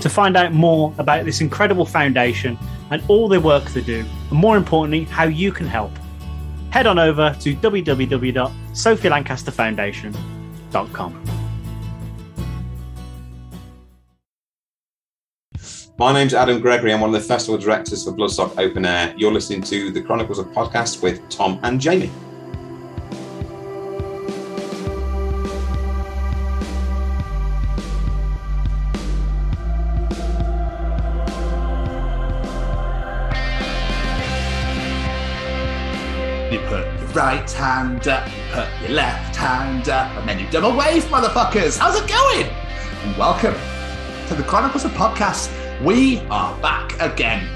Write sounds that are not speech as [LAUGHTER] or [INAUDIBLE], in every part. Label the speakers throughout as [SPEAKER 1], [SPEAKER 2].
[SPEAKER 1] To find out more about this incredible foundation and all the work they do, and more importantly, how you can help, head on over to www.sophielancasterfoundation.com.
[SPEAKER 2] My name's Adam Gregory. I'm one of the festival directors for Bloodstock Open Air. You're listening to the Chronicles of Podcast with Tom and Jamie.
[SPEAKER 3] Hand up, you put your left hand up, and then you double wave, motherfuckers. How's it going? And welcome to the Chronicles of Podcast. We are back again.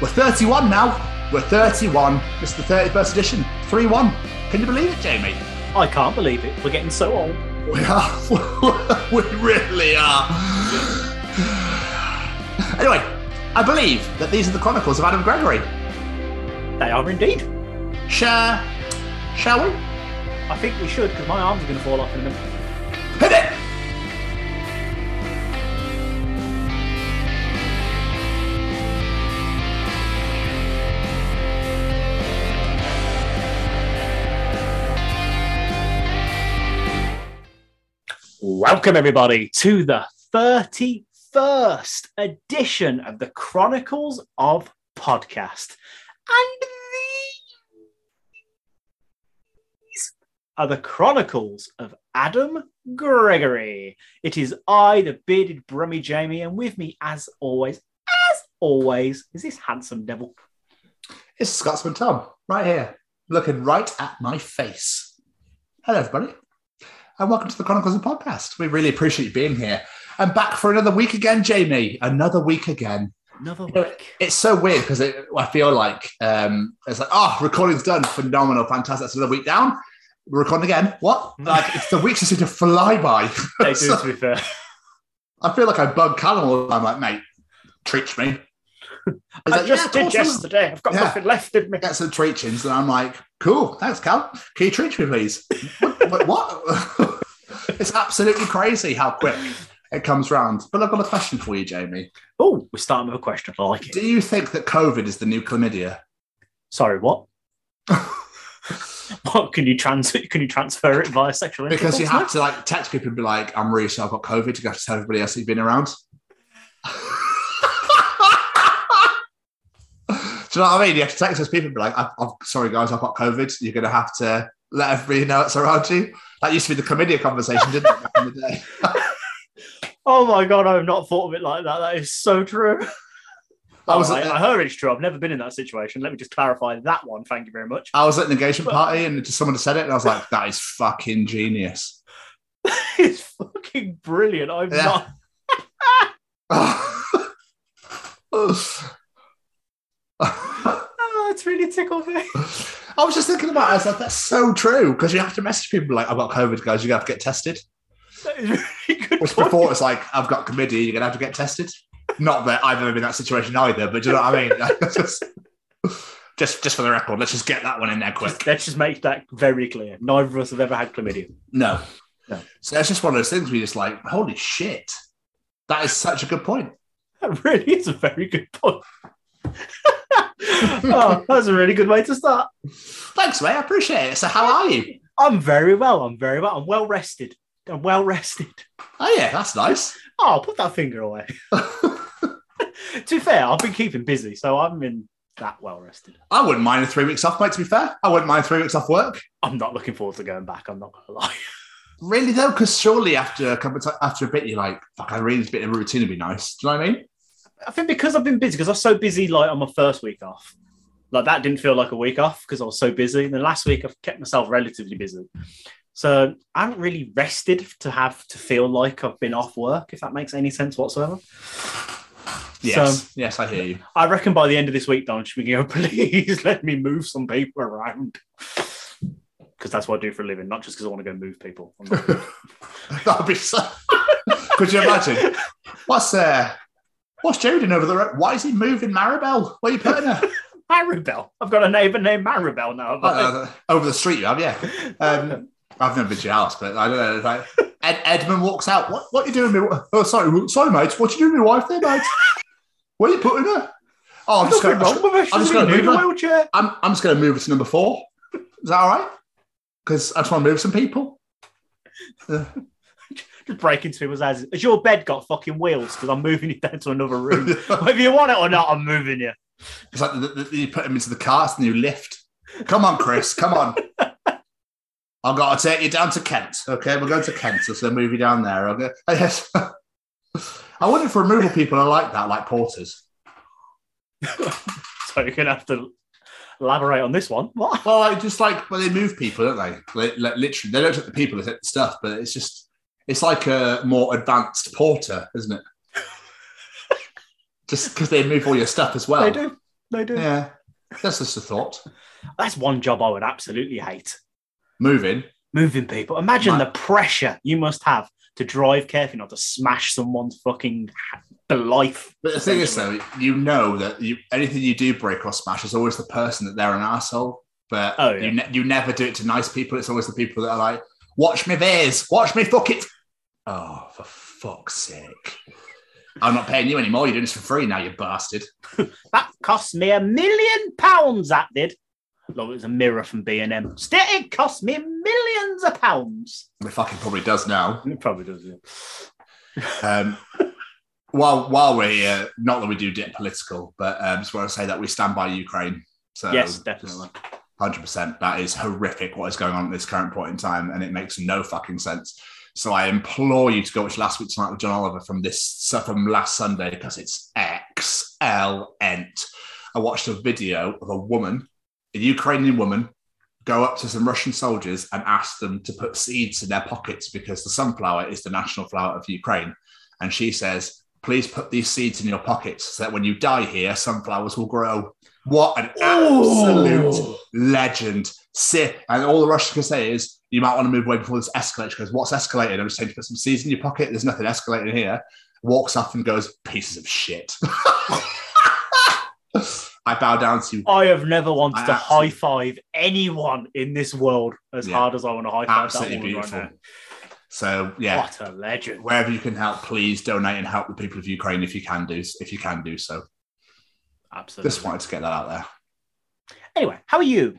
[SPEAKER 3] We're 31 now. We're 31. This is the 31st edition. 3 1. Can you believe it, Jamie?
[SPEAKER 1] I can't believe it. We're getting so old.
[SPEAKER 3] We are. [LAUGHS] we really are. Anyway, I believe that these are the Chronicles of Adam Gregory.
[SPEAKER 1] They are indeed.
[SPEAKER 3] Shall, shall we?
[SPEAKER 1] I think we should because my arms are going to fall off in a minute.
[SPEAKER 3] Hit it!
[SPEAKER 1] Welcome, everybody, to the 31st edition of the Chronicles of Podcast. And these are the Chronicles of Adam Gregory. It is I, the bearded Brummy Jamie, and with me, as always, as always, is this handsome devil.
[SPEAKER 3] It's Scotsman Tom, right here, looking right at my face. Hello, everybody, and welcome to the Chronicles of Podcast. We really appreciate you being here. And back for another week again, Jamie. Another week again.
[SPEAKER 1] Another
[SPEAKER 3] You know,
[SPEAKER 1] week.
[SPEAKER 3] It's so weird because I feel like um, it's like, oh, recording's done, phenomenal, fantastic. That's another week down. We're recording again. What? [LAUGHS] Like it's the weeks just seem to fly by. [LAUGHS]
[SPEAKER 1] They do,
[SPEAKER 3] So,
[SPEAKER 1] to be [LAUGHS] fair.
[SPEAKER 3] I feel like I bug Callum all the time. Like, mate, treat me. He's
[SPEAKER 1] I
[SPEAKER 3] like,
[SPEAKER 1] just
[SPEAKER 3] "Yeah,
[SPEAKER 1] did
[SPEAKER 3] I will."
[SPEAKER 1] yesterday. I've got
[SPEAKER 3] Yeah.
[SPEAKER 1] nothing left in me.
[SPEAKER 3] get some treachings, and I'm like, cool, thanks, Cal. Can you treat me, please? what? what? it's absolutely crazy how quick it comes round. But I've got a question for you, Jamie.
[SPEAKER 1] Oh, we're starting with a question. I like it.
[SPEAKER 3] Do you think that COVID is the new chlamydia?
[SPEAKER 1] Sorry, what? [LAUGHS] what can you trans can you transfer it via sexual
[SPEAKER 3] Because you have [LAUGHS] to like text people and be like, I'm really sorry, I've got COVID. You have to tell everybody else you've been around. [LAUGHS] Do you know what I mean? You have to text those people and be like, I'm, I'm sorry, guys, I've got COVID. You're going to have to let everybody know it's around you. That used to be the chlamydia conversation, didn't it, back in the day?
[SPEAKER 1] Oh my god, I have not thought of it like that. That is so true.
[SPEAKER 3] I oh, was,
[SPEAKER 1] Oh,
[SPEAKER 3] at,
[SPEAKER 1] I, I heard it's true. I've never been in that situation. Let me just clarify that one. Thank you very much.
[SPEAKER 3] I was at an engagement party and just someone said it, and I was like, that is fucking genius. [LAUGHS]
[SPEAKER 1] it's fucking brilliant. I'm
[SPEAKER 3] Yeah.
[SPEAKER 1] not. Oh, [LAUGHS] it's really tickled me.
[SPEAKER 3] I was just thinking about it. I was like, that's so true because you have to message people like, I've got COVID, guys, you have to get tested.
[SPEAKER 1] That is [LAUGHS] really good.
[SPEAKER 3] Which
[SPEAKER 1] point.
[SPEAKER 3] before it's like, I've got chlamydia, you're going to have to get tested. Not that I've ever been in that situation either, but do you know what I mean? [LAUGHS] [LAUGHS] just, just, just for the record, let's just get that one in there quick.
[SPEAKER 1] Let's just make that very clear. Neither of us have ever had chlamydia.
[SPEAKER 3] No.
[SPEAKER 1] No.
[SPEAKER 3] So that's just one of those things where you're just like, holy shit. That is such a good point.
[SPEAKER 1] That really is a very good point. [LAUGHS] oh, that's a really good way to start.
[SPEAKER 3] Thanks, mate. I appreciate it. So, how are you?
[SPEAKER 1] I'm very well. I'm very well. I'm well rested. I'm well rested.
[SPEAKER 3] Oh, yeah, that's nice.
[SPEAKER 1] Oh, put that finger away. To be fair, I've been keeping busy, so I'm in that well rested.
[SPEAKER 3] I wouldn't mind a three weeks off, mate. To be fair, I wouldn't mind three weeks off work.
[SPEAKER 1] I'm not looking forward to going back. I'm not gonna lie. [LAUGHS]
[SPEAKER 3] Really though, because surely after a couple of ti- after a bit, you're like, fuck, I really need a bit of routine to be nice. Do you know what I mean?
[SPEAKER 1] I think because I've been busy, because I was so busy like on my first week off. Like that didn't feel like a week off because I was so busy. And then last week I've kept myself relatively busy. So I haven't really rested to have to feel like I've been off work, if that makes any sense whatsoever.
[SPEAKER 3] Yes,
[SPEAKER 1] So-
[SPEAKER 3] yes, I hear you.
[SPEAKER 1] I reckon by the end of this week, Don, should we go, please let me move some people around? Because that's what I do for a living, not just because I want to go move people. [LAUGHS]
[SPEAKER 3] That'd be so. [LAUGHS] Could you imagine? What's uh, what's Joe doing over there? Why is he moving Maribel? Where are you putting her? [LAUGHS]
[SPEAKER 1] Maribel. I've got a neighbour named Maribel now.
[SPEAKER 3] Uh, over the street, you have, yeah. Um, I've never been to your house, but I don't know. Like Ed, Edmund walks out. What, what are you doing? with me? Oh, sorry, sorry, mate. What you doing with your wife there, mate? Where are you putting her? Oh, I'm just going.
[SPEAKER 1] wrong with her.
[SPEAKER 3] I'm just gonna move her.
[SPEAKER 1] wheelchair.
[SPEAKER 3] I'm, I'm just going to move it to number four. Is that all right? Because I just want to move some people. [LAUGHS]
[SPEAKER 1] Just break into people's houses. Has your bed got fucking wheels? Because I'm moving you down to another room. [LAUGHS] Whether you want it or not, I'm moving you.
[SPEAKER 3] It's like the, the, you put him into the car, and you lift. Come on, Chris, come on. [LAUGHS] I've got to take you down to Kent. Okay, we're going to Kent, so so move you down there. Okay. Yes. I wonder if removal people are like that, like porters. [LAUGHS]
[SPEAKER 1] So you're gonna have to elaborate on this one. What?
[SPEAKER 3] Well, like, just like well, they move people, don't they? Like, literally, they don't take the people, they take the stuff. But it's just, it's like a more advanced porter, isn't it? just because they move all your stuff as well.
[SPEAKER 1] they do. They do.
[SPEAKER 3] Yeah, that's just a thought.
[SPEAKER 1] That's one job I would absolutely hate.
[SPEAKER 3] Moving.
[SPEAKER 1] Moving people. Imagine
[SPEAKER 3] My-
[SPEAKER 1] the pressure you must have to drive carefully not to smash someone's fucking life.
[SPEAKER 3] But the thing is, though, you know that you, anything you do break or smash is always the person that they're an asshole. But
[SPEAKER 1] Oh, yeah.
[SPEAKER 3] you, ne- you never do it to nice people. It's always the people that are like, "Watch me, Veers. Watch me, fuck it." Oh, for fuck's sake! I'm not paying you anymore. You're doing this for free now, you bastard. [LAUGHS]
[SPEAKER 1] That cost me a million pounds. That did. Look, it was a mirror from B and M. Still, it cost me millions of pounds.
[SPEAKER 3] It fucking probably does now.
[SPEAKER 1] It probably does. Yeah.
[SPEAKER 3] Um, while while we're here, not that we do get political, but um, just want to say that we stand by Ukraine. So
[SPEAKER 1] yes, definitely.
[SPEAKER 3] Hundred percent. That is horrific. What is going on at this current point in time, and it makes no fucking sense. So I implore you to go watch last week tonight with John Oliver from this from last Sunday because it's excellent. I watched a video of a woman, a Ukrainian woman, go up to some Russian soldiers and ask them to put seeds in their pockets because the sunflower is the national flower of Ukraine, and she says, "Please put these seeds in your pockets so that when you die here, sunflowers will grow." What an absolute
[SPEAKER 1] Ooh.
[SPEAKER 3] legend. Sit. And all the Russians can say is, you might want to move away before this escalates. because What's escalating? I'm just saying to put some seeds in your pocket. There's nothing escalating here. Walks off and goes, Pieces of shit. [LAUGHS] [LAUGHS] I bow down to you.
[SPEAKER 1] I have never wanted
[SPEAKER 3] I
[SPEAKER 1] to high five anyone in this world as
[SPEAKER 3] Yeah.
[SPEAKER 1] hard as I want to high five that woman
[SPEAKER 3] beautiful.
[SPEAKER 1] right
[SPEAKER 3] So, yeah,
[SPEAKER 1] What a legend.
[SPEAKER 3] wherever you can help, please donate and help the people of Ukraine if you can do if you can do so.
[SPEAKER 1] Absolutely.
[SPEAKER 3] Just wanted to get that out there.
[SPEAKER 1] Anyway, how are you?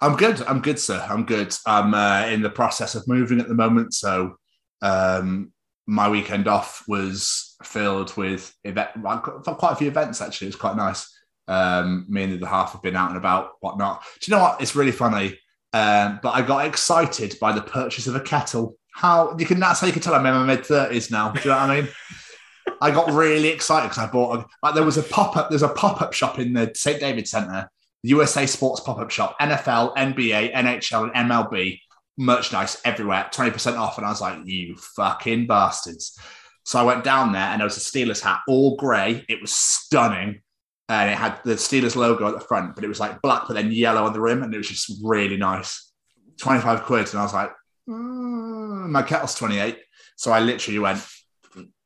[SPEAKER 3] I'm good. I'm good, sir. I'm good. I'm uh, in the process of moving at the moment, so um, my weekend off was filled with event, quite a few events. Actually, it was quite nice. Um, me and the other half have been out and about, whatnot. Do you know what? It's really funny. Um, but I got excited by the purchase of a kettle. How you can that's how you can tell I'm in my mid thirties now. Do you know what I mean? [LAUGHS] I got really excited because I bought a, like there was a pop up. There's a pop up shop in the St David Centre USA Sports pop up shop, NFL, NBA, NHL, and MLB merchandise everywhere, 20% off. And I was like, you fucking bastards. So I went down there and there was a Steelers hat, all grey. It was stunning. And it had the Steelers logo at the front, but it was like black, but then yellow on the rim. And it was just really nice. 25 quid. And I was like, "Mm, my kettle's 28. So I literally went,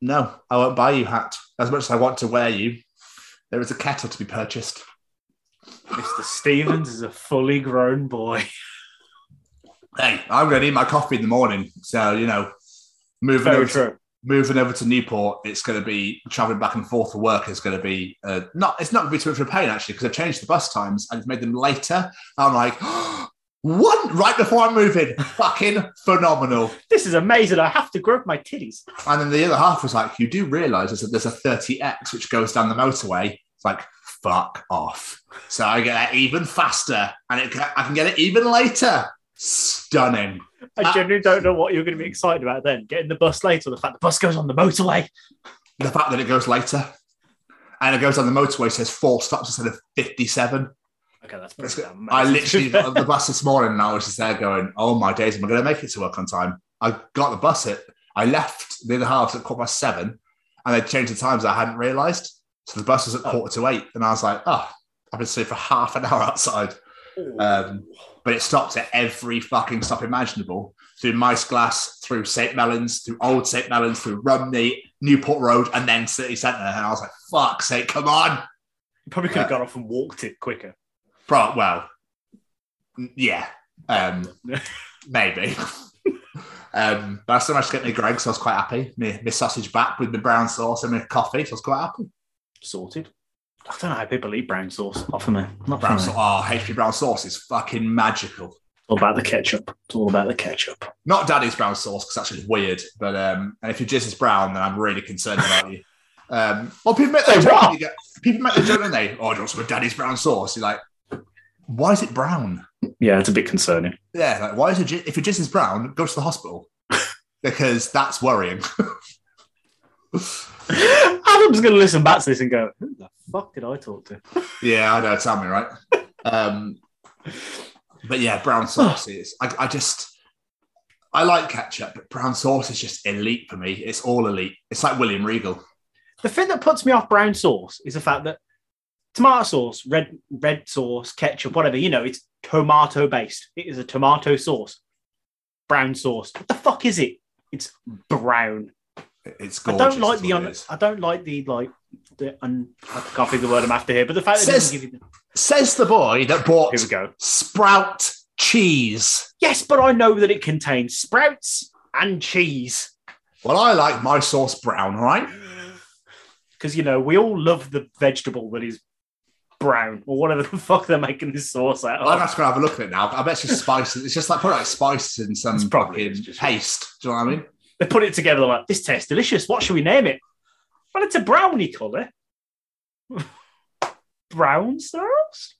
[SPEAKER 3] no, I won't buy you hat. As much as I want to wear you, there is a kettle to be purchased.
[SPEAKER 1] Mr. Stevens is a fully grown boy.
[SPEAKER 3] hey, I'm going to need my coffee in the morning. So, you know, moving
[SPEAKER 1] Very
[SPEAKER 3] over,
[SPEAKER 1] true.
[SPEAKER 3] Moving over to Newport, it's going to be traveling back and forth for work is going to be uh, not, it's not going to be too much of a pain actually, because I've changed the bus times and it's made them later. I'm like, [GASPS] one right before I'm moving. Fucking phenomenal.
[SPEAKER 1] This is amazing. I have to grab my titties.
[SPEAKER 3] And then the other half was like, you do realize there's a, there's a 30X which goes down the motorway. It's like, fuck off. So I get it even faster, and it, I can get it even later. Stunning.
[SPEAKER 1] I
[SPEAKER 3] Uh,
[SPEAKER 1] genuinely don't know what you're going to be excited about then. Getting the bus later, the fact the bus goes on the motorway.
[SPEAKER 3] The fact that it goes later, and it goes on the motorway says four stops instead of fifty-seven.
[SPEAKER 1] Okay, that's pretty
[SPEAKER 3] good. I literally got the [LAUGHS] bus this morning, and I was just there going, "Oh my days, am I going to make it to work on time?" I got the bus at. I left the other half at quarter past seven, and they changed the times. I hadn't realised, so the bus was at
[SPEAKER 1] Oh.
[SPEAKER 3] quarter to eight, and I was like, "Oh, I've been sitting for half an hour outside." Um, but it stopped at every fucking stop imaginable through Maesglas, through St. Mellons, through Old St. Mellons, through Rumney, Newport Road, and then City Centre. And I was like, fuck's sake, come on.
[SPEAKER 1] You probably could have
[SPEAKER 3] Yeah.
[SPEAKER 1] gone off and walked it quicker.
[SPEAKER 3] Bro, well, yeah, um, [LAUGHS] maybe. um, but I still managed to get me Greg, so I was quite happy. Me, me sausage back with the brown sauce and my coffee, so I was quite happy.
[SPEAKER 1] Sorted. I don't know how people eat brown sauce. Not for me. Not
[SPEAKER 3] Brown
[SPEAKER 1] for me.
[SPEAKER 3] sauce, oh, HP brown sauce is fucking magical.
[SPEAKER 1] It's all about the ketchup. It's all about the ketchup.
[SPEAKER 3] Not Daddy's brown sauce because that's just weird. But um, and if your jizz is brown, then I'm really concerned about you. Um, well, people make
[SPEAKER 1] Say
[SPEAKER 3] joke. get- People make the joke, don't they? Oh, do you want some of Daddy's brown sauce? You're like, why is it brown?
[SPEAKER 1] Yeah, it's a bit concerning.
[SPEAKER 3] Yeah, like why is it? If your jizz is brown, go to the hospital [LAUGHS] because that's worrying. [LAUGHS]
[SPEAKER 1] Adam's going to listen back to this and go, who the fuck did I talk to?
[SPEAKER 3] yeah, I know. Tell me, right? Um, but yeah, brown sauce is. I, I just. I like ketchup, but brown sauce is just elite for me. It's all elite. It's like William Regal.
[SPEAKER 1] The thing that puts me off brown sauce is the fact that tomato sauce, red red sauce, ketchup, whatever, you know, it's tomato based. It is a tomato sauce. Brown sauce. What the fuck is it? It's brown.
[SPEAKER 3] It's
[SPEAKER 1] I don't like the un- I don't like the like the un- I can't think of the word I'm after here, but the fact that
[SPEAKER 3] Says-
[SPEAKER 1] doesn't give you the-
[SPEAKER 3] Says the boy that bought
[SPEAKER 1] here we go.
[SPEAKER 3] sprout cheese.
[SPEAKER 1] Yes, but I know that it contains sprouts and cheese.
[SPEAKER 3] Well, I like my sauce brown, right? [SIGHS]
[SPEAKER 1] Because you know, we all love the vegetable that is brown or whatever the [LAUGHS] fuck they're making this sauce out
[SPEAKER 3] Well, I'm just gonna have a look at it now. I bet it's just spices. It's just like put like spices and some
[SPEAKER 1] It's probably
[SPEAKER 3] paste. Do you know what I mean?
[SPEAKER 1] They put it together like this tastes delicious. What should we name it? Well, it's a brownie colour. [LAUGHS] Brown sauce?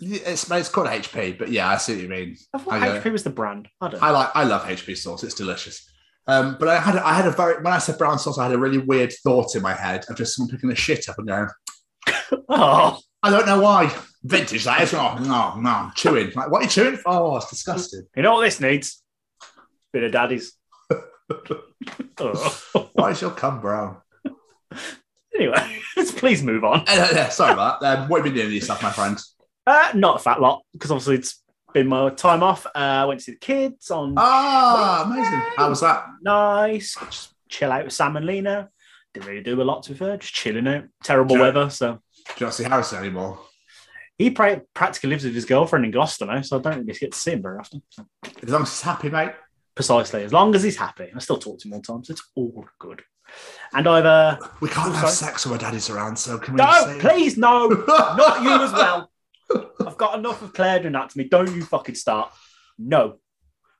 [SPEAKER 3] It's it's called HP, but yeah, I see what you mean.
[SPEAKER 1] I thought
[SPEAKER 3] I.
[SPEAKER 1] HP was the brand. I don't know.
[SPEAKER 3] I like I love HP sauce. It's delicious. Um, but I had I had a very when I said brown sauce, I had a really weird thought in my head of just someone picking the shit up and going, [LAUGHS]
[SPEAKER 1] Oh,
[SPEAKER 3] I don't know why. Vintage that is. Oh no, no, I'm chewing. Like, what are you chewing? for? Oh, it's disgusting.
[SPEAKER 1] you know what this needs? Bit of daddy's. [LAUGHS]
[SPEAKER 3] Why is your cum brown?
[SPEAKER 1] Anyway, let's [LAUGHS] please move on.
[SPEAKER 3] Uh, yeah, sorry about that. Um, what have you been doing with yourself, my friend?
[SPEAKER 1] Uh, not a fat lot, because obviously it's been my time off. Uh, I went to see the kids on
[SPEAKER 3] Ah, amazing. How was that?
[SPEAKER 1] nice. Just chill out with Sam and Lena. Didn't really do a lot to her, just chilling out. Terrible
[SPEAKER 3] Sure.
[SPEAKER 1] weather, so
[SPEAKER 3] Do you not see Harrison anymore?
[SPEAKER 1] he pra- practically lives with his girlfriend in Gloucester now, so I don't really get to see him very often.
[SPEAKER 3] As long as he's happy, mate.
[SPEAKER 1] Precisely, as long as he's happy. I still talk to him all the time, so it's all good. And I've uh,
[SPEAKER 3] We can't have
[SPEAKER 1] sorry.
[SPEAKER 3] sex when my daddy's around, so can we
[SPEAKER 1] no,
[SPEAKER 3] say
[SPEAKER 1] please, no, [LAUGHS] not you as well. I've got enough of Claire doing that to me. Don't you fucking start. No.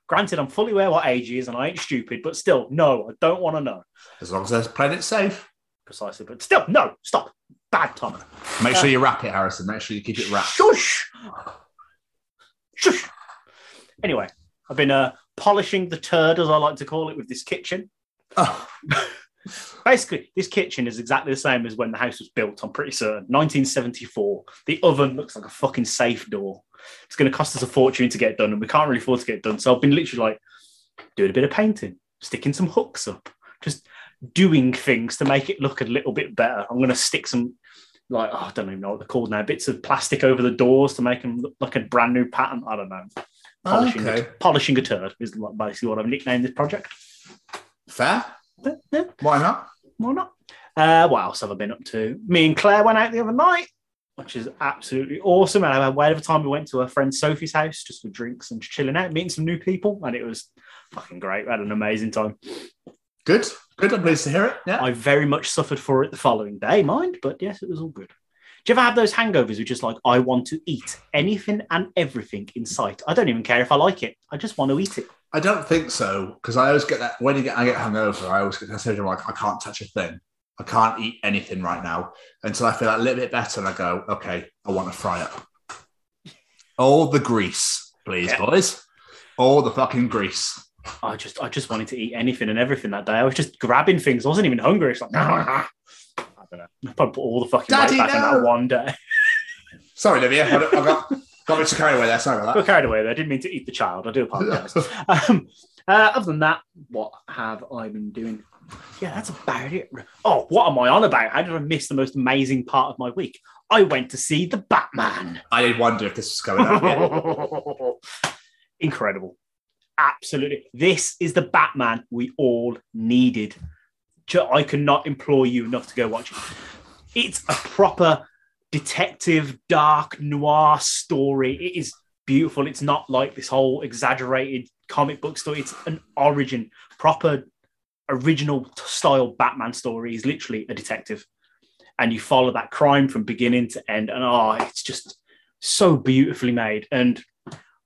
[SPEAKER 1] Granted, I'm fully aware what age he is and I ain't stupid, but still, no, I don't want to know.
[SPEAKER 3] As long as they're playing it safe.
[SPEAKER 1] Precisely, but still, no, stop. Bad Tom.
[SPEAKER 3] Make sure you wrap it, Harrison. Make sure you keep it wrapped.
[SPEAKER 1] Shush. Shush. Anyway, I've been uh, polishing the turd, as I like to call it, with this kitchen.
[SPEAKER 3] Oh, [LAUGHS]
[SPEAKER 1] Basically, this kitchen is exactly the same as when the house was built, I'm pretty certain. 1974. The oven looks like a fucking safe door. It's going to cost us a fortune to get done, and we can't really afford to get it done. So I've been literally like doing a bit of painting, sticking some hooks up, just doing things to make it look a little bit better. I'm going to stick some, like, oh, I don't even know what they're called now, bits of plastic over the doors to make them look like a brand new pattern. I don't know. Polishing,
[SPEAKER 3] okay.
[SPEAKER 1] a, polishing a turd is basically what I've nicknamed this project.
[SPEAKER 3] Fair.
[SPEAKER 1] Yeah,
[SPEAKER 3] Why not?
[SPEAKER 1] why not? Uh, what else have I been up to? Me and Claire went out the other night, which is absolutely awesome. And I had whatever time we went to her friend Sophie's house just for drinks and chilling out, meeting some new people, and it was fucking great. We had an amazing time.
[SPEAKER 3] Good. Good. I'm pleased to hear it. Yeah.
[SPEAKER 1] I very much suffered for it the following day, mind, but yes, it was all good. Do you ever have those hangovers which just like I want to eat anything and everything in sight? I don't even care if I like it. I just want to eat it.
[SPEAKER 3] I don't think so because I always get that when you get I get hungover. I always get that syndrome like I can't touch a thing. I can't eat anything right now until I feel a little bit better, and I go, okay, I want to fry up. All the grease, please,
[SPEAKER 1] Yeah.
[SPEAKER 3] boys. All the fucking grease.
[SPEAKER 1] I just I just wanted to eat anything and everything that day. I was just grabbing things. I wasn't even hungry. It's like [LAUGHS] don't know. I probably put all the fucking
[SPEAKER 3] Daddy,
[SPEAKER 1] weight back in
[SPEAKER 3] no.
[SPEAKER 1] that one day.
[SPEAKER 3] Sorry, Olivia, I, I got got me to carry away there. Sorry about
[SPEAKER 1] got
[SPEAKER 3] that.
[SPEAKER 1] carried away there. I didn't mean to eat the child. I do apologize. um, uh, other than that, what have I been doing? Yeah, that's about it. Oh, what am I on about? How did I miss the most amazing part of my week? I went to see the Batman.
[SPEAKER 3] I did wonder if this was going yet. [LAUGHS]
[SPEAKER 1] Incredible. Absolutely. This is the Batman we all needed. I cannot implore you enough to go watch it. It's a proper detective, dark, noir story. It is beautiful. It's not like this whole exaggerated comic book story. It's an origin, proper, original style Batman story. He's literally a detective. And you follow that crime from beginning to end. And oh, it's just so beautifully made. And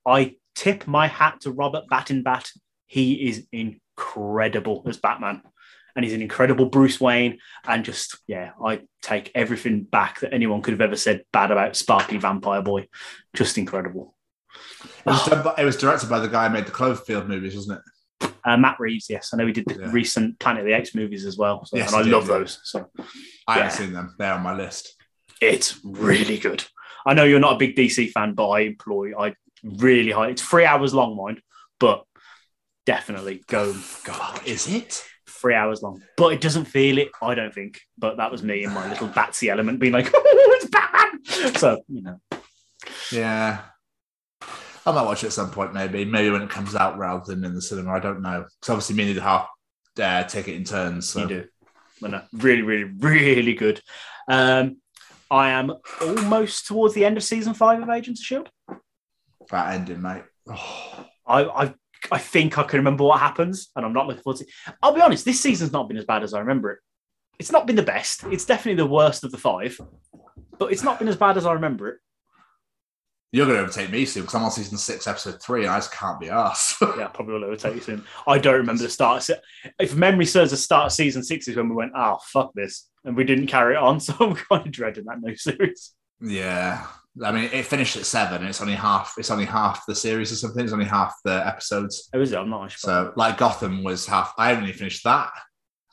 [SPEAKER 1] I tip my hat to Robert Battenbat. He is incredible as Batman. And he's an incredible Bruce Wayne. And just, yeah, I take everything back that anyone could have ever said bad about Sparkly Vampire Boy. Just incredible.
[SPEAKER 3] It was, by, it was directed by the guy who made the Cloverfield movies, wasn't it?
[SPEAKER 1] Uh, Matt Reeves, yes. I know he did the
[SPEAKER 3] Yeah.
[SPEAKER 1] recent Planet of the Apes movies as well. So,
[SPEAKER 3] Yes,
[SPEAKER 1] and I
[SPEAKER 3] did,
[SPEAKER 1] love
[SPEAKER 3] yeah.
[SPEAKER 1] those. So
[SPEAKER 3] I
[SPEAKER 1] Yeah.
[SPEAKER 3] haven't seen them. They're on my list.
[SPEAKER 1] it's really good. I know you're not a big DC fan, but I employ, I really high. It's three hours long, mind, but definitely go, go
[SPEAKER 3] Is it?
[SPEAKER 1] Three hours long, but it doesn't feel it. I don't think. But that was me in my little Batsy element, being like, [LAUGHS] "Oh, it's Batman." So you know,
[SPEAKER 3] Yeah. I might watch it at some point, maybe. Maybe when it comes out rather than in the cinema. I don't know. Because obviously, me and the half uh, take it in turns. So.
[SPEAKER 1] you do. No, really, really, really good. Um, I am almost towards the end of season five of Agents of Shield.
[SPEAKER 3] That ending, mate. Oh,
[SPEAKER 1] I, I, I think I can remember what happens, and I'm not looking forward to. I'll be honest, this season's not been as bad as I remember it. It's not been the best. It's definitely the worst of the five, but it's not been as bad as I remember it.
[SPEAKER 3] you're going to overtake me soon because I'm on season six, episode three, and I just can't be arsed. [LAUGHS]
[SPEAKER 1] Yeah, probably will overtake you soon. I don't remember the start. If memory serves, the start of season six is when we went, oh, fuck this. And we didn't carry it on. [LAUGHS] So I'm kind of dreading that new series.
[SPEAKER 3] yeah. I mean, it finished at seven. It's only half. It's only half the series or something. It's only half the episodes.
[SPEAKER 1] Oh, is it? I'm not sure.
[SPEAKER 3] So, like Gotham was half. I only finished that.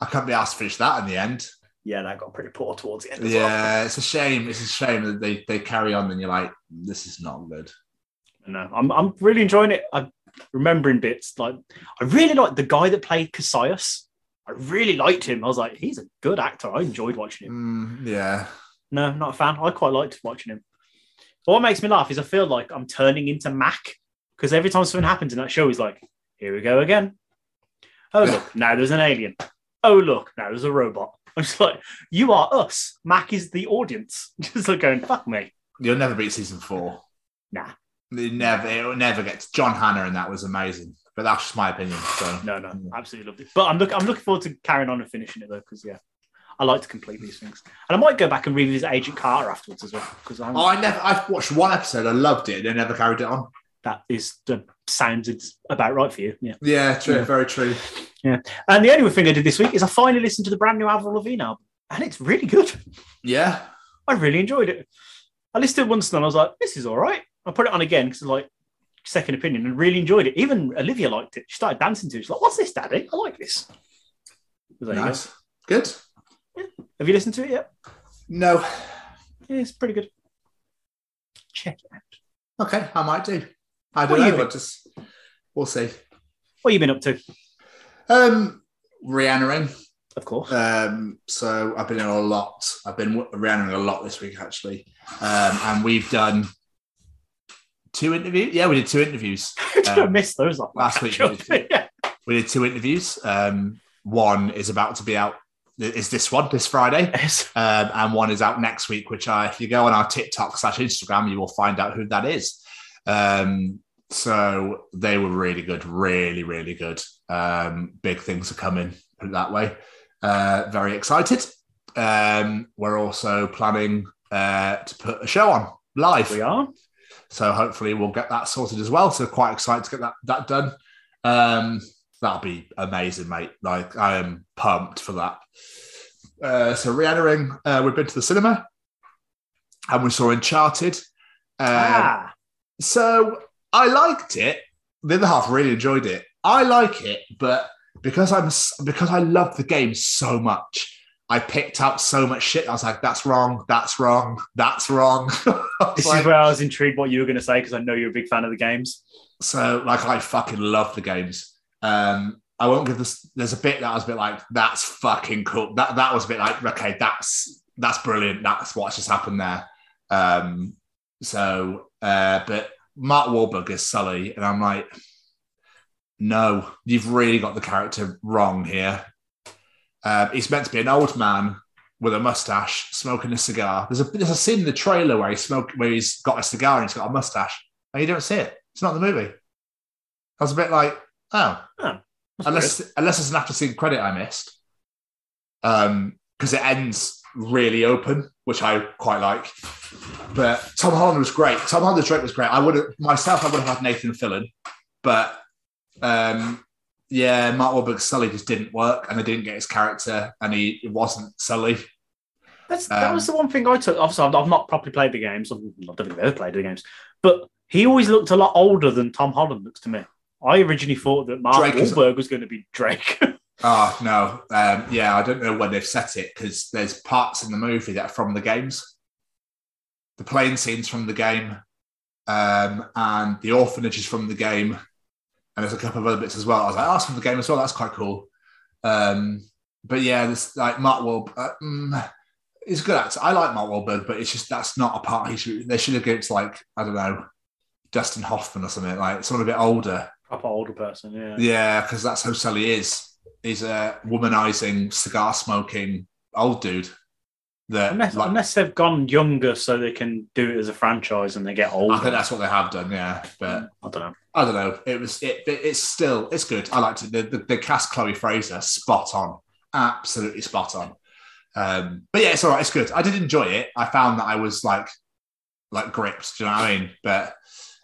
[SPEAKER 3] I can't be asked to finish that in the end.
[SPEAKER 1] yeah, that got pretty poor towards the end as well.
[SPEAKER 3] Yeah, it's a shame. It's a shame that they, they carry on and you're like, this is not good.
[SPEAKER 1] No, I'm, I'm really enjoying it. I'm remembering bits. Like, I really like the guy that played Cassius. I really liked him. I was like, he's a good actor. I enjoyed watching him.
[SPEAKER 3] Mm, yeah.
[SPEAKER 1] No, not a fan. I quite liked watching him. But what makes me laugh is I feel like I'm turning into Mac because every time something happens in that show, he's like, here we go again. Oh, look, [LAUGHS] now there's an alien. Oh, look, now there's a robot. I'm just like, you are us. Mac is the audience. [LAUGHS] Just like going, fuck me.
[SPEAKER 3] You'll never beat season four.
[SPEAKER 1] Nah.
[SPEAKER 3] It never, it will never get to John Hannah, and that was amazing. But that's just my opinion. So
[SPEAKER 1] No, no, absolutely loved it. But I'm, look, I'm looking forward to carrying on and finishing it though, because yeah, I like to complete these things. And I might go back and revisit Agent Carter afterwards as well, because
[SPEAKER 3] Oh, I never. I've watched one episode. I loved it. and I never carried it on.
[SPEAKER 1] that is the sounds it's about right for you. Yeah.
[SPEAKER 3] Yeah, true.
[SPEAKER 1] Yeah.
[SPEAKER 3] Very true. Yeah.
[SPEAKER 1] And the only thing I did this week is I finally listened to the brand new Avril Lavigne album, and it's really good.
[SPEAKER 3] Yeah.
[SPEAKER 1] I really enjoyed it. I listened to once and I was like, this is all right. I put it on again because like second opinion and really enjoyed it. Even Olivia liked it. She started dancing to it. She's like, what's this, Daddy? I like this. You go.
[SPEAKER 3] nice. Good.
[SPEAKER 1] Have you listened to it yet?
[SPEAKER 3] No.
[SPEAKER 1] Yeah, it's pretty good. Check it out.
[SPEAKER 3] Okay, I might do. I
[SPEAKER 1] What
[SPEAKER 3] don't
[SPEAKER 1] do you
[SPEAKER 3] know. But just we'll see.
[SPEAKER 1] What have you been up to?
[SPEAKER 3] Um, Rihanna
[SPEAKER 1] Of course.
[SPEAKER 3] Um, so I've been in a lot. I've been Rihanna a lot this week actually, um, and we've done two interviews. Yeah, we did two interviews.
[SPEAKER 1] Did [LAUGHS] I
[SPEAKER 3] um,
[SPEAKER 1] miss those?
[SPEAKER 3] Last week we did. [LAUGHS]
[SPEAKER 1] yeah.
[SPEAKER 3] We did two interviews. Um, one is about to be out. Is this one this Friday? [LAUGHS]
[SPEAKER 1] Yes.
[SPEAKER 3] Um, and one is out next week, which I, if you go on our TikTok slash Instagram, you will find out who that is. Um, so they were really good, really, really good. Um, big things are coming, put it that way. Uh, very excited. Um, we're also planning uh, to put a show on live.
[SPEAKER 1] We are.
[SPEAKER 3] So hopefully we'll get that sorted as well. So quite excited to get that that done. Um, that'll be amazing, mate. Like I am pumped for that. Uh, so re-entering, uh, we've been to the cinema, and we saw Uncharted. Um,
[SPEAKER 1] ah,
[SPEAKER 3] So I liked it. The other half really enjoyed it. I like it, but because I'm because I love the game so much, I picked up so much shit. I was like, "That's wrong. That's wrong. That's wrong." [LAUGHS]
[SPEAKER 1] This
[SPEAKER 3] like-
[SPEAKER 1] is where I was intrigued what you were going to say because I know you're a big fan of the games.
[SPEAKER 3] So like I fucking love the games. Um I won't give this there's a bit that was a bit like that's fucking cool. That that was a bit like okay that's that's brilliant. That's what just happened there. Um so uh but Mark Wahlberg is Sully and I'm like no, you've really got the character wrong here. Um, he's meant to be an old man with a mustache smoking a cigar. There's a there's a scene in the trailer where he smoke where he's got a cigar and he's got a mustache, and you don't see it. It's not the movie. I was a bit like, oh,
[SPEAKER 1] That's
[SPEAKER 3] unless unless it's an after scene credit I missed, um, because it ends really open, which I quite like. But Tom Holland was great. Tom Holland's Drake was great. I would have myself. I would have had Nathan Fillion, but um, yeah, Mark Wahlberg's Sully just didn't work, and they didn't get his character, and he it wasn't Sully.
[SPEAKER 1] That's, that
[SPEAKER 3] Um,
[SPEAKER 1] was the one thing I took. Obviously, I've, I've not properly played the games. I've, I don't think I've ever played the games. But he always looked a lot older than Tom Holland looks to me. I originally thought that Mark
[SPEAKER 3] Drake is-
[SPEAKER 1] Wahlberg was going to be Drake.
[SPEAKER 3] Oh [LAUGHS] no, um, yeah, I don't know when they've set it because there's parts in the movie that are from the games. The plane scenes from the game, um, and the orphanage is from the game, and there's a couple of other bits as well. I was like, oh, that's from the game as well. That's quite cool. Um, but yeah, this like Mark Wahlberg. Uh, mm, he's a good actor. I like Mark Wahlberg, but it's just that's not a part. He should. They should have given it to like I don't know, Dustin Hoffman or something like someone a bit older.
[SPEAKER 1] A proper older person, yeah.
[SPEAKER 3] Yeah, because that's how Sully is. He's a womanizing, cigar smoking old dude. That
[SPEAKER 1] Unless,
[SPEAKER 3] like,
[SPEAKER 1] unless they've gone younger so they can do it as a franchise and they get older.
[SPEAKER 3] I think that's what they have done. Yeah, but
[SPEAKER 1] I don't know.
[SPEAKER 3] I don't know. It was it. it- It's still it's good. I liked it. The, the, the cast Chloe Frazer spot on, absolutely spot on. Um, but yeah, it's all right. It's good. I did enjoy it. I found that I was like like gripped. Do you know what I mean? But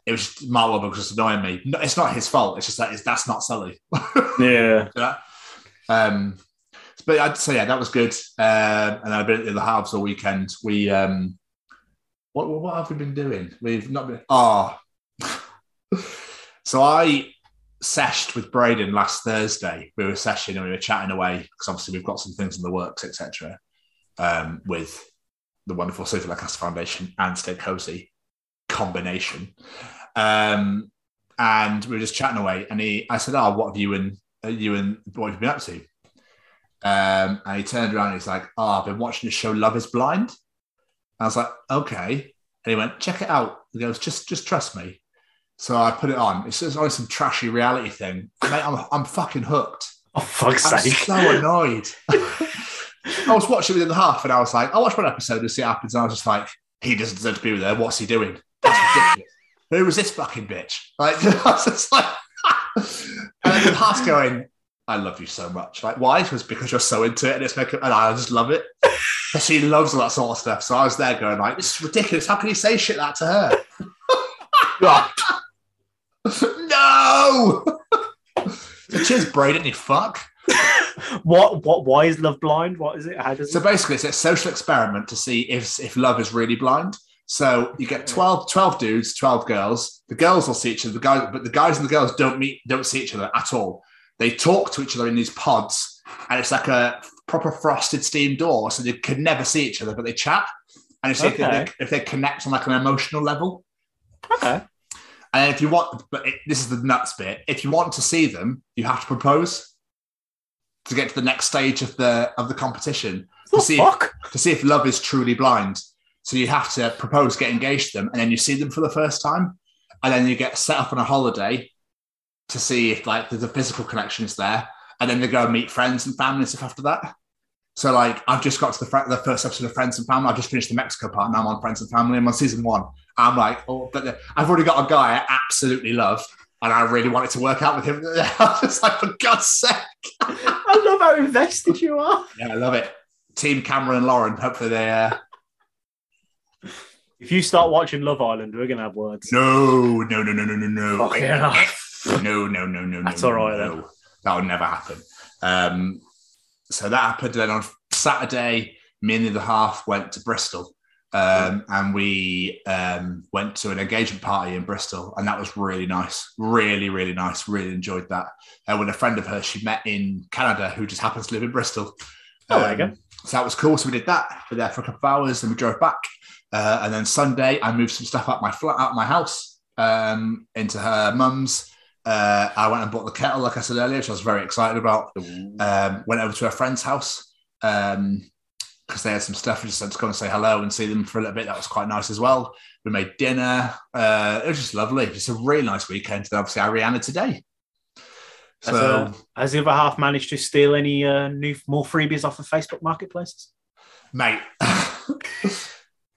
[SPEAKER 3] it was just, Mark Wahlberg was just annoying me. No, it's not his fault. It's just that it's, that's not Sully. [LAUGHS]
[SPEAKER 1] Yeah.
[SPEAKER 3] Yeah. Um, but I'd say yeah, that was good. Um, and I've been at the halves all weekend. We um, what what have we been doing? We've not been. Oh, [LAUGHS] so I seshed with Braden last Thursday. We were seshing and we were chatting away because obviously we've got some things in the works, etc. Um, with the wonderful Sophie Lancaster Foundation and Stay Cozy combination. Um, and we were just chatting away, and he, I said, "Oh, what have you and uh, you and what have you been up to?" Um, and he turned around and he's like, "Oh, I've been watching the show Love Is Blind." I was like, "Okay," and he went, "Check it out." He goes, "Just, just trust me." So I put it on. It's just only some trashy reality thing. Mate, I'm, I'm fucking hooked.
[SPEAKER 1] Oh, fuck's
[SPEAKER 3] I'm
[SPEAKER 1] sake.
[SPEAKER 3] so annoyed. [LAUGHS] I was watching within the half, and I was like, "I'll watch one episode and see what happens." And I was just like, "He doesn't deserve to be there. What's he doing? Ridiculous. Who was this fucking bitch?" Like, [LAUGHS] I was just like, [LAUGHS] and then the half's going, "I love you so much." Like, why? Because because you're so into it, and it's making, and I just love it. But [LAUGHS] she loves all that sort of stuff. So I was there going like, "This is ridiculous. How can you say shit like that to her?" no. so cheers, Braden. You fuck.
[SPEAKER 1] What? What? Why is Love Blind? What is it? How does
[SPEAKER 3] So
[SPEAKER 1] it?
[SPEAKER 3] basically, it's a social experiment to see if if love is really blind. So you get 12, 12 dudes, 12 girls. The girls will see each other, the guys, but the guys and the girls don't meet, don't see each other at all. They talk to each other in these pods, and it's like a proper frosted steam door, so they could never see each other, but they chat. And it's if, they, if they connect on like an emotional level.
[SPEAKER 1] Okay.
[SPEAKER 3] And if you want, but it, this is the nuts bit. If you want to see them, you have to propose to get to the next stage of the of the competition to see if, to see if love is truly blind. So you have to propose, get engaged to them, and then you see them for the first time, and then you get set up on a holiday to see if like there's a physical connection is there, and then they go and meet friends and family and stuff after that. So like I've just got to the, fr- the first episode of Friends and Family. I've just finished the Mexico part, and I'm on Friends and Family. I'm on season one. I'm like, oh, but I've already got a guy I absolutely love, and I really wanted to work out with him. [LAUGHS] I was just like, for God's sake. [LAUGHS]
[SPEAKER 1] I love how invested you are.
[SPEAKER 3] Yeah, I love it. Team Cameron and Lauren. Hopefully they. Uh...
[SPEAKER 1] If you start watching Love Island, we're gonna have words.
[SPEAKER 3] No, no, no, no, no, no, no.
[SPEAKER 1] Fucking hell.
[SPEAKER 3] No, no, no, no.
[SPEAKER 1] That's
[SPEAKER 3] no,
[SPEAKER 1] all right
[SPEAKER 3] no. That would never happen. Um, so that happened. Then on Saturday, me and the other half went to Bristol. Um, and we um, went to an engagement party in Bristol, and that was really nice. Really, really nice. Really enjoyed that. And with a friend of hers she met in Canada who just happens to live in Bristol.
[SPEAKER 1] Oh, there you go.
[SPEAKER 3] Um, So that was cool. So we did that. We were there for a couple of hours, and we drove back. Uh, and then Sunday, I moved some stuff out my flat, out my house, um, into her mum's. Uh, I went and bought the kettle, like I said earlier, which I was very excited about. Um, went over to her friend's house because they had some stuff. We just had to go and say hello and see them for a little bit. That was quite nice as well. We made dinner. Uh, it was just lovely. Just a really nice weekend. And obviously, Ariana today.
[SPEAKER 1] Has,
[SPEAKER 3] So,
[SPEAKER 1] uh, has the other half managed to steal any uh, new more freebies off of Facebook marketplaces?
[SPEAKER 3] mate, [LAUGHS]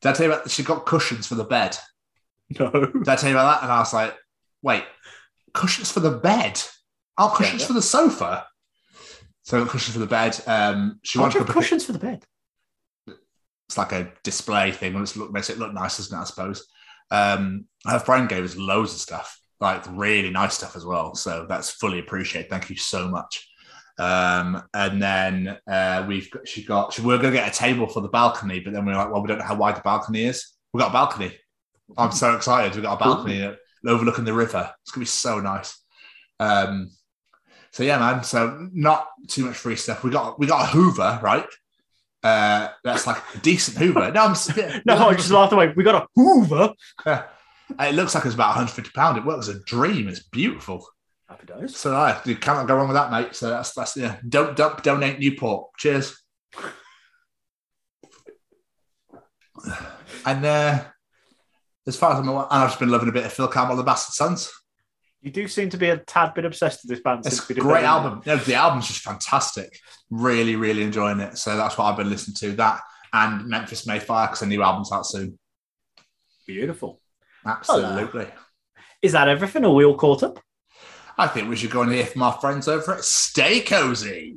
[SPEAKER 3] did I tell you about? She got cushions for the bed. [LAUGHS]
[SPEAKER 1] No.
[SPEAKER 3] Did I tell you about that? And I was like, wait, cushions for the bed? Oh, cushions
[SPEAKER 1] Yeah.
[SPEAKER 3] for the sofa. So cushions for the bed. Um, she
[SPEAKER 1] I
[SPEAKER 3] wanted to
[SPEAKER 1] have
[SPEAKER 3] put pic-
[SPEAKER 1] cushions for the bed.
[SPEAKER 3] it's like a display thing. and It's look makes it look nice, doesn't it? I suppose. Um, her friend gave us loads of stuff, like really nice stuff as well. So that's fully appreciated. Thank you so much. Um, and then uh, we've got, she got she, we we're going to get a table for the balcony, but then we are like, well, we don't know how wide the balcony is. We've got a balcony. I'm so excited. We've got a balcony overlooking the river. It's gonna be so nice. Um, so yeah, man. So not too much free stuff. We got we got a Hoover, right? Uh, that's like a decent Hoover. No, I'm [LAUGHS]
[SPEAKER 1] No, I just laughed away. We got a Hoover. [LAUGHS]
[SPEAKER 3] It looks like it's about 150 pound. It works a dream. It's beautiful.
[SPEAKER 1] Happy days.
[SPEAKER 3] So I you cannot go wrong with that, mate. So that's that's yeah. Don't don't donate Newport. Cheers. [SIGHS] And uh, as far as I'm aware, and I've just been loving a bit of Phil Campbell, the Bastard Sons.
[SPEAKER 1] You do seem to be a tad bit obsessed with this band.
[SPEAKER 3] It's a great
[SPEAKER 1] that.
[SPEAKER 3] album. No, the album's just fantastic. Really, really enjoying it. So that's what I've been listening to. That and Memphis May Fire because a new album's out soon.
[SPEAKER 1] Beautiful.
[SPEAKER 3] Absolutely.
[SPEAKER 1] Is that everything? Are we all caught up?
[SPEAKER 3] I think we should go and hear from our friends over at Stay Cozy.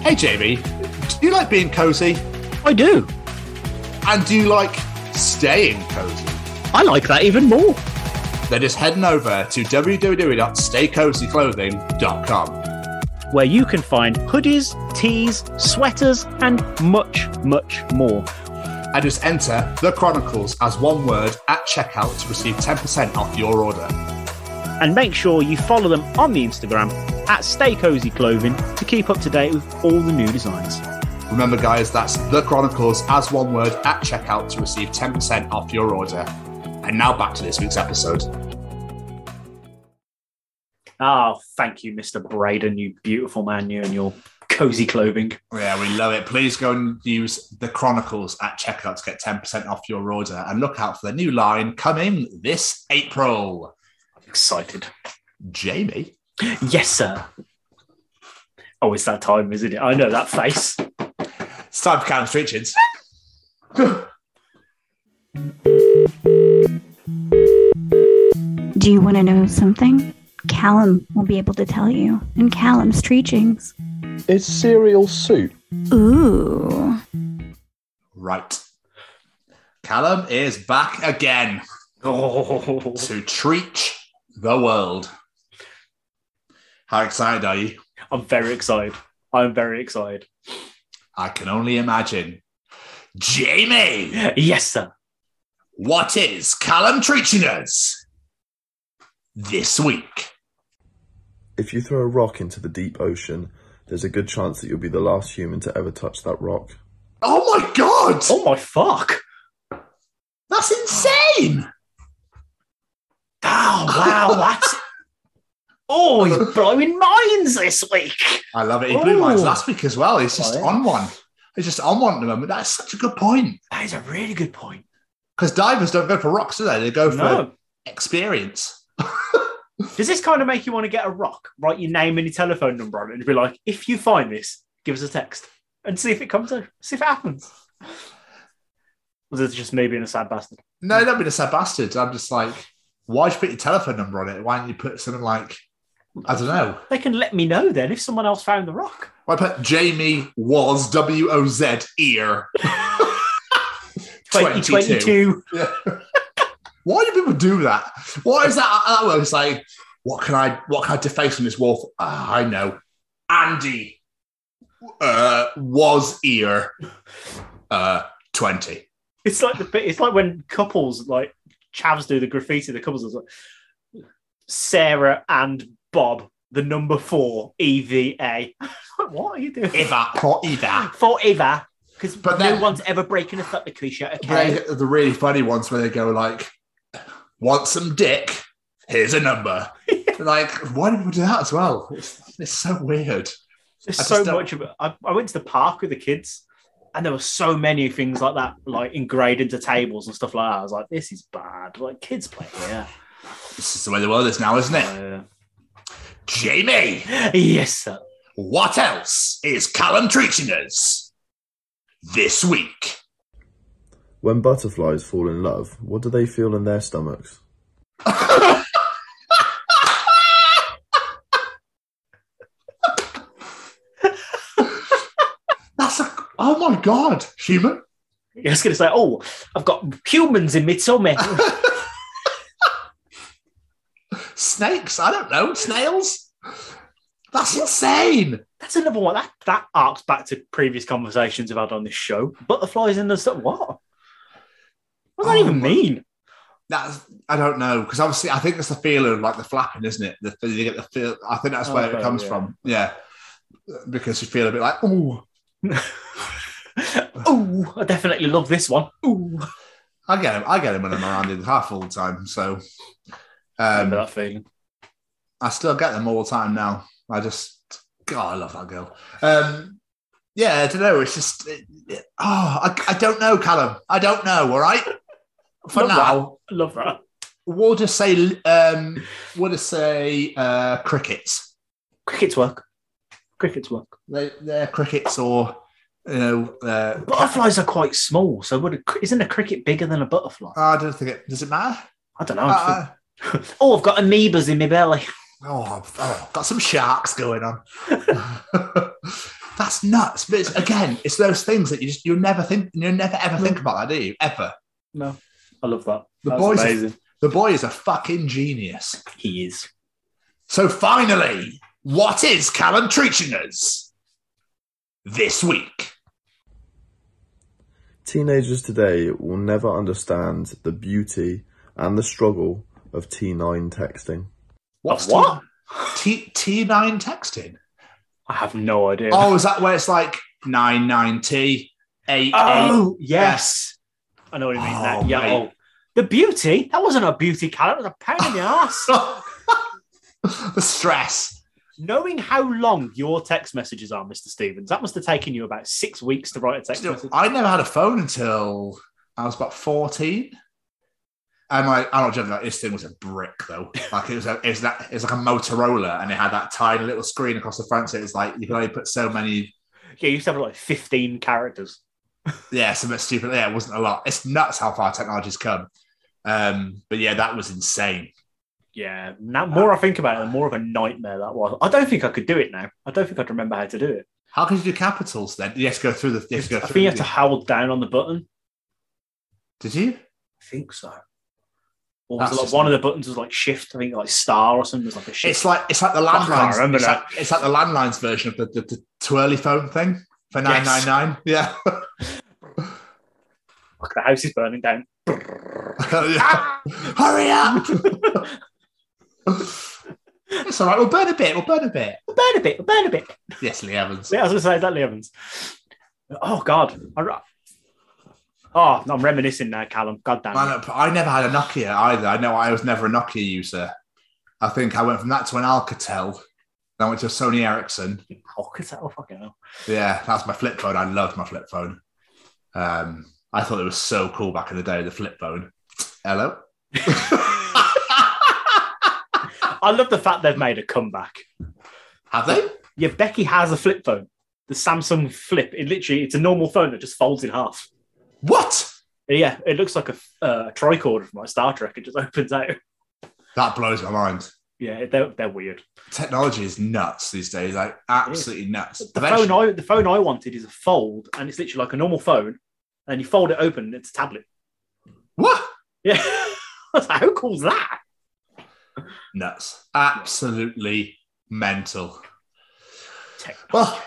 [SPEAKER 3] Hey, Jamie, do you like being cozy?
[SPEAKER 4] I do.
[SPEAKER 3] And do you like staying cozy?
[SPEAKER 4] I like that even more.
[SPEAKER 3] Then just heading over to www.staycozyclothing.com.
[SPEAKER 4] Where you can find hoodies, tees, sweaters, and much, much more.
[SPEAKER 3] And just enter the Chronicles as one word at checkout to receive 10% off your order.
[SPEAKER 4] And make sure you follow them on the Instagram at Stay Cozy Clothing to keep up to date with all the new designs.
[SPEAKER 3] Remember, guys, that's the Chronicles as one word at checkout to receive 10% off your order. And now back to this week's episode.
[SPEAKER 1] Oh, thank you, Mr. Braden, you beautiful man, you and your cozy clothing.
[SPEAKER 3] Yeah, we love it. Please go and use the Chronicles at checkout to get 10% off your order and look out for the new line coming this April.
[SPEAKER 1] I'm excited.
[SPEAKER 3] Jamie.
[SPEAKER 1] Yes, sir. Oh, it's that time, isn't it? I know that face.
[SPEAKER 3] It's time for Callum's Treachings.
[SPEAKER 5] Do you want to know something? Callum will be able to tell you in Callum's Treachings.
[SPEAKER 6] Is cereal soup?
[SPEAKER 5] Ooh.
[SPEAKER 3] Right. Callum is back again
[SPEAKER 1] Oh,
[SPEAKER 3] to treat the world. How excited are you?
[SPEAKER 1] I'm very excited. I'm very excited.
[SPEAKER 3] I can only imagine. Jamie,
[SPEAKER 1] Yes, sir.
[SPEAKER 3] what is Callum treating us this week?
[SPEAKER 6] If you throw a rock into the deep ocean, there's a good chance that you'll be the last human to ever touch that rock.
[SPEAKER 3] Oh my god!
[SPEAKER 1] Oh my fuck!
[SPEAKER 3] That's insane!
[SPEAKER 1] Oh wow, that's [LAUGHS] oh, he's blowing minds this week.
[SPEAKER 3] I love it. He blew mine
[SPEAKER 1] Ooh.
[SPEAKER 3] last week as well. He's just
[SPEAKER 1] Oh, yeah.
[SPEAKER 3] on one. He's just on one at the moment. That's such a good point.
[SPEAKER 1] That is a really good point.
[SPEAKER 3] Because divers don't go for rocks, do they? They go for
[SPEAKER 1] No,
[SPEAKER 3] experience. [LAUGHS]
[SPEAKER 1] does this kind of make you want to get a rock, write your name and your telephone number on it, and be like, if you find this, give us a text and see if it comes out, see if it happens. Was it just me being a sad bastard?
[SPEAKER 3] No, don't be a sad bastard. I'm just like, why'd you put your telephone number on it? Why don't you put something like, I don't know.
[SPEAKER 1] They can let me know then if someone else found the rock.
[SPEAKER 3] Why put Jamie was W O Z ear [LAUGHS]
[SPEAKER 1] 2022.
[SPEAKER 3] Yeah. Why do people do that? What is that? well, it's like, what can I what can I deface on this wall? Ah, I know. Andy. uh, was ear uh, 20.
[SPEAKER 1] It's like the bit. It's like when couples like Chavs do the graffiti. The couples are like Sarah and Bob, the number four EVA. [LAUGHS] what are you doing?
[SPEAKER 3] Eva, for Eva.
[SPEAKER 1] Forever. Because no
[SPEAKER 3] then-
[SPEAKER 1] one's ever breaking a with Krisha, okay?
[SPEAKER 3] the really funny ones where they go like, "Want some dick? Here's a number." [LAUGHS] like, why did we do that as well? It's, it's so weird.
[SPEAKER 1] There's so
[SPEAKER 3] don't-
[SPEAKER 1] much of it. I, I went to the park with the kids, and there were so many things like that, like engraved into tables and stuff like that. I was like, this is bad. Like kids play here.
[SPEAKER 3] This is the way the world is now, isn't it?
[SPEAKER 1] Uh,
[SPEAKER 3] Jamie, [LAUGHS]
[SPEAKER 1] yes, sir.
[SPEAKER 3] what else is Callum teaching us this week?
[SPEAKER 6] When butterflies fall in love, what do they feel in their stomachs?
[SPEAKER 3] That's a oh my god, human.
[SPEAKER 1] You're just going to say, oh, I've got humans in my tummy.
[SPEAKER 3] Snakes? I don't know. Snails? That's insane.
[SPEAKER 1] That's another one. That, that arcs back to previous conversations I've had on this show. Butterflies in the stuff. What? What does that
[SPEAKER 3] Oh
[SPEAKER 1] even mean?
[SPEAKER 3] That's I don't know because obviously I think it's the feeling of like the flapping, isn't it? The, you get the feel. I think that's where
[SPEAKER 1] Okay,
[SPEAKER 3] it comes
[SPEAKER 1] yeah.
[SPEAKER 3] from. Yeah, because you feel a bit like oh, [LAUGHS]
[SPEAKER 1] oh, I definitely love this one. Ooh.
[SPEAKER 3] I get him. I get him when I'm around in half all the time. So um,
[SPEAKER 1] that feeling.
[SPEAKER 3] I still get them all the time now. I just God, I love that girl. Um, yeah, I don't know. It's just it, it- oh, I, I don't know, Callum. I don't know. All right. For
[SPEAKER 1] Love
[SPEAKER 3] now,
[SPEAKER 1] I love that.
[SPEAKER 3] we'll just say um, we'll just say uh, crickets.
[SPEAKER 1] Crickets work. Crickets work.
[SPEAKER 3] They, they're crickets or you know. Uh,
[SPEAKER 1] Butterflies are quite small, so would a, isn't a cricket bigger than a butterfly?
[SPEAKER 3] I don't think it does. It matter.
[SPEAKER 1] I don't know.
[SPEAKER 3] Uh, [LAUGHS]
[SPEAKER 1] oh, I've got amoebas in my belly.
[SPEAKER 3] oh, I've- oh, got some sharks going on. [LAUGHS] That's nuts. But it's, again, it's those things that you just you never think you never ever think about that, do you? Ever.
[SPEAKER 1] No, I love that.
[SPEAKER 3] The
[SPEAKER 1] That's
[SPEAKER 3] boys are-
[SPEAKER 1] amazing.
[SPEAKER 3] The boy is a fucking genius.
[SPEAKER 1] He is.
[SPEAKER 3] So finally, what is Callum teaching us this week?
[SPEAKER 6] Teenagers today will never understand the beauty and the struggle of T9 texting.
[SPEAKER 3] What's
[SPEAKER 1] what?
[SPEAKER 3] T T nine texting?
[SPEAKER 1] I have no idea.
[SPEAKER 3] Oh, is that where it's like nine nine T eight eight?
[SPEAKER 1] Oh, yes. I know what you mean.
[SPEAKER 3] Oh,
[SPEAKER 1] that, yeah.
[SPEAKER 3] mate.
[SPEAKER 1] Oh. The beauty? That wasn't a beauty calendar. It was a pain in the ass. [LAUGHS]
[SPEAKER 3] the stress.
[SPEAKER 1] Knowing how long your text messages are, Mr. Stevens, that must have taken you about six weeks to write a text
[SPEAKER 3] Still,
[SPEAKER 1] message.
[SPEAKER 3] I never had a phone until I was about 14. And like, I'm not joking, like, this thing was a brick though. Like it was a, it was that, it was like a Motorola and it had that tiny little screen across the front. So it was like, you could only put so many,
[SPEAKER 1] Yeah, you used to have like 15 characters.
[SPEAKER 3] Yeah, some bit stupid. Yeah, it wasn't a lot. It's nuts how far technology's come. Um, but yeah, that was insane.
[SPEAKER 1] Yeah. Now, more I think about it, the more of a nightmare that was. I don't think I could do it now. I don't think I'd remember how to do it.
[SPEAKER 3] How could you do capitals then? You have to go through the, you have to go
[SPEAKER 1] I think you have to hold down on the button.
[SPEAKER 3] Did you?
[SPEAKER 1] I think so. Or was like one of the buttons was like shift, I think like star or something. Was like a shift.
[SPEAKER 3] It's like it's like the landlines.
[SPEAKER 1] remember
[SPEAKER 3] it's, like, it's like the landlines version of the, the, the twirly phone thing for nine nine nine.
[SPEAKER 1] Yes.
[SPEAKER 3] nine nine. Yeah. [LAUGHS]
[SPEAKER 1] Fuck, the house is burning down. [LAUGHS]
[SPEAKER 3] Hurry up! it's all right. We'll burn a bit. We'll burn a bit.
[SPEAKER 1] We'll burn a bit, we'll burn a bit.
[SPEAKER 3] Yes, Lee Evans.
[SPEAKER 1] Yeah, I was going to say that, Lee Evans. Oh, God. I, oh, I'm reminiscing now, Callum. God damn it.
[SPEAKER 3] I never had a Nokia either. I know I was never a Nokia user. I think I went from that to an Alcatel. Then I went to a Sony Ericsson.
[SPEAKER 1] That, oh, fucking hell.
[SPEAKER 3] Yeah, that's my flip phone. I loved my flip phone. Um, I thought it was so cool back in the day, the flip phone. Hello? [LAUGHS]
[SPEAKER 1] I love the fact they've made a comeback.
[SPEAKER 3] Have they?
[SPEAKER 1] Yeah, Becky has a flip phone. The Samsung Flip. It literally, it's a normal phone that just folds in half.
[SPEAKER 3] What?
[SPEAKER 1] Yeah, it looks like a, uh, tricorder from like Star Trek. It just opens out.
[SPEAKER 3] That blows my mind.
[SPEAKER 1] Yeah, they're, they're weird.
[SPEAKER 3] Technology is nuts these days, like absolutely nuts.
[SPEAKER 1] The
[SPEAKER 3] Eventually-
[SPEAKER 1] phone I the phone I wanted is a fold, and it's literally like a normal phone, and you fold it open, and it's a tablet.
[SPEAKER 3] what?
[SPEAKER 1] Yeah, like, how cool that?
[SPEAKER 3] Nuts. Absolutely mental.
[SPEAKER 1] Tech-
[SPEAKER 3] Well,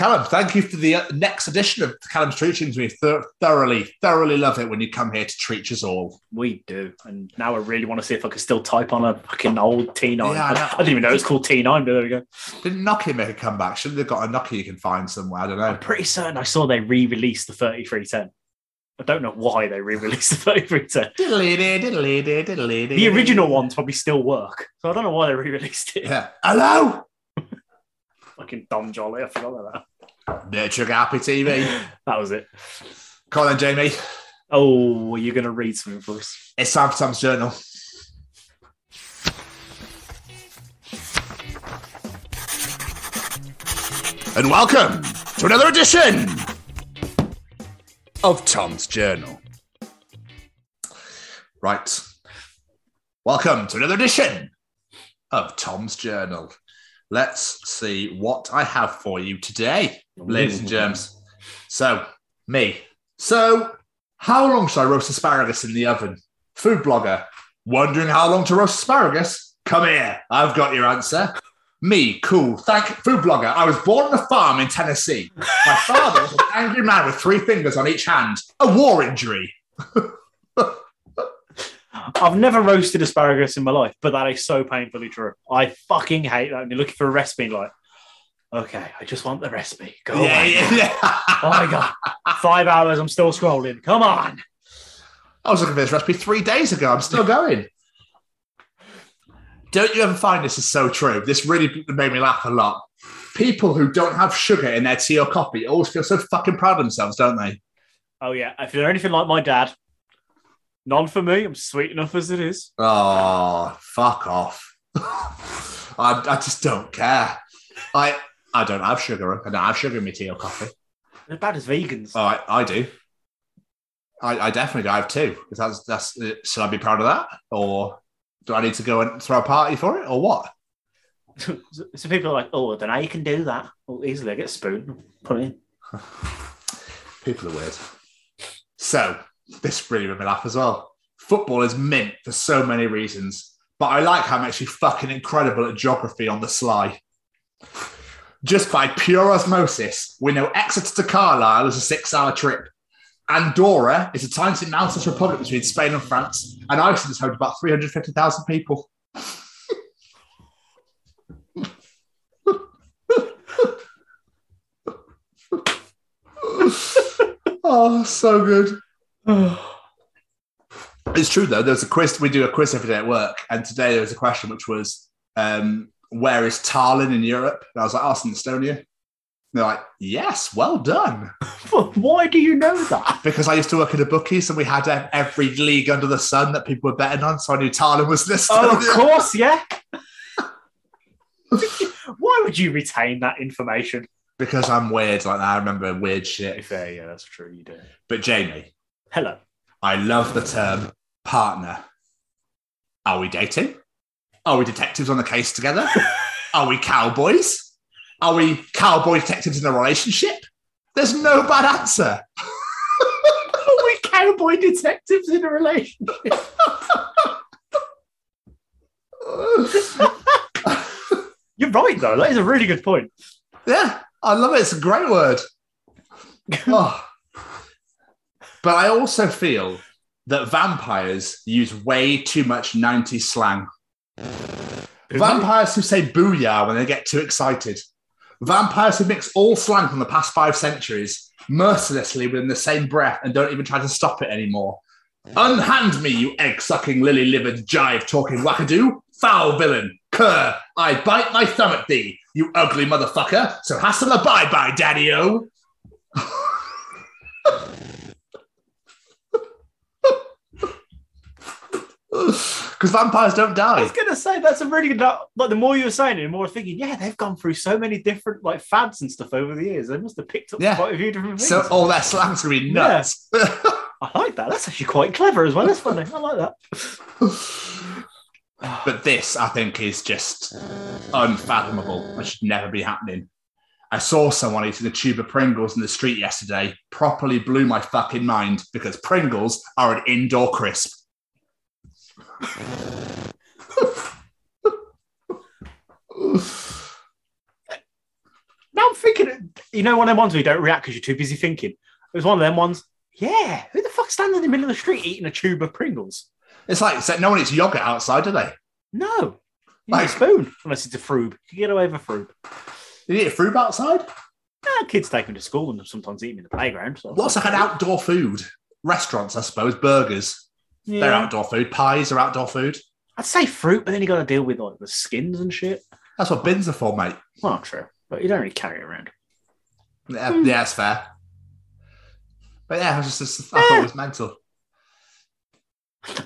[SPEAKER 3] Callum, thank you for the uh, next edition of Callum's Treachings. We th- thoroughly, thoroughly love it when you come here to treat us all.
[SPEAKER 1] We do. And now I really want to see if I can still type on a fucking old T9.
[SPEAKER 3] Yeah, I
[SPEAKER 1] I. I didn't even know it's called T9, but there we go.
[SPEAKER 3] Didn't Nokia make a comeback? Shouldn't they have got a Nokia you can find somewhere? I don't know.
[SPEAKER 1] I'm pretty certain I saw they re released the 3310. I don't know why they re released the 3310.
[SPEAKER 3] Diddly-dee, diddly-dee, diddly-dee.
[SPEAKER 1] The original ones probably still work. So I don't know why they re released it.
[SPEAKER 3] Yeah. Hello?
[SPEAKER 1] Fucking Dom Jolly. I forgot about that.
[SPEAKER 3] Nurture Happy TV. [LAUGHS]
[SPEAKER 1] That was it.
[SPEAKER 3] Come on then, Jamie.
[SPEAKER 1] Oh, you're going to read something for us.
[SPEAKER 3] It's time for Tom's Journal. And welcome to another edition of Tom's Journal. Right. Welcome to another edition of Tom's Journal. Let's see what I have for you today, ladies and germs. So, me. So, how long should I roast asparagus in the oven? Food blogger. Wondering how long to roast asparagus? Come here. I've got your answer. Me, cool. Thank food blogger. I was born on a farm in Tennessee. My father was an angry man with three fingers on each hand. A war injury. [LAUGHS]
[SPEAKER 1] I've never roasted asparagus in my life, but that is so painfully true. I fucking hate that. When you're looking for a recipe, like, okay, I just want the recipe. Go
[SPEAKER 3] yeah,
[SPEAKER 1] away.
[SPEAKER 3] yeah, yeah. [LAUGHS]
[SPEAKER 1] Oh my god, five hours. I'm still scrolling. Come on.
[SPEAKER 3] I was looking for this recipe three days ago. I'm still going. Don't you ever find this is so true? This really made me laugh a lot. People who don't have sugar in their tea or coffee always feel so fucking proud of themselves, don't they?
[SPEAKER 1] Oh yeah, if you're anything like my dad, none for me. I'm sweet enough as it is.
[SPEAKER 3] Oh, fuck off. [LAUGHS] I, I just don't care. I I don't have sugar. I don't have sugar in my tea or coffee.
[SPEAKER 1] They're bad as vegans.
[SPEAKER 3] Oh, I, I do. I, I definitely do. I have two. That's, that's, should I be proud of that? Or do I need to go and throw a party for it? Or what? [LAUGHS]
[SPEAKER 1] so people are like, oh, I don't know. You can do that. Well, easily. I get a spoon, put it in. [LAUGHS]
[SPEAKER 3] People are weird. So, this really made me laugh as well. Football is mint for so many reasons, but I like how I'm actually fucking incredible at geography on the sly. Just by pure osmosis, we know Exeter to Carlisle is a six hour trip. Andorra is a tiny mountainous republic between Spain and France, and Iceland is home to about 350,000 people. [LAUGHS] oh, so good. [SIGHS] It's true though. There's a quiz. We do a quiz every day at work, and today there was a question which was, um, "Where is Tallinn in Europe?" And I was like, "Oh, in Estonia." And they're like, "Yes, well done." [LAUGHS]
[SPEAKER 1] Why do you know that?
[SPEAKER 3] Because I used to work at a bookie, so we had uh, every league under the sun that people were betting on. So I knew Tallinn was this.
[SPEAKER 1] Oh, of [LAUGHS] course, yeah. [LAUGHS] Why would you retain that information?
[SPEAKER 3] Because I'm weird like that. I remember weird shit.
[SPEAKER 1] Fair, yeah, that's true. You do.
[SPEAKER 3] But Jamie,
[SPEAKER 1] Hello.
[SPEAKER 3] I love the term partner. Are we dating? Are we detectives on the case together? [LAUGHS] Are we cowboys? Are we cowboy detectives in a relationship? There's no bad answer.
[SPEAKER 1] Are we cowboy detectives in a relationship? [LAUGHS] You're right, though. That is a really good point.
[SPEAKER 3] Yeah, I love it. It's a great word. [LAUGHS] Oh. But I also feel that vampires use way too much 90s slang. Vampires who say booyah when they get too excited. Vampires who mix all slang from the past five centuries mercilessly within the same breath and don't even try to stop it anymore. Unhand me, you egg sucking, lily livered, jive talking wackadoo, foul villain, cur. I bite my thumb at thee, you ugly motherfucker. So hassle a bye bye, daddy o. [LAUGHS] Because vampires don't die.
[SPEAKER 1] I was gonna say that's a really good. Like the more you were saying it, the more I was thinking, yeah, they've gone through so many different like fads and stuff over the years. They must have picked up
[SPEAKER 3] Yeah.
[SPEAKER 1] quite a few different things.
[SPEAKER 3] So all their slang's gonna be nuts. [LAUGHS]
[SPEAKER 1] I like that. That's actually quite clever as well. That's funny. I like that. [SIGHS]
[SPEAKER 3] But this, I think, is just unfathomable. It should never be happening. I saw someone eating a tube of Pringles in the street yesterday. Properly blew my fucking mind because Pringles are an indoor crisp. [LAUGHS]
[SPEAKER 1] Now I'm thinking, you know, one of them ones where you don't react because you're too busy thinking. It was one of them ones. Yeah, who the fuck's standing in the middle of the street eating a tube of Pringles?
[SPEAKER 3] It's like, it's like no one eats yogurt outside, do they?
[SPEAKER 1] No, you
[SPEAKER 3] Like-
[SPEAKER 1] a spoon unless it's a Frube. You get away with a Frube.
[SPEAKER 3] They eat fruit outside?
[SPEAKER 1] Ah, kids take them to school and sometimes eat them in the playground. So
[SPEAKER 3] What's like an outdoor food? Restaurants, I suppose, burgers.
[SPEAKER 1] Yeah.
[SPEAKER 3] They're outdoor food. Pies are outdoor food.
[SPEAKER 1] I'd say fruit, but then you got to deal with like the skins and shit.
[SPEAKER 3] That's what bins are for, mate.
[SPEAKER 1] Well, true, but you don't really carry it around.
[SPEAKER 3] Yeah, yeah hmm. that's fair. But yeah, I was just, I eh. thought it was mental.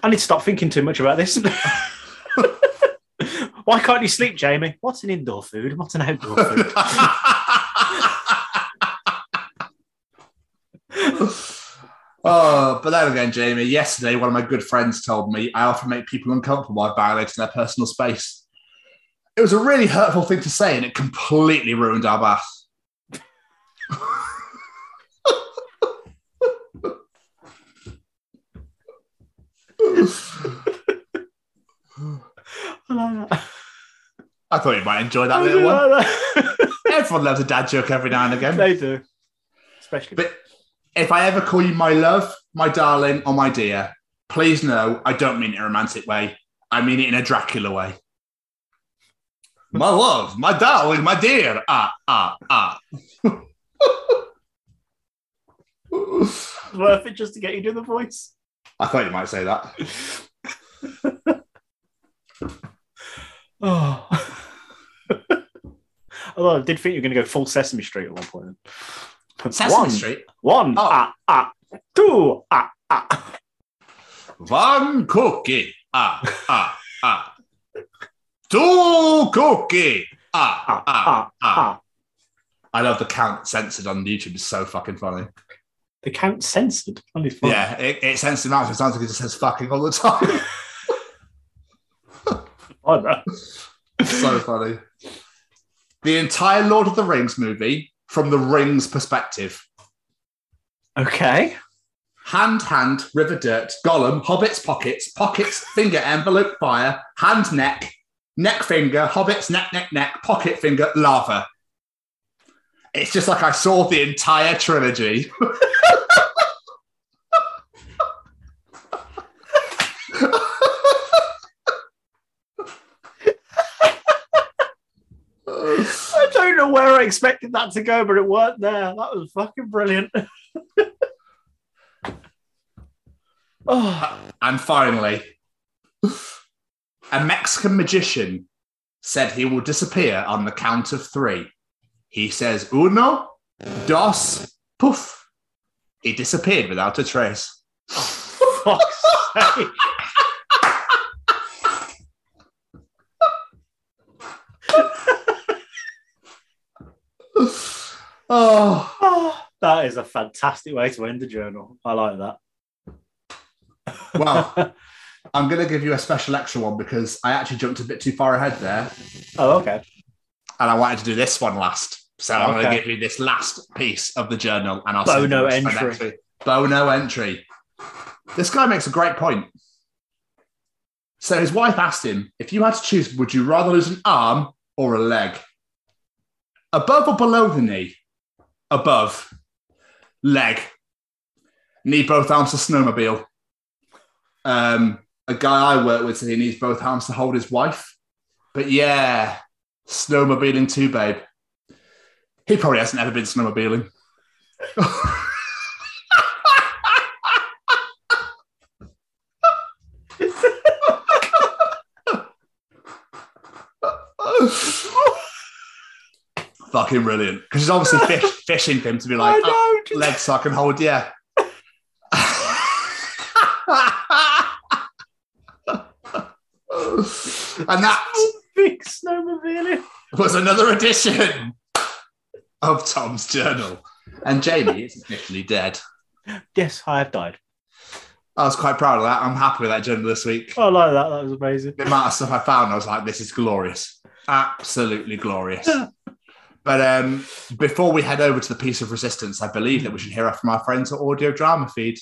[SPEAKER 1] I need to stop thinking too much about this. [LAUGHS] Why can't you sleep, Jamie? What's an indoor food? What's an outdoor food? [LAUGHS] [LAUGHS]
[SPEAKER 3] oh, but then again, Jamie, yesterday one of my good friends told me I often make people uncomfortable by violating their personal space. It was a really hurtful thing to say, and it completely ruined our bath.
[SPEAKER 1] I.
[SPEAKER 3] I thought you might enjoy that
[SPEAKER 1] I
[SPEAKER 3] little one.
[SPEAKER 1] that. [LAUGHS]
[SPEAKER 3] Everyone loves a dad joke every now and again.
[SPEAKER 1] they do, especially.
[SPEAKER 3] But if I ever call you my love, my darling, or my dear, please know I don't mean it in a romantic way. I mean it in a Dracula way. My love, my darling, my dear. Ah, ah, ah.
[SPEAKER 1] worth it just to get you to the voice.
[SPEAKER 3] I thought you might say that.
[SPEAKER 1] Oh. [LAUGHS] Although I did think you were going to go full Sesame Street at one point.
[SPEAKER 3] Sesame
[SPEAKER 1] one,
[SPEAKER 3] Street.
[SPEAKER 1] One,
[SPEAKER 3] Oh.
[SPEAKER 1] ah, ah, two, ah, ah.
[SPEAKER 3] One cookie. Ah, ah, ah. Two cookie. Ah,
[SPEAKER 1] Ah,
[SPEAKER 3] ah,
[SPEAKER 1] ah,
[SPEAKER 3] ah.
[SPEAKER 1] ah.
[SPEAKER 3] I love the count censored on YouTube. It's so fucking funny.
[SPEAKER 1] The count censored on his.
[SPEAKER 3] Yeah, it, it censors him out. It sounds like it just says fucking all the time.
[SPEAKER 1] I know. [LAUGHS]
[SPEAKER 3] so funny. The entire Lord of the Rings movie from the Rings perspective.
[SPEAKER 1] Okay.
[SPEAKER 3] Hand, hand, river dirt, Gollum, hobbits, pockets, pockets, finger, envelope, fire, hand, neck, neck, finger, hobbits, neck, neck, neck, pocket, finger, lava. It's just like I saw the entire trilogy. [LAUGHS]
[SPEAKER 1] I don't know where I expected that to go, but it weren't there. That was fucking brilliant. [LAUGHS] oh,
[SPEAKER 3] And finally, a Mexican magician said he will disappear on the count of three. He says, uno, dos, poof. He disappeared without a trace. [LAUGHS]
[SPEAKER 1] fuck's sake.
[SPEAKER 3] Oh, [SIGHS]
[SPEAKER 1] Oh, [SIGHS] that is a fantastic way to end the journal. I like that.
[SPEAKER 3] well, [LAUGHS] I'm going to give you a special extra one because I actually jumped a bit too far ahead there
[SPEAKER 1] oh, okay.
[SPEAKER 3] and I wanted to do this one last. So I'm going to give you this last piece of the journal and I'll
[SPEAKER 1] Bono entry.
[SPEAKER 3] Bono entry. This guy makes a great point. So his wife asked him, if you had to choose, would you rather lose an arm or a leg? Above or below the knee? Above. Leg. Need both arms to snowmobile. Um, a guy I work with said he needs both arms to hold his wife. But yeah, snowmobiling too, babe. He probably hasn't ever been snowmobiling. [LAUGHS] Fucking brilliant. Because he's obviously [LAUGHS] fish, fishing for him to be like,
[SPEAKER 1] I
[SPEAKER 3] "Oh, legs so I can hold, yeah. [LAUGHS] and that
[SPEAKER 1] Big snowmobiling.
[SPEAKER 3] was another edition of Tom's Journal. And Jamie is officially dead.
[SPEAKER 1] Yes, I have died.
[SPEAKER 3] I was quite proud of that. I'm happy with that journal this week.
[SPEAKER 1] I like that. That was amazing.
[SPEAKER 3] The amount of stuff I found, I was like, this is glorious. Absolutely glorious. [LAUGHS] but um, before we head over to the piece of resistance, I believe that we should hear from our friends at Audio Drama Feed.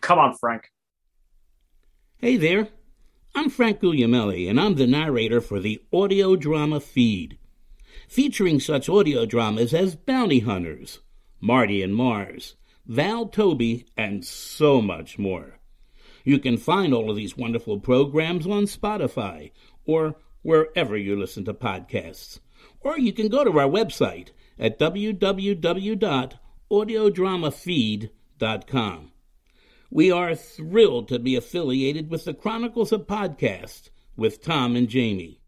[SPEAKER 1] Come on, Frank.
[SPEAKER 7] Hey there, I'm Frank Guglielmelli, and I'm the narrator for the audio drama feed. featuring such audio dramas as Bounty Hunters, Marty and Mars, Val Toby, and so much more. You can find all of these wonderful programs on Spotify or wherever you listen to podcasts. Or you can go to our website at www.audiodramafeed.com. We are thrilled to be affiliated with the Chronicles of Podcast with Tom and Jamie.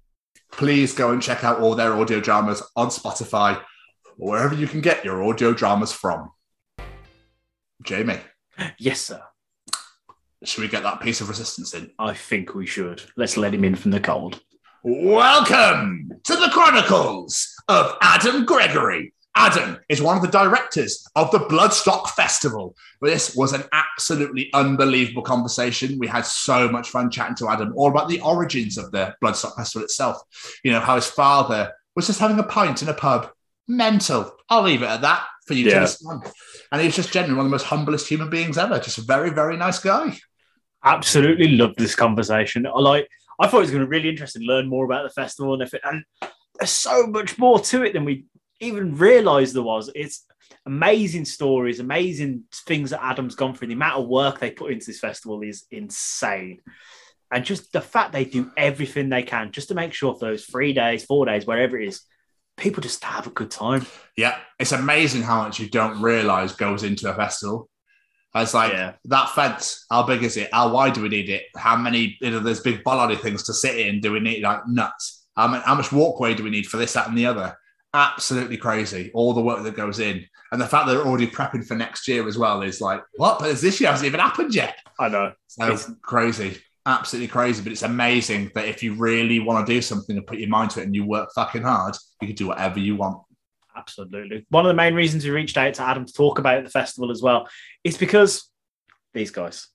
[SPEAKER 3] Please go and check out all their audio dramas on Spotify or wherever you can get your audio dramas from. Jamie,
[SPEAKER 1] Yes, sir.
[SPEAKER 3] should we get that piece of resistance in?
[SPEAKER 1] I think we should. Let's let him in from the cold.
[SPEAKER 3] Welcome to the Chronicles of Adam Gregory. Adam is one of the directors of the Bloodstock Festival. This was an absolutely unbelievable conversation. We had so much fun chatting to Adam all about the origins of the Bloodstock Festival itself. You know, how his father was just having a pint in a pub. Mental. I'll leave it at that for you to
[SPEAKER 1] Yeah.
[SPEAKER 3] understand. And he was just genuinely one of the most humblest human beings ever. Just a very, very nice guy.
[SPEAKER 1] Absolutely loved this conversation. I like. I thought it was going to be really interesting to learn more about the festival and if it, and there's so much more to it than we even realised there was. It's amazing stories, amazing things that Adam's gone through. The amount of work they put into this festival is insane. And just the fact they do everything they can just to make sure for those three days, four days, wherever it is, people just have a good time.
[SPEAKER 3] Yeah, it's amazing how much you don't realize goes into a festival. It's like
[SPEAKER 1] Yeah.
[SPEAKER 3] that fence. How big is it? How wide do we need it? How many? You know, there's big bollardy things to sit in. Do we need like nuts? How much, how much walkway do we need for this, that, and the other? Absolutely crazy. All the work that goes in, and the fact that they're already prepping for next year as well is like what? But this year hasn't even happened yet.
[SPEAKER 1] I know.
[SPEAKER 3] So
[SPEAKER 1] It's-
[SPEAKER 3] crazy, absolutely crazy. But it's amazing that if you really want to do something and put your mind to it and you work fucking hard, you can do whatever you want.
[SPEAKER 1] Absolutely. One of the main reasons we reached out to Adam to talk about the festival as well is because these guys.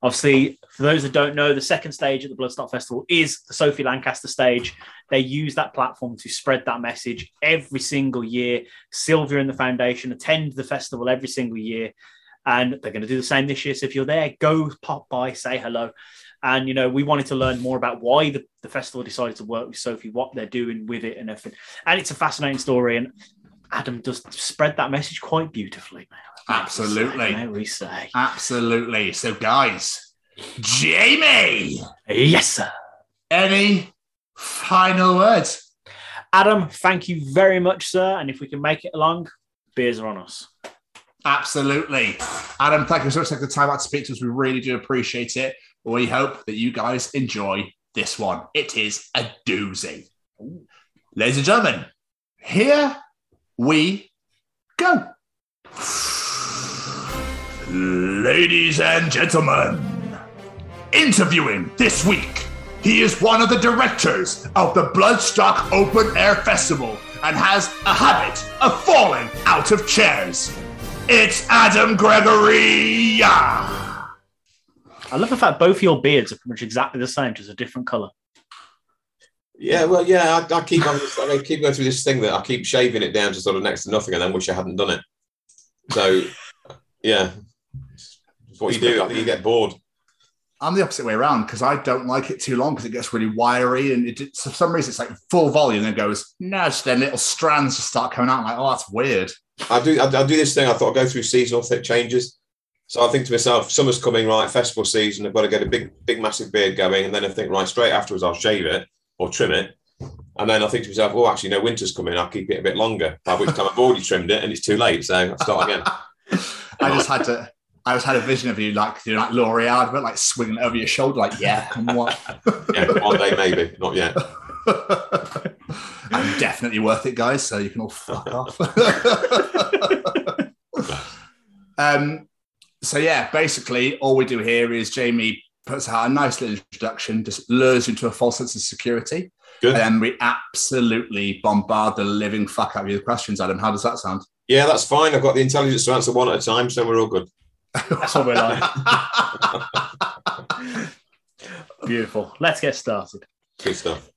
[SPEAKER 1] Obviously, for those that don't know, the second stage at the Bloodstock Festival is the Sophie Lancaster stage. They use that platform to spread that message every single year. Sylvia and the foundation attend the festival every single year, and they're going to do the same this year. So if you're there, go pop by, say hello. And you know, we wanted to learn more about why the, the festival decided to work with Sophie, what they're doing with it, and everything. And it's a fascinating story. And Adam does spread that message quite beautifully.
[SPEAKER 3] Absolutely.
[SPEAKER 1] May we say?
[SPEAKER 3] Absolutely. So, guys, Jamie,
[SPEAKER 1] Yes, sir.
[SPEAKER 3] any final words?
[SPEAKER 1] Adam, thank you very much, sir. And if we can make it along, beers are on us.
[SPEAKER 3] Absolutely. Adam, thank you so much for taking the time out to speak to us. We really do appreciate it. We hope that you guys enjoy this one. It is a doozy. Ladies and gentlemen, here we go. Ladies and gentlemen, interviewing this week, he is one of the directors of the Bloodstock Open Air Festival and has a habit of falling out of chairs. It's Adam Gregory.
[SPEAKER 1] I love the fact both your beards are pretty much exactly the same, just a different colour.
[SPEAKER 2] Yeah, well, yeah, I, I keep on, I keep going through this thing that I keep shaving it down to sort of next to nothing, and then wish I hadn't done it. So, yeah, it's what you do. I think you get bored.
[SPEAKER 3] I'm the opposite way around because I don't like it too long because it gets really wiry and it, for some reason it's like full volume and it goes nudge, then little strands just start coming out. I'm like, oh, that's weird.
[SPEAKER 2] I do. I, I do this thing. I thought I'd go through seasonal th- changes. So I think to myself, summer's coming, right? Festival season. I've got to get a big, big, massive beard going, and then I think, right, straight afterwards, I'll shave it or trim it, and then I think to myself, well, actually, no, winter's coming. I'll keep it a bit longer. By which time I've already trimmed it, and it's too late. So I'll start again. [LAUGHS]
[SPEAKER 3] I just had to. I just had a vision of you like you know, like L'Oreal, advert, like swinging it over your shoulder, like yeah, come on. [LAUGHS]
[SPEAKER 2] Yeah, one day maybe, not yet.
[SPEAKER 3] I'm definitely worth it, guys. So you can all fuck [LAUGHS] off. um, so yeah, basically, all we do here is Jamie puts out a nice little introduction, just lures you into a false sense of security,
[SPEAKER 2] Good.
[SPEAKER 3] and then we absolutely bombard the living fuck out of you with questions. Adam, how does that sound?
[SPEAKER 2] Yeah, that's fine. I've got the intelligence to answer one at a time, so we're all good.
[SPEAKER 1] That's what we're like. [LAUGHS] Beautiful. Let's get started.
[SPEAKER 2] Good stuff.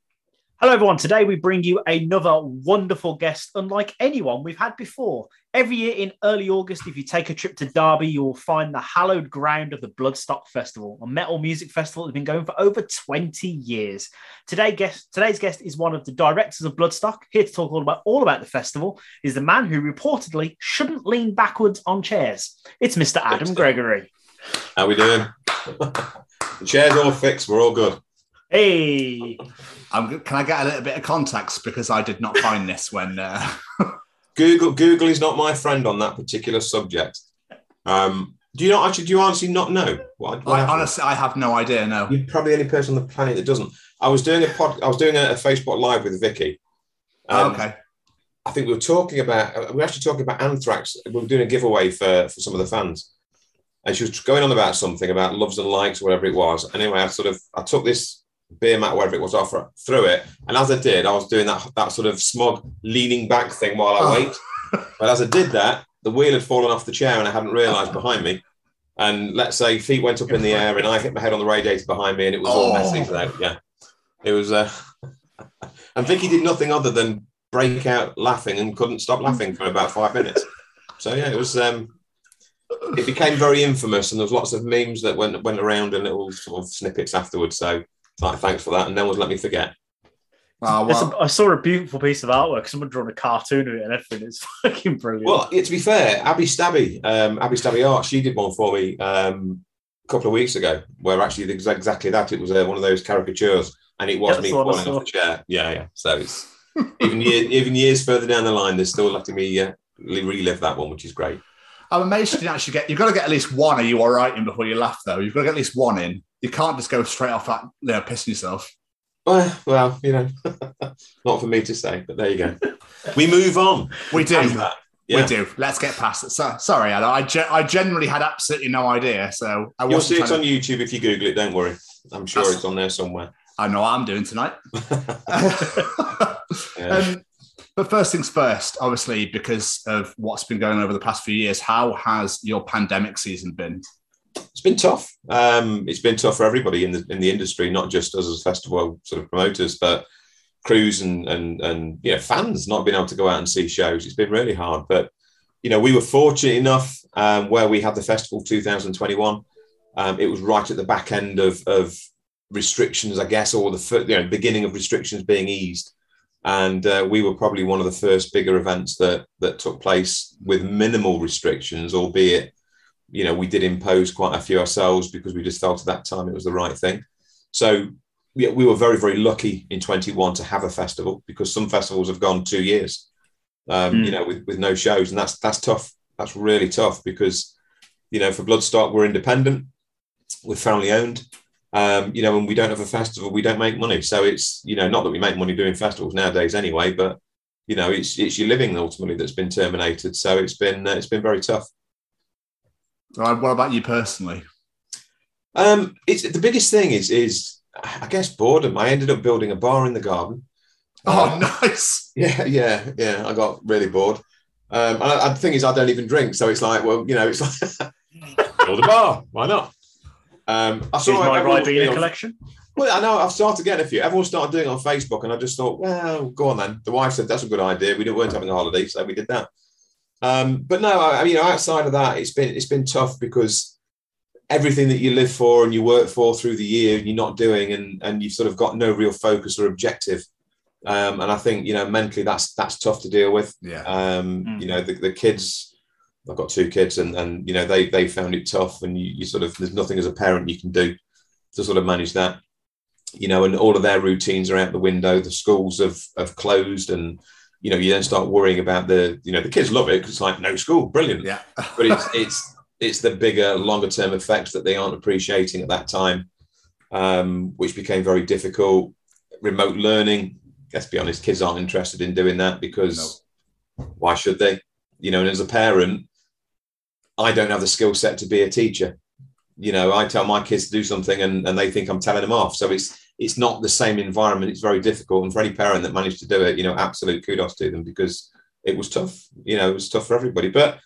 [SPEAKER 1] Hello, everyone. Today we bring you another wonderful guest, unlike anyone we've had before. Every year in early August, if you take a trip to Derby, you will find the hallowed ground of the Bloodstock Festival, a metal music festival that's been going for over 20 years. Today, guest, today's guest is one of the directors of Bloodstock. Here to talk all about all about the festival is the man who reportedly shouldn't lean backwards on chairs. It's Mr. Adam Gregory.
[SPEAKER 2] How we doing? [LAUGHS] the chair's all fixed. We're all good.
[SPEAKER 1] Hey,
[SPEAKER 3] I'm, can I get a little bit of context because I did not find this when. Uh... [LAUGHS]
[SPEAKER 2] Google Google is not my friend on that particular subject. Um, do you not actually? Do you honestly not know? What, what
[SPEAKER 3] I, honestly, I have no idea. No.
[SPEAKER 2] You're probably the only person on the planet that doesn't. I was doing a pod. I was doing a, a Facebook live with Vicky. Um,
[SPEAKER 3] okay.
[SPEAKER 2] I think we were talking about. We were actually talking about Anthrax. We were doing a giveaway for for some of the fans, and she was going on about something about loves and likes, whatever it was. Anyway, I sort of I took this beer mat, whatever it was, off through it, and as I did, I was doing that that sort of smug leaning back thing while I
[SPEAKER 3] Oh.
[SPEAKER 2] wait. But as I did that, the wheel had fallen off the chair, and I hadn't realised behind me. And let's say feet went up in the air, and I hit my head on the radiator behind me, and it was all
[SPEAKER 3] Oh.
[SPEAKER 2] messy. So yeah, it was. Uh, [LAUGHS] and Vicky did nothing other than break out laughing and couldn't stop laughing for about five minutes. So yeah, it was. Um, it became very infamous, and there was lots of memes that went went around and little sort of snippets afterwards. So like, thanks for that, and no one's let me forget.
[SPEAKER 3] Oh, well,
[SPEAKER 1] a- I saw a beautiful piece of artwork. Someone drawn a cartoon of it and everything. It's [LAUGHS] fucking brilliant.
[SPEAKER 2] Well, yeah, to be fair, Abby Stabby, um, Abby Stabby Art, she did one for me um, a couple of weeks ago, where actually it's exactly that. It was uh, one of those caricatures, and it was
[SPEAKER 1] Yeah,
[SPEAKER 2] me
[SPEAKER 1] that's
[SPEAKER 2] falling off the chair. Yeah, yeah. So it's [LAUGHS] even year, even years further down the line, they're still letting me uh, li- relive that one, which is great.
[SPEAKER 3] I'm amazed you didn't actually get. You've got to get at least one. Are you all right in before you laugh though? You've got to get at least one in. You can't just go straight off that, you know, pissing yourself.
[SPEAKER 2] Well, well, you know, [LAUGHS] not for me to say, but there you go. We move on.
[SPEAKER 3] We do.
[SPEAKER 2] That. Yeah.
[SPEAKER 3] We do. Let's get past it. So, sorry, Adam. I, ge- I generally had absolutely no idea. So I
[SPEAKER 2] You'll see it
[SPEAKER 3] trying
[SPEAKER 2] on YouTube if you Google it. Don't worry. I'm sure
[SPEAKER 3] That's-
[SPEAKER 2] it's on there somewhere.
[SPEAKER 3] I know what I'm doing tonight.
[SPEAKER 2] Yeah. [LAUGHS] [LAUGHS]
[SPEAKER 3] um, but first things first, obviously, because of what's been going on over the past few years, how has your pandemic season been?
[SPEAKER 2] It's been tough. Um, it's been tough for everybody in the in the industry, not just us as festival sort of promoters, but crews and and and you know fans not being able to go out and see shows. It's been really hard, but you know we were fortunate enough um, where we had the festival 2021. Um, it was right at the back end of of restrictions, I guess, or the you know beginning of restrictions being eased. And uh, we were probably one of the first bigger events that that took place with minimal restrictions, albeit you know, we did impose quite a few ourselves because we just felt at that time it was the right thing. So yeah, we were very, very lucky in 21 to have a festival because some festivals have gone two years, um,
[SPEAKER 1] Mm.
[SPEAKER 2] you know, with, with no shows. And that's, that's tough. That's really tough because, you know, for Bloodstock, we're independent, we're family owned. Um, you know, when we don't have a festival, we don't make money. So it's, you know, not that we make money doing festivals nowadays anyway, but you know, it's it's your living ultimately that's been terminated. So it's been uh, it's been very tough.
[SPEAKER 3] Uh, What about you personally?
[SPEAKER 2] Um, it's the biggest thing is is I guess boredom. I ended up building a bar in the garden.
[SPEAKER 3] Oh,
[SPEAKER 2] Uh,
[SPEAKER 3] nice. [LAUGHS]
[SPEAKER 2] yeah, yeah, yeah. I got really bored. Um, and I, the thing is, I don't even drink, so it's like, well, you know, it's like [LAUGHS] build a bar. Why not? Um, I
[SPEAKER 1] Is
[SPEAKER 2] saw
[SPEAKER 1] my
[SPEAKER 2] everyone was
[SPEAKER 1] Ribena
[SPEAKER 2] doing on-
[SPEAKER 1] collection?
[SPEAKER 2] Well, I know I've started getting a few. Everyone started doing it on Facebook, and I just thought, well, go on then. The wife said that's a good idea. We weren't having a holiday, so we did that. Um, but no, I, I mean, outside of that, it's been it's been tough because everything that you live for and you work for through the year, and you're not doing, and and you've sort of got no real focus or objective. Um, and I think you know mentally that's that's tough to deal with.
[SPEAKER 3] Yeah.
[SPEAKER 2] Um,
[SPEAKER 1] Mm.
[SPEAKER 2] You know, the, the kids. I've got two kids, and and you know they they found it tough, and you, you sort of there's nothing as a parent you can do to sort of manage that. You know, and all of their routines are out the window. The schools have have closed, and you know you then start worrying about the you know the kids love it because it's like no school, brilliant.
[SPEAKER 3] Yeah. [LAUGHS]
[SPEAKER 2] But it's it's it's the bigger, longer term effects that they aren't appreciating at that time, um, which became very difficult. Remote learning. Let's be honest, kids aren't interested in doing that because why should they? You know, and as a parent, I don't have the skill set to be a teacher. You know, I tell my kids to do something and, and they think I'm telling them off. So it's it's not the same environment. It's very difficult. And for any parent that managed to do it, you know, absolute kudos to them because it was tough. You know, it was tough for everybody. But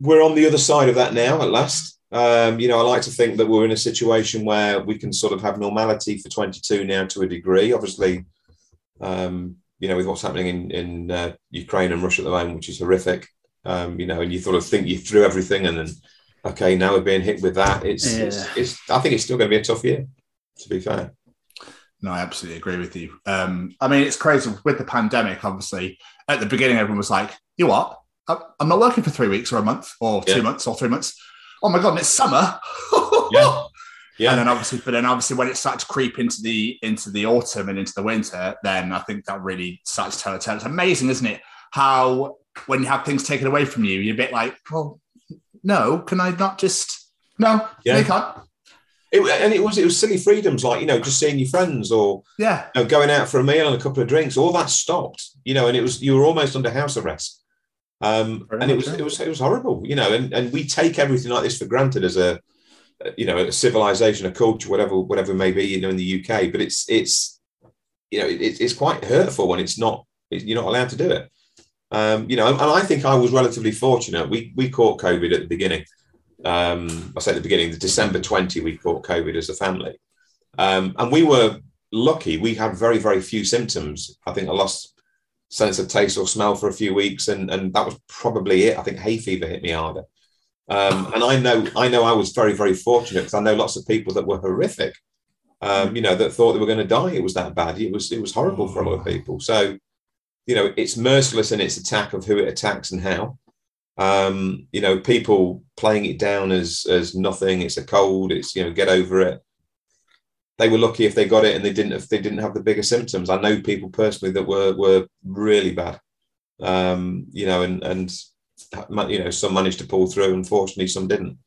[SPEAKER 2] we're on the other side of that now at last. Um, you know, I like to think that we're in a situation where we can sort of have normality for 22 now to a degree. Obviously, um, you know, with what's happening in, in uh, Ukraine and Russia at the moment, which is horrific. Um, you know, and you sort of think you threw everything, and then okay, now we're being hit with that. It's, it's, it's I think it's still going to be a tough year. To be fair,
[SPEAKER 3] No, I absolutely agree with you. Um, I mean, it's crazy with the pandemic. Obviously, at the beginning, everyone was like, "You what? I'm not working for three weeks or a month or two months or three months. Oh my god, and it's summer."
[SPEAKER 2] Yeah. [LAUGHS] Yeah.
[SPEAKER 3] And then obviously, but then obviously, when it starts to creep into the into the autumn and into the winter, then I think that really starts to tell a tale. It's amazing, isn't it? How when you have things taken away from you, you're a bit like, "Well, no, can I not just no?
[SPEAKER 2] Yeah.
[SPEAKER 3] no, you can't."
[SPEAKER 2] It, and it was it was silly freedoms like you know just seeing your friends or
[SPEAKER 3] Yeah,
[SPEAKER 2] you know, going out for a meal and a couple of drinks. All that stopped. You know, and it was you were almost under house arrest. Um, and it was it was it was horrible. You know, and and we take everything like this for granted as a you know a civilization, a culture, whatever whatever it may be. You know, in the UK, but it's it's you know it, it's quite hurtful when it's not you're not allowed to do it. Um, you know, and I think I was relatively fortunate. We we caught COVID at the beginning. Um, I say at the beginning, the December 20, we caught COVID as a family. Um, and we were lucky. We had very, very few symptoms. I think I lost sense of taste or smell for a few weeks, and, and that was probably it. I think hay fever hit me harder. Um, and I know, I know, I was very, very fortunate because I know lots of people that were horrific. Um, you know, that thought they were going to die. It was that bad. It was, it was horrible for a lot of people. So, you know, it's merciless in its attack of who it attacks and how. Um, you know, people playing it down as as nothing. It's a cold. It's you know, get over it. They were lucky if they got it and they didn't if they didn't have the bigger symptoms. I know people personally that were were really bad. Um, you know, and and you know, some managed to pull through. Unfortunately, some didn't,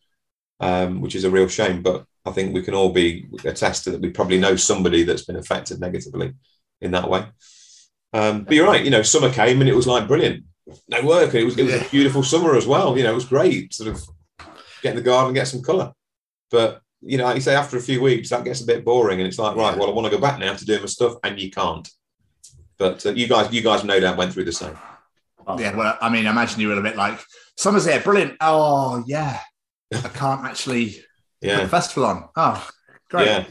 [SPEAKER 2] um, which is a real shame. But I think we can all be attested that we probably know somebody that's been affected negatively in that way. Um, but you're right. You know, summer came and it was like brilliant. No work. It was it was a beautiful summer as well. You know, it was great. Sort of get in the garden, get some colour. But you know, like you say, after a few weeks, that gets a bit boring, and it's like, right, well, I want to go back now to doing my stuff, and you can't. But uh, you guys, you guys, no doubt went through the same.
[SPEAKER 3] Yeah, well, I mean, I imagine you were a bit like, summer's here, brilliant. Oh, yeah. [LAUGHS] I can't actually put the festival on. Oh, great.
[SPEAKER 2] yeah.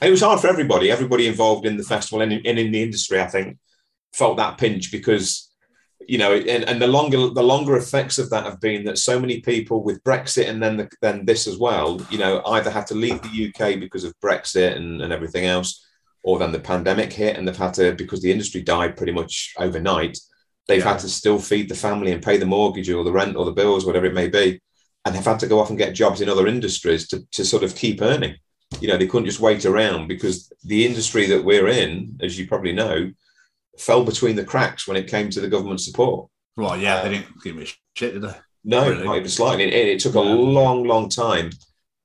[SPEAKER 2] It was hard for everybody. Everybody involved in the festival and in, and in the industry, I think, felt that pinch because you know, and, and the longer the longer effects of that have been that so many people with Brexit and then the, then this as well, you know, either had to leave the UK because of Brexit and, and everything else, or then the pandemic hit and they've had to because the industry died pretty much overnight. They've
[SPEAKER 3] Yeah.
[SPEAKER 2] had to still feed the family and pay the mortgage or the rent or the bills, whatever it may be, and have had to go off and get jobs in other industries to, to sort of keep earning. You know, they couldn't just wait around because the industry that we're in, as you probably know, fell between the cracks when it came to the government support.
[SPEAKER 3] Well, yeah, they didn't give me shit, did they?
[SPEAKER 2] No,
[SPEAKER 3] Really?
[SPEAKER 2] not even slightly. It, it took a long, long time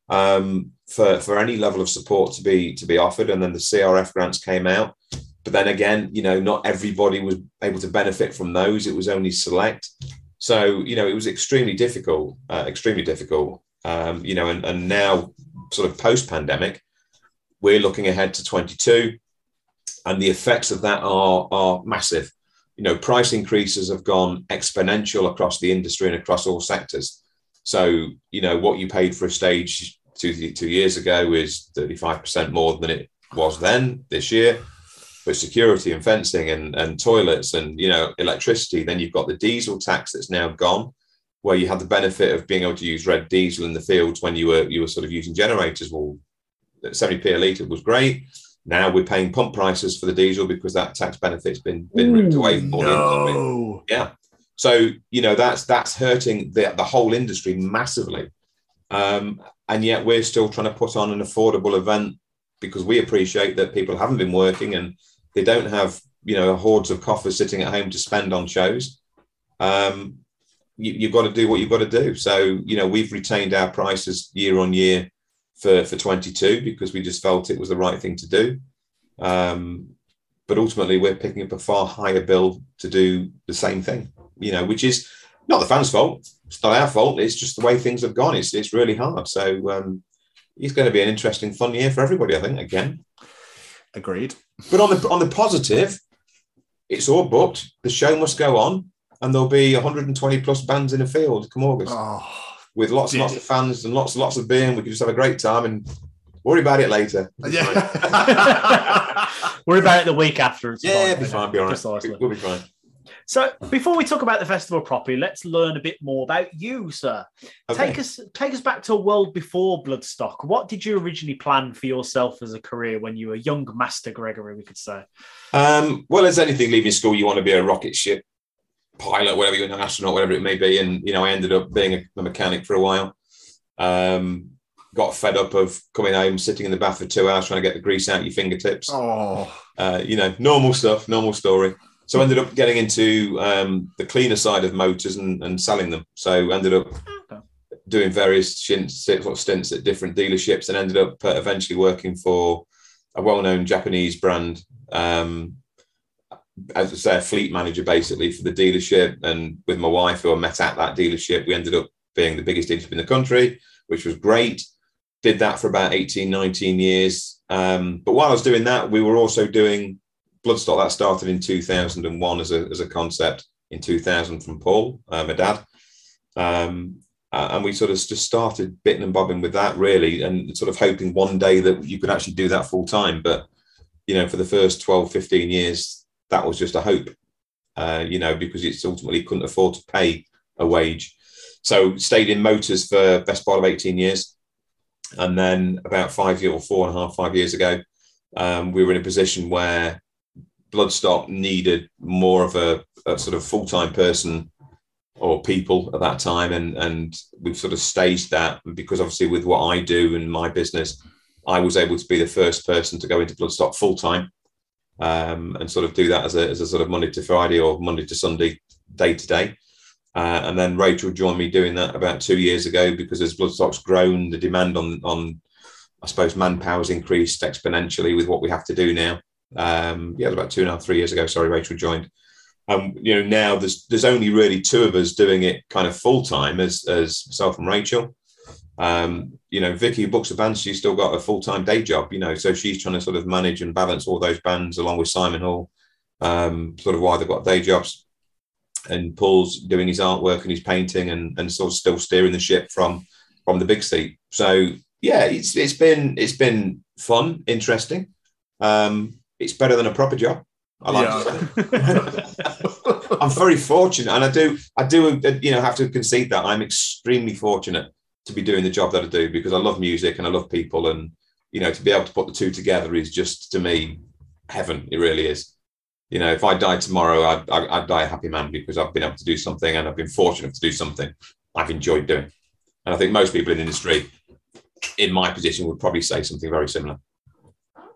[SPEAKER 2] um, for for any level of support to be to be offered, and then the CRF grants came out. But then again, you know, not everybody was able to benefit from those. It was only select. So you know, it was extremely difficult, uh, extremely difficult. Um, you know, and, and now, sort of post pandemic, we're looking ahead to 22, and the effects of that are are massive you know, price increases have gone exponential across the industry and across all sectors. So, you know, what you paid for a stage two, two years ago is 35% more than it was then this year. For security and fencing and, and toilets and, you know, electricity, then you've got the diesel tax that's now gone, where you had the benefit of being able to use red diesel in the fields when you were you were sort of using generators. Well, 70p a litre was great. Now we're paying pump prices for the diesel because that tax benefit's been been ripped away from.
[SPEAKER 3] No.
[SPEAKER 2] Yeah. So you know that's that's hurting the the whole industry massively, um, and yet we're still trying to put on an affordable event because we appreciate that people haven't been working and they don't have you know hordes of coffers sitting at home to spend on shows. Um, you, you've got to do what you've got to do. So you know we've retained our prices year on year for for 22 because we just felt it was the right thing to do. Um, but ultimately, we're picking up a far higher bill to do the same thing. You know, which is not the fans' fault. It's not our fault. It's just the way things have gone. It's it's really hard. So um, it's going to be an interesting, fun year for everybody. I think again.
[SPEAKER 3] Agreed.
[SPEAKER 2] But on the on the positive, it's all booked. The show must go on, and there'll be 120 plus bands in the field come August
[SPEAKER 3] Oh,
[SPEAKER 2] with lots and lots of fans and lots and lots of beer, and we can just have a great time and worry about it later.
[SPEAKER 3] yeah. [LAUGHS]
[SPEAKER 1] Worry about it the week after. It's
[SPEAKER 2] Yeah,
[SPEAKER 1] fine.
[SPEAKER 2] be fine. Be all right.
[SPEAKER 1] Precisely.
[SPEAKER 2] We'll be fine.
[SPEAKER 1] So before we talk about the festival properly, let's learn a bit more about you, sir.
[SPEAKER 2] Okay.
[SPEAKER 1] Take us take us back to a world before Bloodstock. What did you originally plan for yourself as a career when you were young Master Gregory, we could say?
[SPEAKER 2] Um, well, as anything, leaving school, you want to be a rocket ship pilot, whatever you're an astronaut, whatever it may be. And you know, I ended up being a, mechanic for a while. Um, got fed up of coming home, sitting in the bath for two hours trying to get the grease out your fingertips.
[SPEAKER 3] Oh,
[SPEAKER 2] Uh, you know, normal stuff, normal story. So I ended up getting into um, the cleaner side of motors and, and selling them. So ended up doing various stints, sort of stints at different dealerships, and ended up uh, eventually working for a well-known Japanese brand. Um, as I say, a fleet manager basically for the dealership, and with my wife, who I met at that dealership, we ended up being the biggest dealership in the country, which was great. Did that for about 18, 19 years. Um, but while I was doing that, we were also doing Bloodstock. That started in 2001 as a, as a concept in 2000 from Paul, uh, my dad. Um, uh, and we sort of just started bitting and bobbing with that really and sort of hoping one day that you could actually do that full time. But, you know, for the first 12, 15 years, that was just a hope, uh, you know, because it's ultimately couldn't afford to pay a wage. So stayed in motors for best part of 18 years. And then about five years or four and a half, five years ago, um, we were in a position where Bloodstock needed more of a, a sort of full-time person or people at that time. And, and we've sort of staged that because obviously with what I do and my business, I was able to be the first person to go into Bloodstock full-time um, and sort of do that as a, as a sort of Monday to Friday or Monday to Sunday, day to day. Uh, and then Rachel joined me doing that about two years ago because as Bloodstock's grown, the demand on on I suppose manpower's increased exponentially with what we have to do now. Um, yeah, about two and a half, three years ago. Sorry, Rachel joined. Um, you know, now there's there's only really two of us doing it kind of full time as as myself and Rachel. Um, you know, Vicky who books the bands, she's still got a full time day job. You know, so she's trying to sort of manage and balance all those bands along with Simon Hall, um, sort of why they've got day jobs and Paul's doing his artwork and his painting and, and sort of still steering the ship from from the big seat. So yeah, it's it's been it's been fun, interesting. Um, it's better than a proper job. I like say. [LAUGHS] I'm very fortunate, and I do I do you know have to concede that I'm extremely fortunate to be doing the job that I do because I love music and I love people, and you know to be able to put the two together is just to me heaven. It really is you know, if I died tomorrow, I'd, I'd, die a happy man because I've been able to do something and I've been fortunate to do something I've enjoyed doing. And I think most people in the industry in my position would probably say something very similar.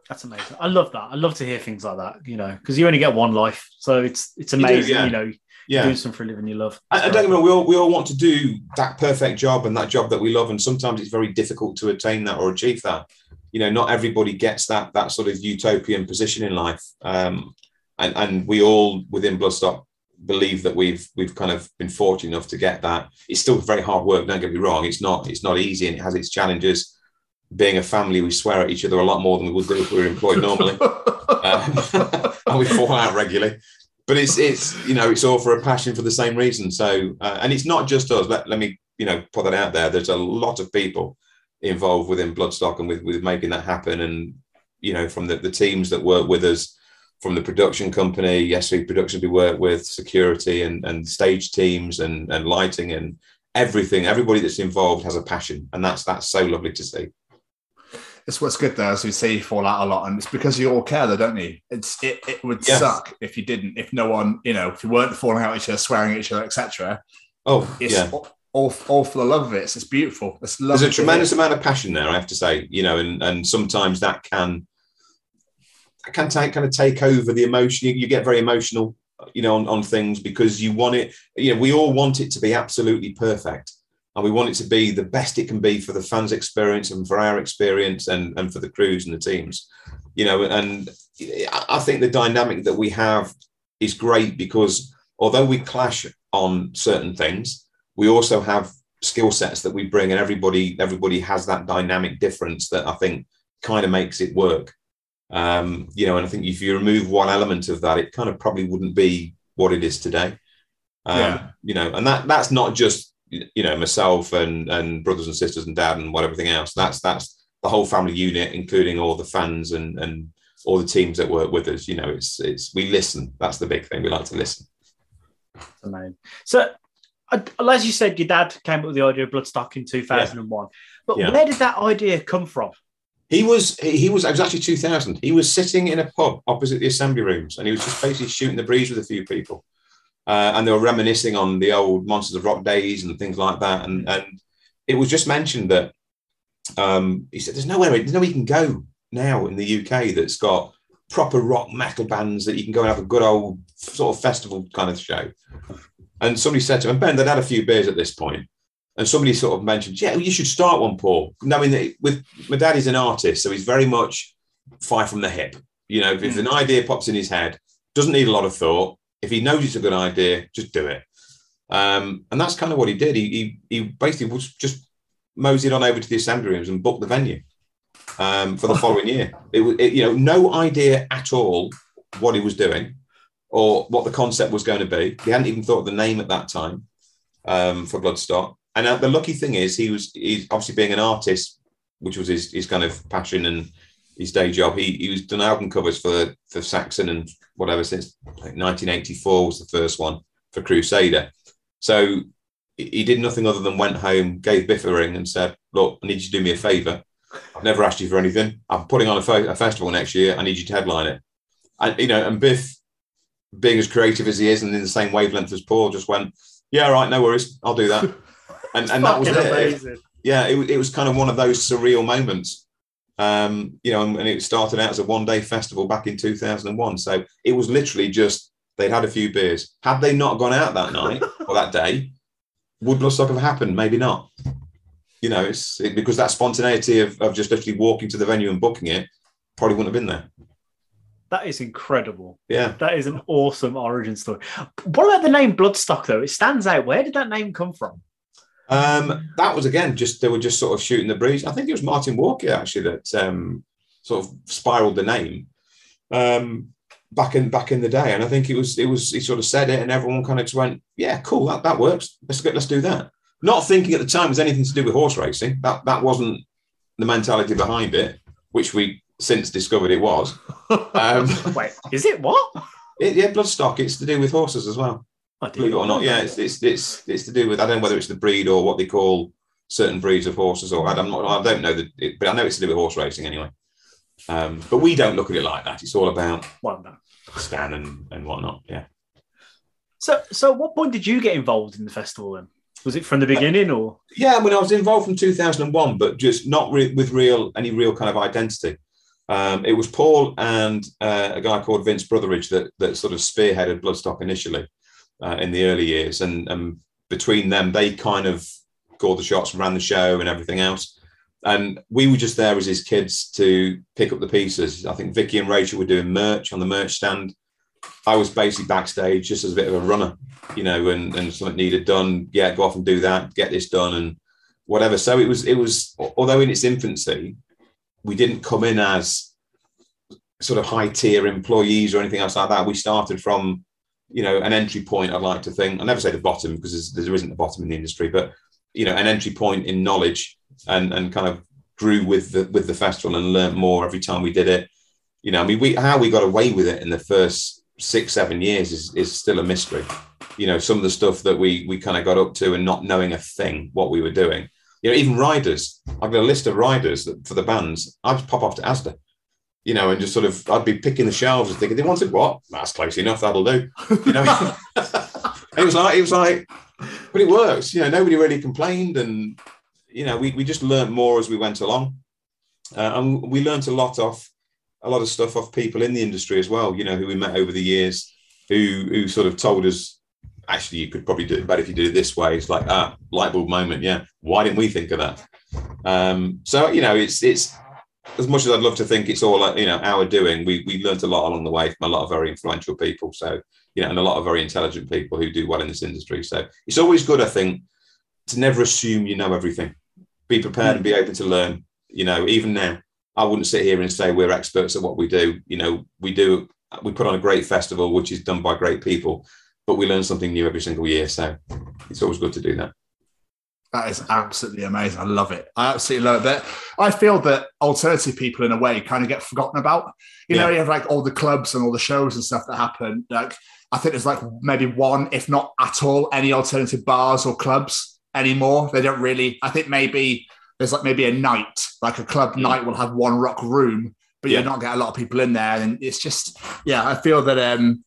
[SPEAKER 1] That's amazing. I love that. I love to hear things like that, you know, because you only get one life. So it's it's
[SPEAKER 2] You do,
[SPEAKER 1] amazing, you, know,
[SPEAKER 2] Yeah.
[SPEAKER 1] doing something for a living you love.
[SPEAKER 2] And, and don't get me wrong, we all, we all want to do that perfect job and that job that we love. And sometimes it's very difficult to attain that or achieve that. You know, not everybody gets that that sort of utopian position in life. Um, and, and we all within Bloodstock believe that we've we've kind of been fortunate enough to get that. It's still very hard work. Don't get me wrong. It's not it's not easy and it has its challenges. Being a family, we swear at each other a lot more than we would do if we were employed normally, [LAUGHS] um, [LAUGHS] and we fall out regularly. But it's it's you know it's all for a passion for the same reason. So uh, and it's not just us. Let, let me you know put that out there. There's a lot of people involved within Bloodstock and with with making that happen. And you know from the, the teams that work with us, from the production company, yes, we production we work with, security and and stage teams and and lighting and everything. Everybody that's involved has a passion, and that's that's so lovely to see.
[SPEAKER 3] It's what's good though, as we see you fall out a lot, and it's because you all care, though, don't you? It's it, it would
[SPEAKER 2] Yes.
[SPEAKER 3] suck if you didn't, if no one, you know, if you weren't falling out at each other, swearing at each other, etc.
[SPEAKER 2] Oh,
[SPEAKER 3] It's
[SPEAKER 2] yeah.
[SPEAKER 3] all, all all for the love of it. It's, it's beautiful. It's
[SPEAKER 2] There's a tremendous amount of passion there, I have to say, you know, and and sometimes that can that can take kind of take over the emotion. You, you get very emotional, you know, on, on things because you want it. You know, we all want it to be absolutely perfect, and we want it to be the best it can be for the fans' experience and for our experience and and for the crews and the teams. You know, and I think the dynamic that we have is great because although we clash on certain things, we also have skill sets that we bring, and everybody everybody has that dynamic difference that I think kind of makes it work. Um, you know, and I think if you remove one element of that, it kind of probably wouldn't be what it is today. Um,
[SPEAKER 3] Yeah.
[SPEAKER 2] You know, and that that's not just you know myself and and brothers and sisters and dad and what everything else. That's that's the whole family unit, including all the fans and and all the teams that work with us. You know, it's it's we listen. That's the big thing. We like to listen.
[SPEAKER 1] Amazing. So, as you said, your dad came up with the idea of Bloodstock in 2001. But
[SPEAKER 2] Yeah.
[SPEAKER 1] where did that idea come from?
[SPEAKER 2] He was he he was it was actually 2000. He was sitting in a pub opposite the assembly rooms, and he was just basically shooting the breeze with a few people, uh, and they were reminiscing on the old Monsters of Rock days and things like that. And and it was just mentioned that um, he said, "There's nowhere there's nowhere you can go now in the UK that's got proper rock metal bands that you can go and have a good old sort of festival kind of show." And somebody said to him, Ben, they'd had a few beers at this point, and somebody sort of mentioned, "Yeah, you should start one, Paul." Knowing that with my dad is an artist, so he's very much fire from the hip. You know, if an idea pops in his head, doesn't need a lot of thought. If he knows it's a good idea, just do it. Um, and that's kind of what he did. He, he he basically was just moseyed on over to the assembly rooms and booked the venue um, for the [LAUGHS] following year. It was, it, you know, no idea at all what he was doing or what the concept was going to be. He hadn't even thought of the name at that time um, for Bloodstock. And uh, the lucky thing is, he was he's obviously being an artist, which was his, his kind of passion and his day job. He he was done album covers for for Saxon and whatever since 1984 was the first one for Crusader. So he did nothing other than went home, gave Biff a ring, and said, "Look, I need you to do me a favour. I've never asked you for anything. I'm putting on a, fe- a festival next year. I need you to headline it." And you know, and Biff, being as creative as he is and in the same wavelength as Paul, just went, "Yeah, all right, no worries, I'll do that." [LAUGHS] And and that was it.
[SPEAKER 1] amazing.
[SPEAKER 2] Yeah, it, it was kind of one of those surreal moments. Um, you know, and, and it started out as a one-day festival back in 2001. So it was literally just they'd had a few beers. Had they not gone out that night [LAUGHS] or that day, would Bloodstock have happened? Maybe not. You know, it's it, because that spontaneity of, of just literally walking to the venue and booking it probably wouldn't have been there.
[SPEAKER 1] That is incredible.
[SPEAKER 2] Yeah.
[SPEAKER 1] That is an awesome origin story. What about the name Bloodstock, though? It stands out. Where did that name come from?
[SPEAKER 2] Um, that was again just they were just sort of shooting the breeze. I think it was Martin Walker actually that um, sort of spiraled the name um, back in back in the day, and I think it was it was he sort of said it, and everyone kind of just went, "Yeah, cool, that, that works. Let's get let's do that." Not thinking at the time it was anything to do with horse racing. That that wasn't the mentality behind it, which we since discovered it was. [LAUGHS] Um,
[SPEAKER 1] Wait, is it what? [LAUGHS]
[SPEAKER 2] it, yeah, bloodstock. It's to do with horses as well. Believe it or not, yeah, it's, it's it's it's to do with I don't know whether it's the breed or what they call certain breeds of horses, or I'm not I don't know that, it, but I know it's to do with horse racing anyway. Um, but we don't look at it like that. It's all about
[SPEAKER 1] Well, no.
[SPEAKER 2] Stan and, and whatnot. Yeah.
[SPEAKER 1] So, so at what point did you get involved in the festival then? Was it from the beginning or?
[SPEAKER 2] Yeah, I mean, I was involved from 2001, but just not re- with real any real kind of identity. Um, it was Paul and uh, a guy called Vince Brotheridge that that sort of spearheaded Bloodstock initially uh, in the early years, and, and between them, they kind of called the shots, and ran the show, and everything else. And we were just there as his kids to pick up the pieces. I think Vicky and Rachel were doing merch on the merch stand. I was basically backstage just as a bit of a runner, you know, and, and something needed done. Yeah, go off and do that, get this done, and whatever. So it was, it was, although in its infancy, we didn't come in as sort of high tier employees or anything else like that. We started from, you know, an entry point. I'd like to think. I never say the bottom because there isn't a bottom in the industry, but you know, an entry point in knowledge, and and kind of grew with the with the festival and learned more every time we did it. You know, I mean, we how we got away with it in the first six seven years is is still a mystery. You know, some of the stuff that we we kind of got up to and not knowing a thing what we were doing. You know, even riders. I've got a list of riders that, for the bands. I'd just pop off to Asda, you know, and just sort of I'd be picking the shelves and thinking they wanted what? That's close enough. That'll do. You know, [LAUGHS] it was like it was like, but it works. You know, nobody really complained, and you know, we we just learned more as we went along, uh, and we learned a lot off a lot of stuff off people in the industry as well. You know, who we met over the years, who who sort of told us. Actually, you could probably do it better if you did it this way. It's like ah, light bulb moment. Yeah, why didn't we think of that? Um, so you know, it's it's as much as I'd love to think it's all you know our doing. We we learned a lot along the way from a lot of very influential people. So you know, and a lot of very intelligent people who do well in this industry. So it's always good, I think, to never assume you know everything. Be prepared and be mm. open to learn. You know, even now, I wouldn't sit here and say we're experts at what we do. You know, we do we put on a great festival, which is done by great people, but we learn something new every single year. So it's always good to do that.
[SPEAKER 3] That is absolutely amazing. I love it. I absolutely love it. I feel that alternative people, in a way, kind of get forgotten about. You know, you have like all the clubs and all the shows and stuff that happen. Like I think there's like maybe one, if not at all, any alternative bars or clubs anymore. They don't really. I think maybe there's like maybe a night, like a club night will have one rock room, but
[SPEAKER 2] Yeah.
[SPEAKER 3] you're not get a lot of people in there. And it's just, yeah, I feel that um,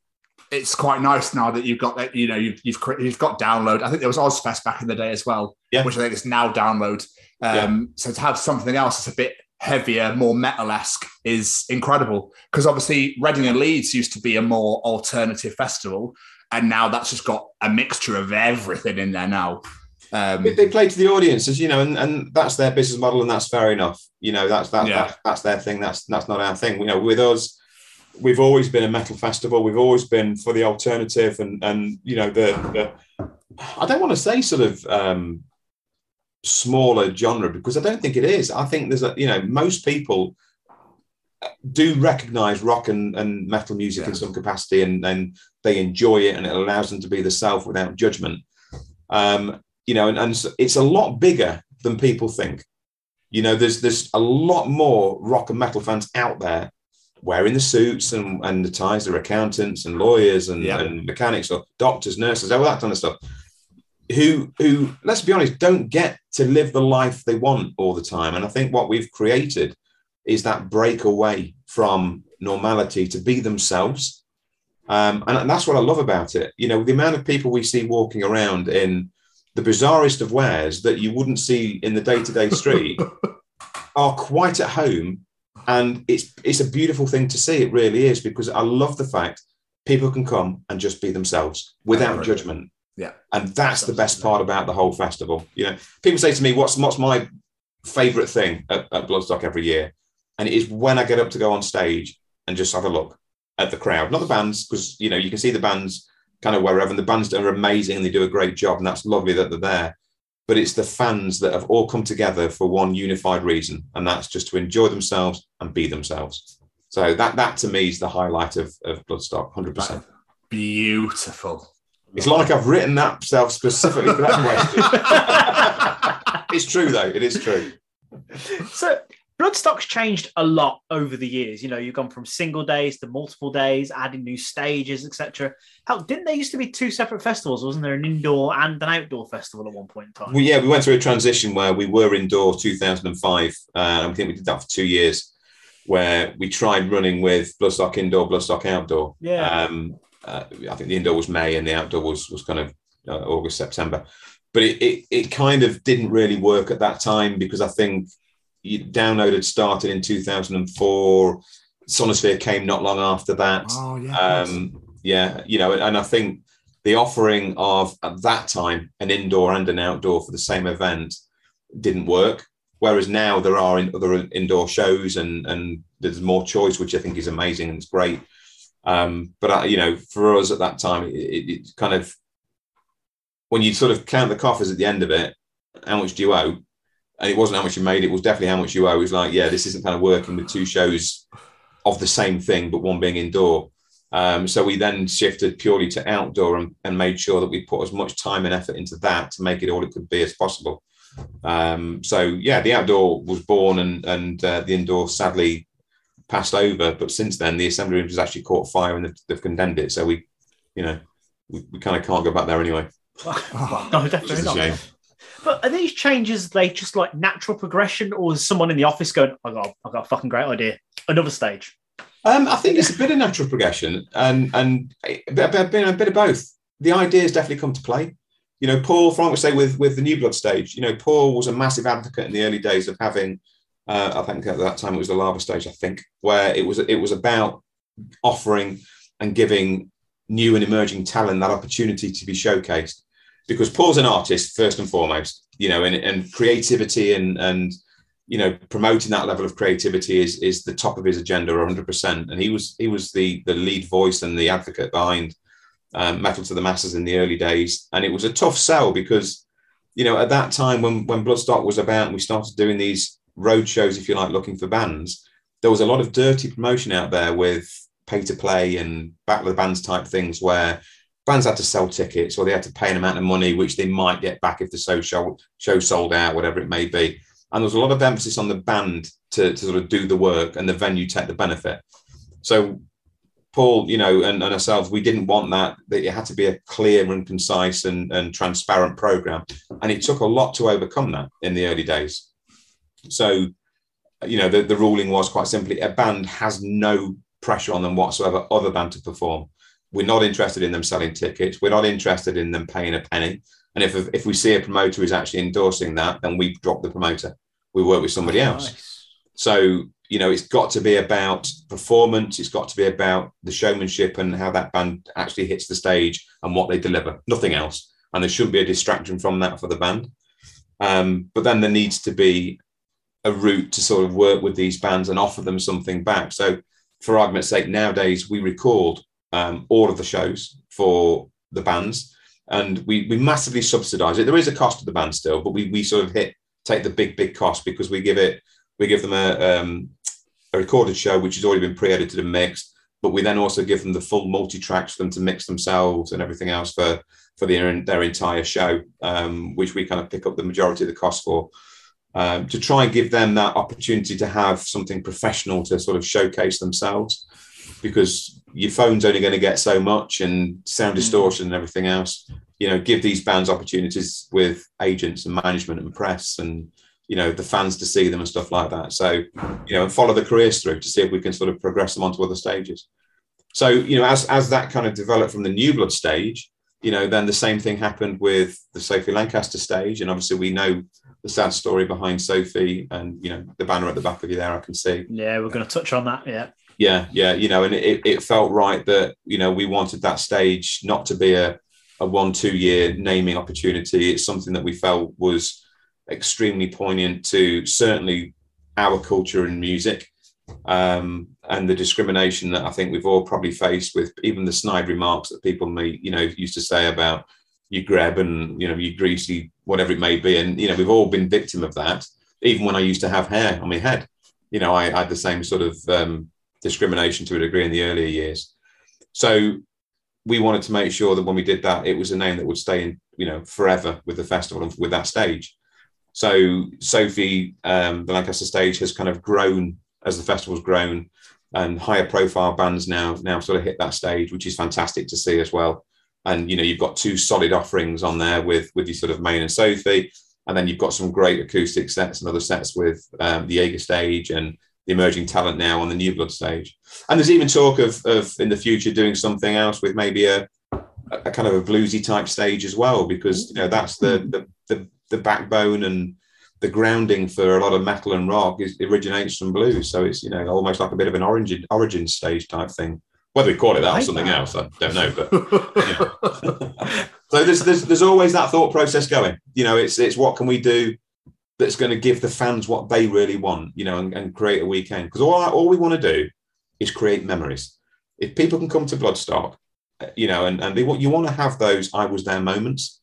[SPEAKER 3] it's quite nice now that you've got that, you know, you've, you've, you've got download. I think there was Ozzfest back in the day as well,
[SPEAKER 2] Yeah.
[SPEAKER 3] which I think is now download. Um, So to have something else that's a bit heavier, more metal esque is incredible. Because obviously, Reading and Leeds used to be a more alternative festival, and now that's just got a mixture of everything in there now. Um,
[SPEAKER 2] They- they play to the audiences, you know, and, and that's their business model, and that's fair enough. You know, that's that,
[SPEAKER 3] Yeah.
[SPEAKER 2] that that's their thing. That's that's not our thing. You know, with us, we've always been a metal festival. We've always been for the alternative, and and you know the, the I don't want to say sort of um, smaller genre because I don't think it is. I think there's a you know most people do recognize rock and, and metal music in some capacity and, and they enjoy it and it allows them to be the self without judgment um, you know and, and it's a lot bigger than people think you know there's there's a lot more rock and metal fans out there wearing the suits and, and the ties they're accountants and lawyers and,
[SPEAKER 3] Yeah.
[SPEAKER 2] and mechanics or doctors nurses all that kind of stuff. Who who let's be honest don't get to live the life they want all the time. And i think what we've created is that break away from normality to be themselves. Um, and, and that's what i love about it. You know the amount of people we see walking around in the bizarrest of wares that you wouldn't see in the day-to-day street [LAUGHS] are quite at home and it's it's a beautiful thing to see it really is because i love the fact people can come and just be themselves without judgment.
[SPEAKER 3] Yeah.
[SPEAKER 2] and that's the best part about the whole festival. You know people say to me what's what's my favorite thing at, at bloodstock every year? And it is when i get up to go on stage and just have a look at the crowd. Not the bands because you know you can see the bands kind of wherever and the bands are amazing and they do a great job and that's lovely that they're there but it's the fans that have all come together for one unified reason and that's just to enjoy themselves and be themselves. So that that to me is the highlight of, of bloodstock 100%
[SPEAKER 3] beautiful.
[SPEAKER 2] it's like i've written that self specifically for that question. [LAUGHS] It's true though. It is true.
[SPEAKER 1] So Bloodstock's changed a lot over the years. You know, you've gone from single days to multiple days, adding new stages, etc. How didn't there used to be two separate festivals? Wasn't there an indoor and an outdoor festival at one point in time?
[SPEAKER 2] Well, yeah, we went through a transition where we were indoor 2005, uh, and I think we did that for two years, where we tried running with Bloodstock indoor, Bloodstock outdoor.
[SPEAKER 1] Yeah.
[SPEAKER 2] Um, uh, I think the indoor was May and the outdoor was was kind of uh, August, September. But it, it it kind of didn't really work at that time because I think you download had started in 2004. Sonisphere came not long after that.
[SPEAKER 3] Oh yeah.
[SPEAKER 2] Um, yeah, you know, and I think the offering of at that time an indoor and an outdoor for the same event didn't work. Whereas now there are in, other indoor shows and and there's more choice, which I think is amazing and it's great. Um, but I, you know, for us at that time, it, it kind of when you sort of count the coffers at the end of it, how much do you owe? And it wasn't how much you made; it was definitely how much you owe. It was like, yeah, this isn't kind of working with two shows of the same thing, but one being indoor. Um, so we then shifted purely to outdoor and, and made sure that we put as much time and effort into that to make it all it could be as possible. Um, so yeah, the outdoor was born and and uh, the indoor sadly passed over. But since then, the assembly rooms has actually caught fire and they've, they've condemned it. So we, you know, we, we kind of can't go back there anyway. [LAUGHS]
[SPEAKER 1] no, definitely not. But are these changes they just like natural progression, or is someone in the office going, "I got, I got a fucking great idea, another stage"?
[SPEAKER 2] Um, I think it's a bit of natural progression and and a bit, a bit, a bit of both. The ideas definitely come to play. You know, Paul Frank would say with with the New Blood stage. You know, Paul was a massive advocate in the early days of having. Uh, I think at that time it was the Lava stage. I think where it was it was about offering and giving new and emerging talent that opportunity to be showcased. Because Paul's an artist first and foremost, you know, and, and creativity and and you know promoting that level of creativity is is the top of his agenda 100% and he was he was the the lead voice and the advocate behind um, metal to the masses in the early days. And it was a tough sell because you know at that time when when bloodstock was about we started doing these road shows if you like looking for bands there was a lot of dirty promotion out there with pay to play and battle of the bands type things where bands had to sell tickets or they had to pay an amount of money which they might get back if the show show, show sold out whatever it may be and there was a lot of emphasis on the band to, to sort of do the work and the venue take the benefit. So Paul, you know, and, and ourselves, we didn't want that. That it had to be a clear and concise and, and transparent program, and it took a lot to overcome that in the early days. So, you know, the, the ruling was quite simply a band has no pressure on them whatsoever, other than to perform. We're not interested in them selling tickets. We're not interested in them paying a penny. And if if we see a promoter is actually endorsing that, then we drop the promoter. We work with somebody else. So, you know, it's got to be about performance. It's got to be about the showmanship and how that band actually hits the stage and what they deliver, nothing else. And there shouldn't be a distraction from that for the band. Um, but then there needs to be a route to sort of work with these bands and offer them something back. So, for argument's sake, nowadays we record um, all of the shows for the bands and we, we massively subsidize it. There is a cost to the band still, but we, we sort of hit take the big, big cost because we give it we give them a, um, a recorded show which has already been pre-edited and mixed, but we then also give them the full multi-tracks for them to mix themselves and everything else for for their their entire show, um, which we kind of pick up the majority of the cost for. Um, to try and give them that opportunity to have something professional to sort of showcase themselves, because your phone's only going to get so much and sound hmm. distortion and everything else. You know, give these bands opportunities with agents and management and press and you know the fans to see them and stuff like that. So you know, and follow the careers through to see if we can sort of progress them onto other stages. So you know, as as that kind of developed from the New Blood stage, you know, then the same thing happened with the Sophie Lancaster stage, and obviously we know the sad story behind Sophie, and you know the banner at the back of you there, I can see.
[SPEAKER 1] Yeah, we're going to touch on that. Yeah.
[SPEAKER 2] Yeah, yeah, you know, and it, it felt right that you know we wanted that stage not to be a a one two year naming opportunity. It's something that we felt was extremely poignant to certainly our culture and music um, and the discrimination that I think we've all probably faced with even the snide remarks that people may, you know, used to say about you grab and, you know, you greasy, whatever it may be. And, you know, we've all been victim of that. Even when I used to have hair on my head, you know, I, I had the same sort of um, discrimination to a degree in the earlier years. So we wanted to make sure that when we did that, it was a name that would stay in, you know, forever with the festival and with that stage. So Sophie, um, the Lancaster stage has kind of grown as the festival's grown, and higher profile bands now now sort of hit that stage, which is fantastic to see as well. And you know, you've got two solid offerings on there with with your sort of main and Sophie, and then you've got some great acoustic sets and other sets with um, the Jaeger stage and the emerging talent now on the New Blood stage. And there's even talk of of in the future doing something else with maybe a a kind of a bluesy type stage as well, because you know that's the the the, the backbone and the grounding for a lot of metal and rock is originates from blues. So it's you know almost like a bit of an origin origin stage type thing. Whether we call it that or something else, I don't know. But [LAUGHS] [LAUGHS] so there's, there's there's always that thought process going. You know, it's it's what can we do that's going to give the fans what they really want. You know, and, and create a weekend because all all we want to do is create memories. If people can come to Bloodstock, you know, and and they want you want to have those I was there moments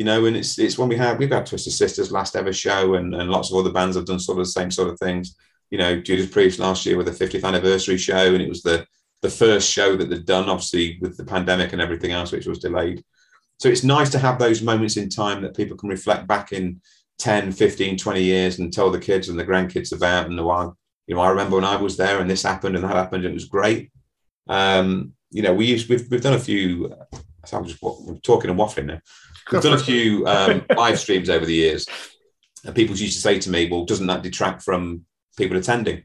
[SPEAKER 2] you know, and it's it's when we have we've had Twisted Sister's last ever show, and, and lots of other bands have done sort of the same sort of things. You know, Judas Priest last year with the 50th anniversary show, and it was the the first show that they'd done, obviously with the pandemic and everything else, which was delayed. So it's nice to have those moments in time that people can reflect back in 10, 15, 20 years and tell the kids and the grandkids about. And the one, you know, I remember when I was there and this happened and that happened. And it was great. Um, you know, we used we've we've done a few. I'm just we're talking and waffling now. We've done a few um, [LAUGHS] live streams over the years, and people used to say to me, "Well, doesn't that detract from people attending?"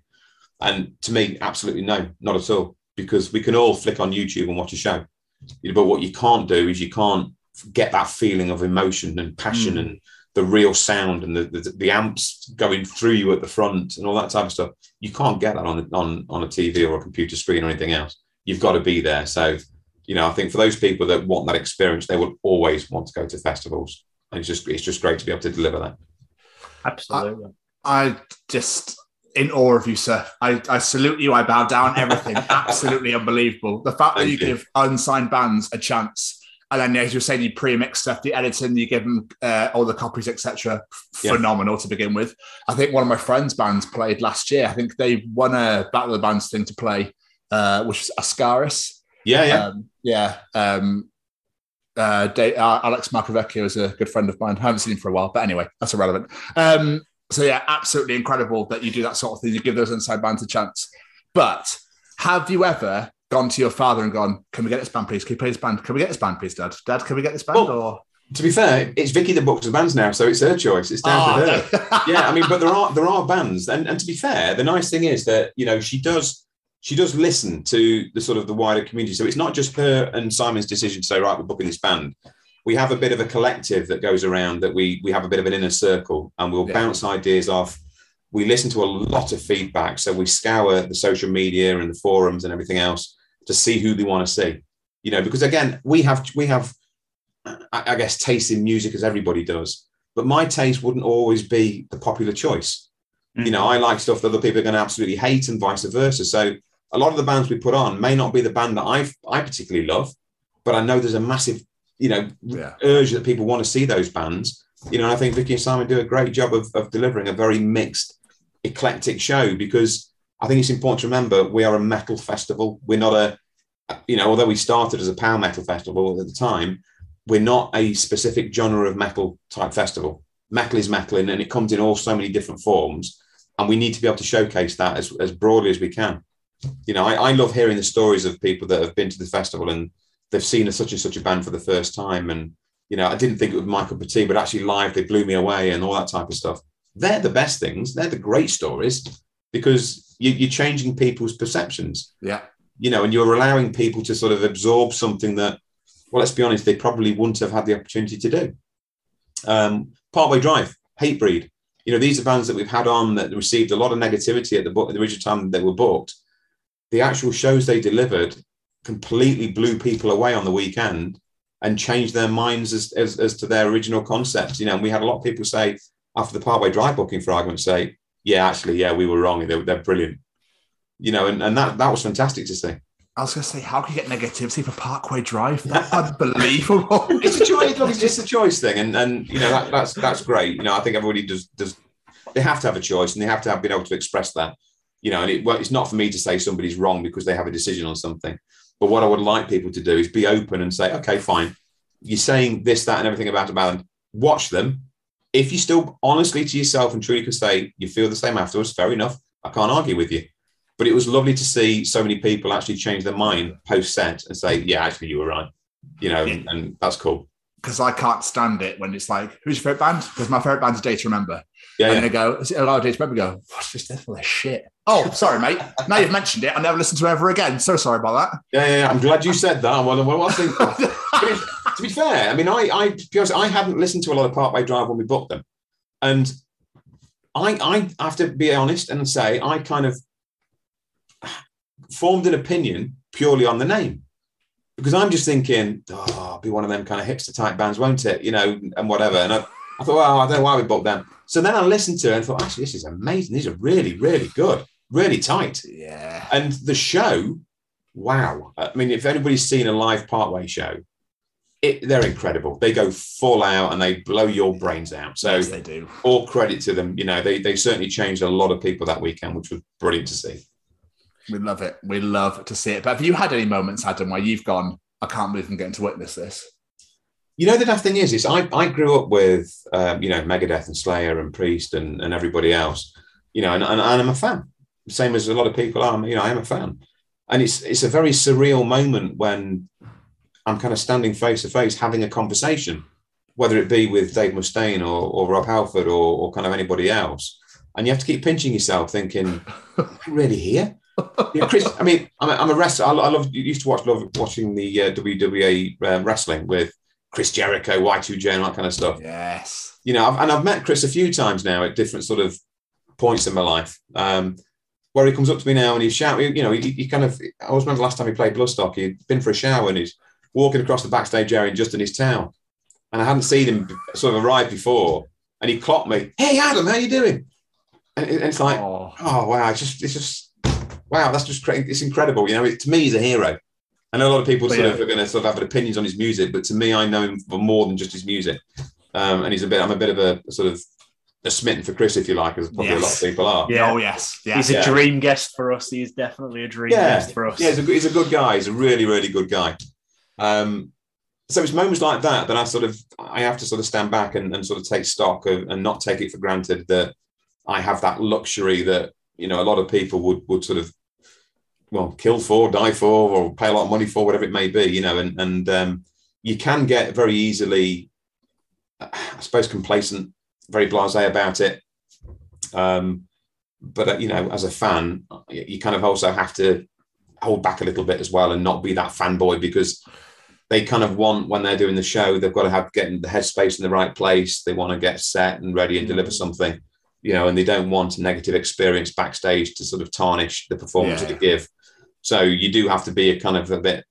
[SPEAKER 2] And to me, absolutely no, not at all, because we can all flick on YouTube and watch a show. You know, but what you can't do is you can't get that feeling of emotion and passion mm. and the real sound and the, the, the amps going through you at the front and all that type of stuff. You can't get that on on on a TV or a computer screen or anything else. You've got to be there. So you know, I think for those people that want that experience, they will always want to go to festivals. And it's just it's just great to be able to deliver that.
[SPEAKER 1] Absolutely.
[SPEAKER 3] I, I just in awe of you, sir. I, I salute you. I bow down. Everything [LAUGHS] absolutely unbelievable. The fact that you, you, give unsigned bands a chance, and then as you're saying, you pre-mix stuff, the editing, you give them uh, all the copies, etc.
[SPEAKER 2] Yeah.
[SPEAKER 3] Phenomenal to begin with. I think one of my friends' bands played last year. I think they won a Battle of the Bands thing to play, uh, which was Ascaris.
[SPEAKER 2] Yeah, yeah,
[SPEAKER 3] um, yeah. Um, uh, Dave, uh, Alex Marcovecchio is a good friend of mine. I haven't seen him for a while, but anyway, that's irrelevant. Um, so yeah, absolutely incredible that you do that sort of thing. You give those inside bands a chance. But have you ever gone to your father and gone, "Can we get this band, please? Can you play this band? Can we get this band, please, Dad? Dad, can we get this band?"
[SPEAKER 2] Well,
[SPEAKER 3] or
[SPEAKER 2] To be fair, it's Vicky that books the bands now, so it's her choice. It's down to oh, her.
[SPEAKER 3] Oh, [LAUGHS]
[SPEAKER 2] yeah, I mean, but there are there are bands, and, and to be fair, the nice thing is that you know she does she does listen to the sort of the wider community. So it's not just her and Simon's decision to say, right, we're booking this band. We have a bit of a collective that goes around that we we have a bit of an inner circle, and we'll
[SPEAKER 3] Yeah.
[SPEAKER 2] bounce ideas off. We listen to a lot of feedback, so we scour the social media and the forums and everything else to see who they want to see. You know, because again, we have we have I guess taste in music as everybody does, but my taste wouldn't always be the popular choice. You know, I like stuff that other people are going to absolutely hate, and vice versa. So a lot of the bands we put on may not be the band that I I particularly love, but I know there's a massive you know
[SPEAKER 3] Yeah.
[SPEAKER 2] urge that people want to see those bands. You know, and I think Vicky and Simon do a great job of, of delivering a very mixed, eclectic show because I think it's important to remember we are a metal festival. We're not a, you know, although we started as a power metal festival at the time, we're not a specific genre of metal type festival. Metal is metal and, it comes in all so many different forms. And we need to be able to showcase that as, as broadly as we can. You know, I, I love hearing the stories of people that have been to the festival and they've seen a such and such a band for the first time. And, you know, I didn't think it would Michael Petit, but actually live, they blew me away and all that type of stuff. They're the best things. They're the great stories because you, you're changing people's perceptions
[SPEAKER 3] yeah,
[SPEAKER 2] you know, and you're allowing people to sort of absorb something that, well, let's be honest, they probably wouldn't have had the opportunity to do. Um, Parkway Drive, Hatebreed, you know, these are bands that we've had on that received a lot of negativity at the, book, the original time they were booked. The actual shows they delivered completely blew people away on the weekend and changed their minds as, as, as to their original concepts. You know, and we had a lot of people say after the Parkway Drive booking, for argument's sake, yeah, actually, yeah, we were wrong. They're, they're brilliant. You know, and, and that that was fantastic to see.
[SPEAKER 3] I was going to say, how can you get negativity for Parkway Drive? That's unbelievable. [LAUGHS]
[SPEAKER 2] it's a choice. Look, it's just a choice thing, and and you know that, that's that's great. You know, I think everybody does does. They have to have a choice, and they have to have been able to express that. You know, and it, well, it's not for me to say somebody's wrong because they have a decision on something. But what I would like people to do is be open and say, okay, fine, you're saying this, that, and everything about a band. Watch them. If you still honestly to yourself and truly can say you feel the same afterwards, fair enough. I can't argue with you. But it was lovely to see so many people actually change their mind post set and say, yeah, actually, you were right. You know, and, and that's cool.
[SPEAKER 3] Because I can't stand it when it's like, who's your favorite band? Because my favorite band's Day to Remember.
[SPEAKER 2] Yeah,
[SPEAKER 3] and
[SPEAKER 2] yeah.
[SPEAKER 3] they go, a lot of Day to Remember? Go, what's this? Full of shit. Oh, sorry, mate. now you've mentioned it. I'll never listen to it ever again. So sorry about that.
[SPEAKER 2] Yeah, yeah, yeah. I'm glad you said that. Well, well, I think, [LAUGHS] it- to be fair, I mean, I, I, to be honest, I hadn't listened to a lot of Parkway Drive when we booked them, and I, I have to be honest and say I kind of formed an opinion purely on the name because I'm just thinking, oh, it'll be one of them kind of hipster type bands, won't it? You know, and whatever. And I, I thought, well, I don't know why we booked them. So then I listened to it and thought, actually, this is amazing. These are really, really good, really tight.
[SPEAKER 3] Yeah.
[SPEAKER 2] And the show, wow. I mean, if anybody's seen a live Partway show, it, they're incredible. They go full out and they blow your brains out. So
[SPEAKER 3] Yes, they do.
[SPEAKER 2] all credit to them. You know, they they certainly changed a lot of people that weekend, which was brilliant to see.
[SPEAKER 3] We love it. We love to see it. But have you had any moments, Adam, where you've gone, I can't believe I'm getting to witness this?
[SPEAKER 2] You know, the daft thing is, is I, I grew up with, um, you know, Megadeth and Slayer and Priest and, and everybody else, you know, and, and, and I'm a fan, same as a lot of people are. You know, I am a fan. And it's it's a very surreal moment when I'm kind of standing face to face having a conversation, whether it be with Dave Mustaine or, or Rob Halford or, or kind of anybody else. And you have to keep pinching yourself, thinking, "Are you really here? Chris, I mean, I'm a, I'm a wrestler. I, I love used to watch love watching the uh, WWE um, wrestling with Chris Jericho, Y2J, and all that kind of stuff.
[SPEAKER 3] Yes.
[SPEAKER 2] You know, I've, and I've met Chris a few times now at different sort of points in my life. Um, where he comes up to me now and he's shouting, you know, he, he kind of, I always remember the last time he played Bloodstock, he'd been for a shower and he's walking across the backstage area in just in his towel. And I hadn't seen him sort of arrive before. And he clocked me, hey, Adam, how you doing? And, and it's like,
[SPEAKER 3] Oh,
[SPEAKER 2] oh wow, it's just it's just wow, that's just crazy. It's incredible. You know, it, to me, he's a hero. I know a lot of people
[SPEAKER 3] But
[SPEAKER 2] sort
[SPEAKER 3] yeah.
[SPEAKER 2] of are going to sort of have opinions on his music, but to me, I know him for more than just his music. Um, and he's a bit, I'm a bit of a, a sort of a smitten for Chris, if you like, as probably a lot of people are.
[SPEAKER 1] Yeah.
[SPEAKER 3] oh yes. Yeah.
[SPEAKER 1] He's a
[SPEAKER 2] Yeah.
[SPEAKER 1] dream guest for us. He is definitely a dream
[SPEAKER 2] Yeah.
[SPEAKER 1] guest for us.
[SPEAKER 2] Yeah, he's a, he's a good guy. He's a really, really good guy. Um, so it's moments like that that I sort of I have to sort of stand back and, and sort of take stock of and not take it for granted that I have that luxury that you know a lot of people would would sort of well kill for, die for, or pay a lot of money for, whatever it may be. You know, and and um, you can get very easily, I suppose, complacent, very blasé about it. Um, but you know, as a fan, you kind of also have to hold back a little bit as well and not be that fanboy because they kind of want when they're doing the show, they've got to have getting the headspace in the right place. They want to get set and ready and deliver mm. something, you know, and they don't want a negative experience backstage to sort of tarnish the performance
[SPEAKER 3] Yeah.
[SPEAKER 2] they give. So you do have to be a kind of a bit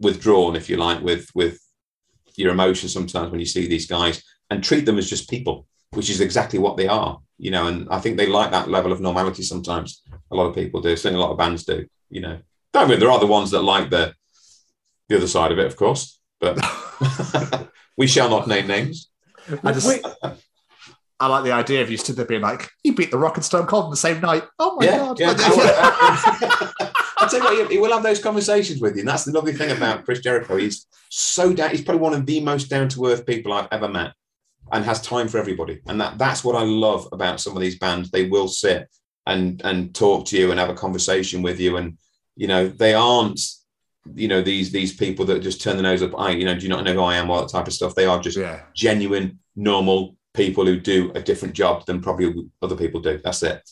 [SPEAKER 2] withdrawn, if you like, with with your emotions sometimes when you see these guys and treat them as just people, which is exactly what they are, you know. And I think they like that level of normality sometimes. A lot of people do, certainly a lot of bands do, you know. Don't mean there are the ones that like the the other side of it, of course, but [LAUGHS] we shall not name names.
[SPEAKER 3] I just, I like the idea of you stood there being like, "You beat the Rock and Stone Cold on the same night." Oh my
[SPEAKER 2] yeah,
[SPEAKER 3] god!
[SPEAKER 2] yeah. [LAUGHS] [LAUGHS] I'll tell you what, he, he will have those conversations with you. And that's the lovely thing about Chris Jericho. He's so down, he's probably one of the most down to earth people I've ever met and has time for everybody. And that that's what I love about some of these bands. They will sit and and talk to you and have a conversation with you. And you know, they aren't, you know, these these people that just turn the nose up, I, you know, do you not know who I am, all that type of stuff. They are just
[SPEAKER 3] yeah,
[SPEAKER 2] genuine, normal people who do a different job than probably other people do. That's it.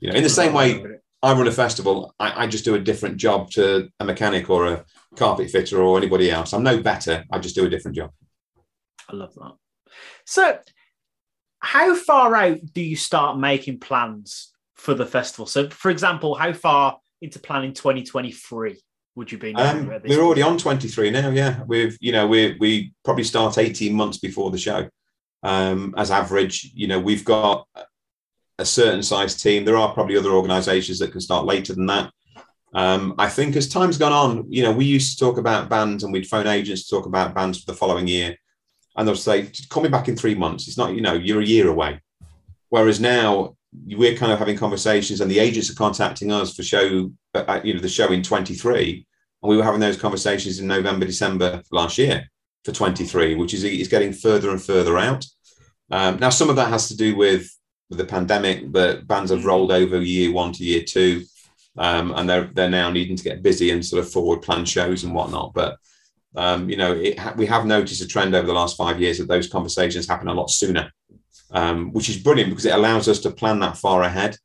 [SPEAKER 2] You know, in the same way I run a festival, I, I just do a different job to a mechanic or a carpet fitter or anybody else. I'm no better. I just do a different job.
[SPEAKER 1] I love that. So, how far out do you start making plans for the festival? So, for example, how far into planning 2023 would you be?
[SPEAKER 2] Um, we're
[SPEAKER 1] point?
[SPEAKER 2] already on 23 now. Yeah, we've you know we we probably start 18 months before the show. Um, as average, you know, we've got a certain size team. There are probably other organisations that can start later than that. Um, I think as time's gone on, you know, we used to talk about bands and we'd phone agents to talk about bands for the following year. And they'll say, call me back in three months. It's not, you know, you're a year away. Whereas now we're kind of having conversations and the agents are contacting us for show, uh, you know, the show in 23. And we were having those conversations in November, December last year for 23, which is, is getting further and further out. Um, now, some of that has to do with, with the pandemic, but bands have rolled over year one to year two. Um, and they're they're now needing to get busy and sort of forward plan shows and whatnot. But um, you know, it, we have noticed a trend over the last five years that those conversations happen a lot sooner, um, which is brilliant because it allows us to plan that far ahead.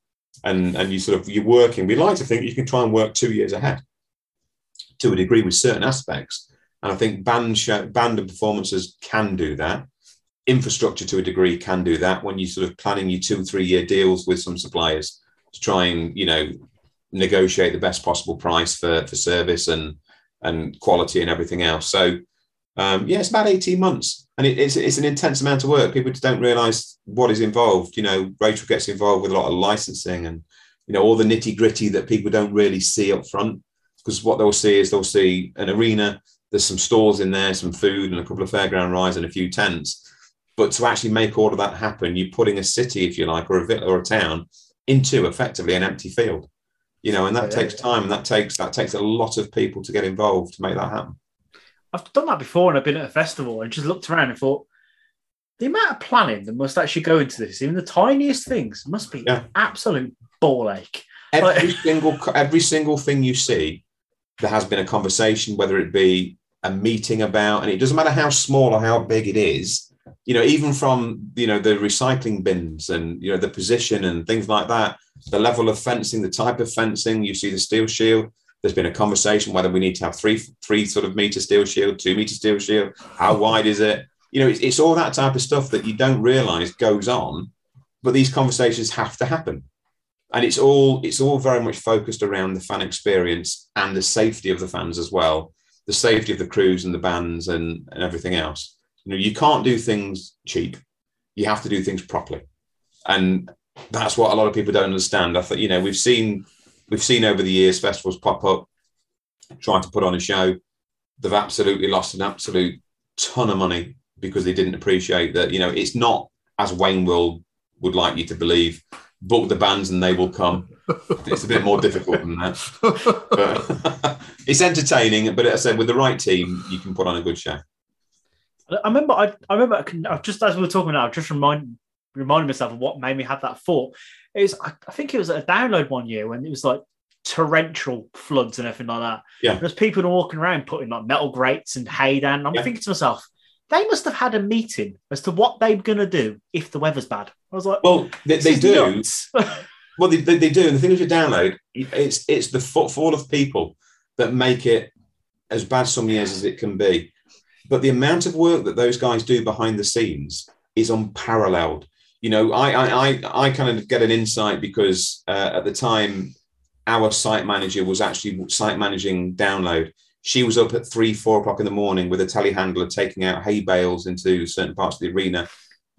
[SPEAKER 2] And and you sort of you're working. We like to think you can try and work two years ahead to a degree with certain aspects. And I think band show, band and performances can do that. Infrastructure to a degree can do that when you sort of planning your two three year deals with some suppliers to try and you know negotiate the best possible price for for service and and quality and everything else. So um, yeah, it's about eighteen months, and it, it's it's an intense amount of work. People just don't realise what is involved. You know, Rachel gets involved with a lot of licensing and you know all the nitty gritty that people don't really see up front. Because what they'll see is they'll see an arena. There's some stores in there, some food, and a couple of fairground rides and a few tents. But to actually make all of that happen, you're putting a city, if you like, or a villa or a town into effectively an empty field you know, and that
[SPEAKER 1] Yeah.
[SPEAKER 2] takes time, and that takes that takes a lot of people to get involved to make that happen.
[SPEAKER 1] I've done that before, and I've been at a festival and just looked around and thought, the amount of planning that must actually go into this, even the tiniest things, must be
[SPEAKER 2] Yeah.
[SPEAKER 1] absolute ball ache.
[SPEAKER 2] Every
[SPEAKER 1] Like- [LAUGHS]
[SPEAKER 2] single every single thing you see, there has been a conversation, whether it be a meeting about, and it doesn't matter how small or how big it is. You know, even from you know the recycling bins and you know the position and things like that, the level of fencing, the type of fencing. You see the steel shield. There's been a conversation whether we need to have three three sort of meter steel shield, two meter steel shield. How wide is it? You know, it's, it's all that type of stuff that you don't realize goes on, but these conversations have to happen and it's all it's all very much focused around the fan experience and the safety of the fans as well the safety of the crews and the bands and, and everything else you know you can't do things cheap you have to do things properly and that's what a lot of people don't understand i thought you know we've seen we've seen over the years festivals pop up trying to put on a show they've absolutely lost an absolute ton of money because they didn't appreciate that you know it's not as wayne will would like you to believe book the bands and they will come. It's a bit more difficult than that. But [LAUGHS] it's entertaining, but as I said, with the right team, you can put on a good show.
[SPEAKER 1] I remember, I, I remember, I just as we were talking now, just remind, reminded myself of what made me have that thought. Is I, I think it was a download one year when it was like torrential floods and everything like that.
[SPEAKER 2] Yeah.
[SPEAKER 1] There's people walking around putting like metal grates and hay down. I'm
[SPEAKER 2] Yeah.
[SPEAKER 1] thinking to myself, they must have had a meeting as to what they're going to do if the weather's bad. I was like,
[SPEAKER 2] Well, they, they do. [LAUGHS] Well, they, they, they do. And the thing is, with download, it's it's the footfall of people that make it as bad some years as it can be. But the amount of work that those guys do behind the scenes is unparalleled. You know, I I I, I kind of get an insight because uh, at the time, our site manager was actually site managing download. She was up at three, four o'clock in the morning with a telehandler taking out hay bales into certain parts of the arena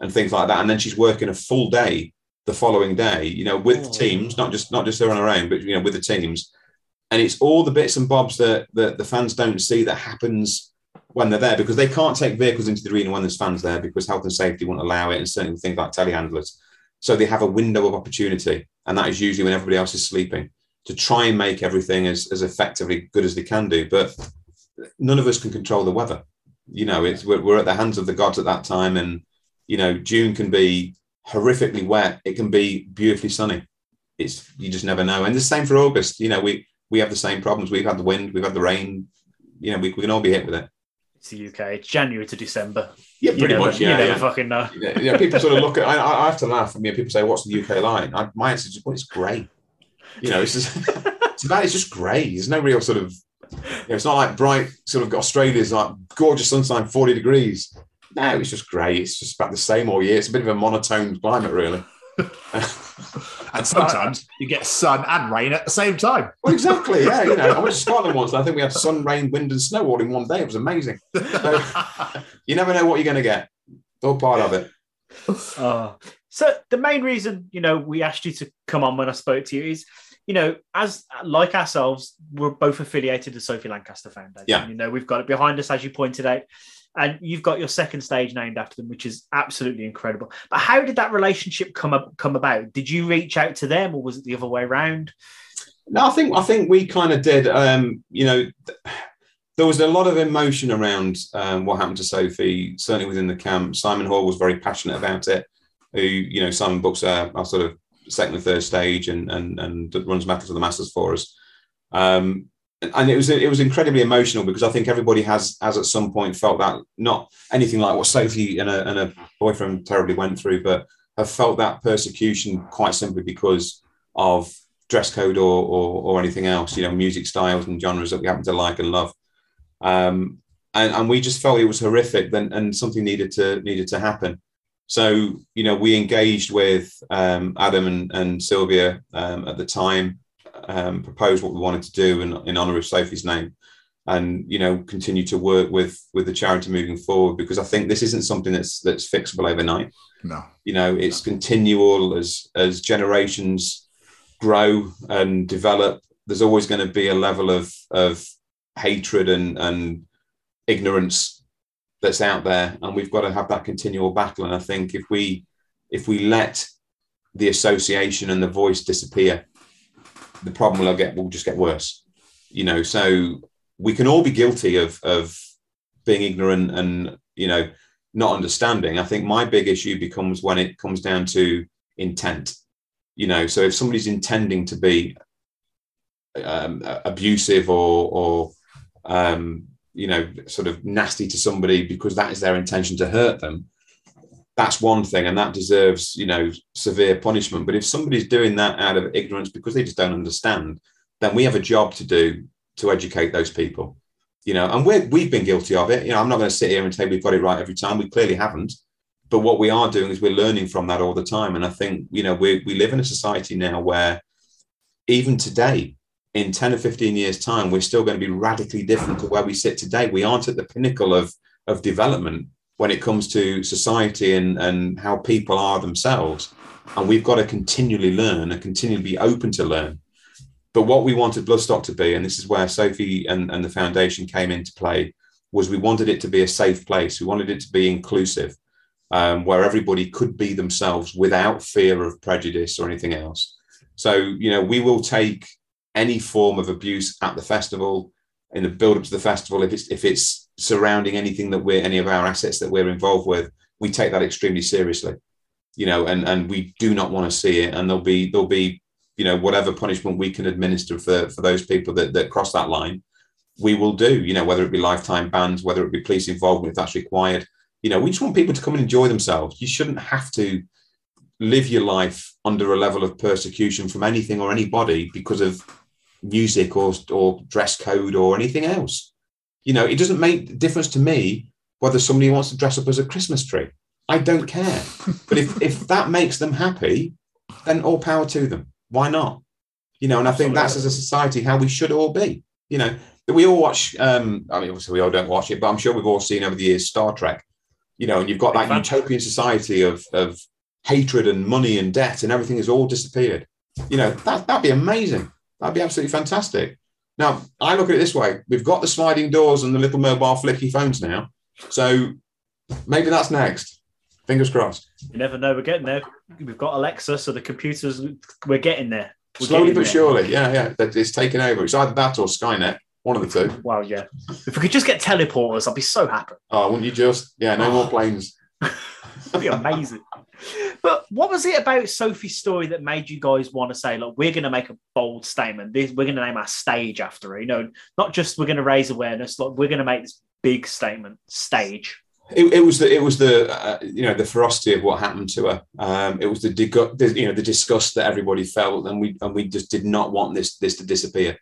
[SPEAKER 2] and things like that. And then she's working a full day the following day, you know, with
[SPEAKER 1] Oh.
[SPEAKER 2] teams, not just not just her on her own, but you know, with the teams. And it's all the bits and bobs that, that the fans don't see that happens when they're there because they can't take vehicles into the arena when there's fans there because health and safety won't allow it and certain things like telehandlers. So they have a window of opportunity, and that is usually when everybody else is sleeping to try and make everything as, as effectively good as they can do. But none of us can control the weather. You know, it's we're, we're at the hands of the gods at that time, and you know, June can be horrifically wet. It can be beautifully sunny. It's you just never know. And the same for August. You know, we we have the same problems. We've had the wind, we've had the rain. You know, we, we can all be hit with it.
[SPEAKER 1] It's the UK. It's January to December.
[SPEAKER 2] Yeah,
[SPEAKER 1] You
[SPEAKER 2] pretty
[SPEAKER 1] never-
[SPEAKER 2] much. Yeah,
[SPEAKER 1] you never
[SPEAKER 2] yeah.
[SPEAKER 1] fucking know.
[SPEAKER 2] Yeah, yeah, people sort of look at. I, I have to laugh. I mean, people say, "What's the UK like?" I, my answer is, just, "Well, it's grey." You know, it's just [LAUGHS] it's about it's just grey. There's no real sort of. You know, it's not like bright sort of Australia's like gorgeous sunshine, forty degrees. No, it's just grey. It's just about the same all year. It's a bit of a monotone climate, really. [LAUGHS]
[SPEAKER 3] And sometimes you get sun and rain at the same time.
[SPEAKER 2] Well, exactly. Yeah, you know, I went to Scotland once. And I think we had sun, rain, wind, and snow all in one day. It was amazing. So, [LAUGHS] you never know what you're going to get. All part of it. [LAUGHS]
[SPEAKER 1] Uh, so the main reason, you know, we asked you to come on when I spoke to you is, you know, as like ourselves, we're both affiliated to Sophie Lancaster Foundation.
[SPEAKER 2] Yeah.
[SPEAKER 1] You know, we've got it behind us, as you pointed out, and you've got your second stage named after them, which is absolutely incredible. But how did that relationship come up, come about? Did you reach out to them, or was it the other way around?
[SPEAKER 2] No, I think I think we kind of did. Um, you know, th- there was a lot of emotion around um, what happened to Sophie, certainly within the camp. Simon Hall was very passionate about it. Who, you know, Simon books our, our sort of second and third stage and and and runs Metal to the Masses for us. Um, and it was it was incredibly emotional because I think everybody has has at some point felt that not anything like what Sophie and a, and a boyfriend terribly went through, but have felt that persecution quite simply because of dress code or, or or anything else, you know, music styles and genres that we happen to like and love. Um, and, and we just felt it was horrific then and something needed to needed to happen. So, you know, we engaged with um, Adam and, and Sylvia um, at the time, um, proposed what we wanted to do in, in honor of Sophie's name and you know continue to work with with the charity moving forward because I think this isn't something that's that's fixable overnight.
[SPEAKER 3] No.
[SPEAKER 2] you know it's continual as as generations grow and develop. There's always going to be a level of of hatred and and ignorance that's out there and we've got to have that continual battle. And i think if we if we let the association and the voice disappear the problem will get will just get worse you know? So we can all be guilty of of being ignorant and you know not understanding. I think my big issue becomes when it comes down to intent you know? So if somebody's intending to be um, abusive or or um, you know sort of nasty to somebody because that is their intention to hurt them that's one thing and that deserves you know severe punishment. But if somebody's doing that out of ignorance because they just don't understand then we have a job to do to educate those people you know and we're, we've been guilty of it. You know i'm not going to sit here and say we've got it right every time. We clearly haven't. But what we are doing is we're learning from that all the time. And i think you know we, we live in a society now where even today in 10 or 15 years time we're still going to be radically different to where we sit today. We aren't at the pinnacle of of development when it comes to society and and how people are themselves. And we've got to continually learn and continually be open to learn. But what we wanted bloodstock to be and this is where sophie and, and the foundation came into play was we wanted it to be a safe place. We wanted it to be inclusive um, where everybody could be themselves without fear of prejudice or anything else. So you know we will take any form of abuse at the festival in the build up to the festival if it's if it's surrounding anything that we're any of our assets that we're involved with we take that extremely seriously you know and and we do not want to see it and there'll be there'll be you know, whatever punishment we can administer for for those people that that cross that line, we will do. You know, whether it be lifetime bans, whether it be police involvement if that's required. You know, we just want people to come and enjoy themselves. You shouldn't have to live your life under a level of persecution from anything or anybody because of music or or dress code or anything else. You know, it doesn't make a difference to me whether somebody wants to dress up as a Christmas tree. I don't care. but if if [LAUGHS] that makes them happy, then all power to them. Why not? You know, and I think that's as a society how we should all be. You know, we all watch. Um, I mean, obviously we all don't watch it, but I'm sure we've all seen over the years Star Trek. You know, and you've got that utopian society of of hatred and money and debt and everything has all disappeared. You know, that that'd be amazing. That'd be absolutely fantastic. Now, I look at it this way: we've got the sliding doors and the little mobile flicky phones now, so maybe that's next. Fingers crossed.
[SPEAKER 1] You never know. We're getting there. We've got Alexa, so the computers. We're getting there. We're
[SPEAKER 2] Slowly
[SPEAKER 1] getting
[SPEAKER 2] but
[SPEAKER 1] there.
[SPEAKER 2] surely, yeah, yeah. That it's taken over. It's either that or Skynet. One of the two.
[SPEAKER 1] Wow, yeah. If we could just get teleporters, I'd be so happy.
[SPEAKER 2] Oh, wouldn't you just? Yeah, no more oh. planes. [LAUGHS]
[SPEAKER 1] That'd be amazing. [LAUGHS] but what was it about Sophie's story that made you guys want to say, look, we're going to make a bold statement. This, we're going to name our stage after her. You know, not just we're going to raise awareness. Like we're going to make this big statement. Stage.
[SPEAKER 2] It, it was the it was the uh, you know the ferocity of what happened to her. Um, it was the, the you know the disgust that everybody felt, and we and we just did not want this this to disappear.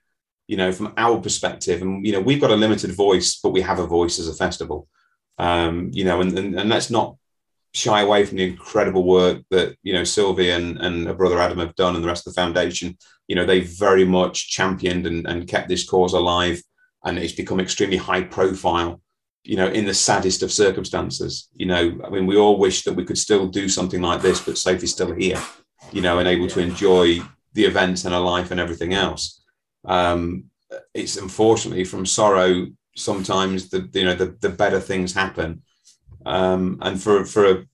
[SPEAKER 2] You know, from our perspective, and you know we've got a limited voice, but we have a voice as a festival. Um, you know, and, and and let's not shy away from the incredible work that you know Sylvie and and her brother Adam have done, and the rest of the foundation. You know, they very much championed and, and kept this cause alive, and it's become extremely high profile you know, in the saddest of circumstances. You know, I mean, we all wish that we could still do something like this, but Sophie's still here, you know, and able to enjoy the events and her life and everything else. Um, it's unfortunately from sorrow sometimes the you know the, the better things happen, um, and for for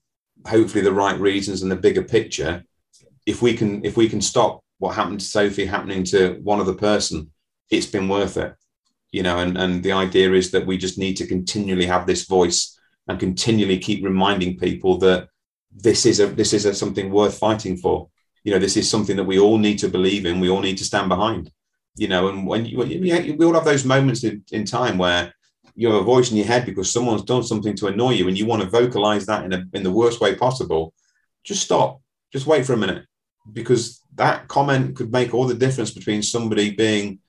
[SPEAKER 2] hopefully the right reasons and the bigger picture. If we can if we can stop what happened to Sophie happening to one other person, it's been worth it you know and and the idea is that we just need to continually have this voice and continually keep reminding people that this is a this is a something worth fighting for you know this is something that we all need to believe in we all need to stand behind you know and when you we all have those moments in, in time where you have a voice in your head because someone's done something to annoy you and you want to vocalize that in, a, in the worst way possible just stop just wait for a minute because that comment could make all the difference between somebody being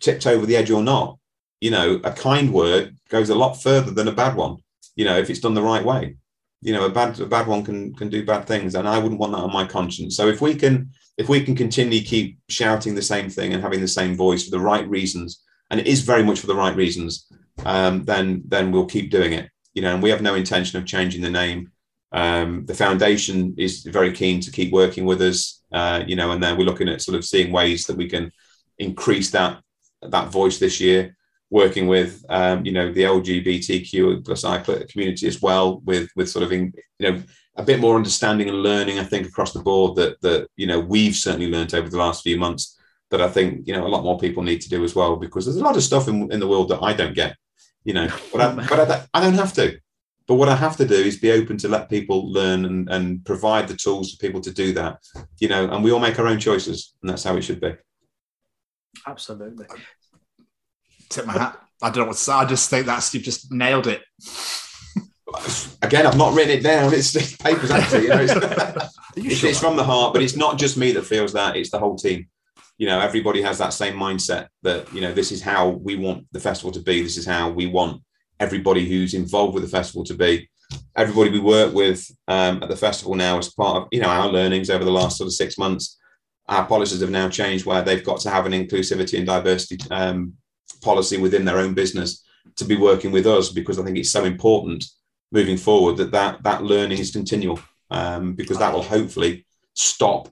[SPEAKER 2] tipped over the edge or not. You know, a kind word goes a lot further than a bad one. You know, if it's done the right way. You know, a bad a bad one can can do bad things, and I wouldn't want that on my conscience. So if we can if we can continue keep shouting the same thing and having the same voice for the right reasons, and it is very much for the right reasons, um, then then we'll keep doing it. You know, and we have no intention of changing the name. Um, the foundation is very keen to keep working with us. Uh, you know, and then we're looking at sort of seeing ways that we can increase that that voice this year, working with um, you know the LGBTQ plus I community as well, with with sort of in, you know a bit more understanding and learning. I think across the board that that you know we've certainly learned over the last few months that I think you know a lot more people need to do as well because there's a lot of stuff in, in the world that I don't get, you know, [LAUGHS] but I, but I, I don't have to. But what I have to do is be open to let people learn and, and provide the tools for people to do that, you know, and we all make our own choices, and that's how it should be.
[SPEAKER 1] Absolutely.
[SPEAKER 3] Tip my hat. I don't know what to say. I just think that's you've just nailed it. [LAUGHS]
[SPEAKER 2] Again, I've not written it down. It's the paper's empty. You know, it's, [LAUGHS] it's, it's from the heart, but it's not just me that feels that. It's the whole team. You know, everybody has that same mindset that you know this is how we want the festival to be. This is how we want everybody who's involved with the festival to be. Everybody we work with um, at the festival now, as part of you know our learnings over the last sort of six months, our policies have now changed where they've got to have an inclusivity and diversity um, policy within their own business to be working with us because I think it's so important moving forward that that, that learning is continual um, because that will hopefully stop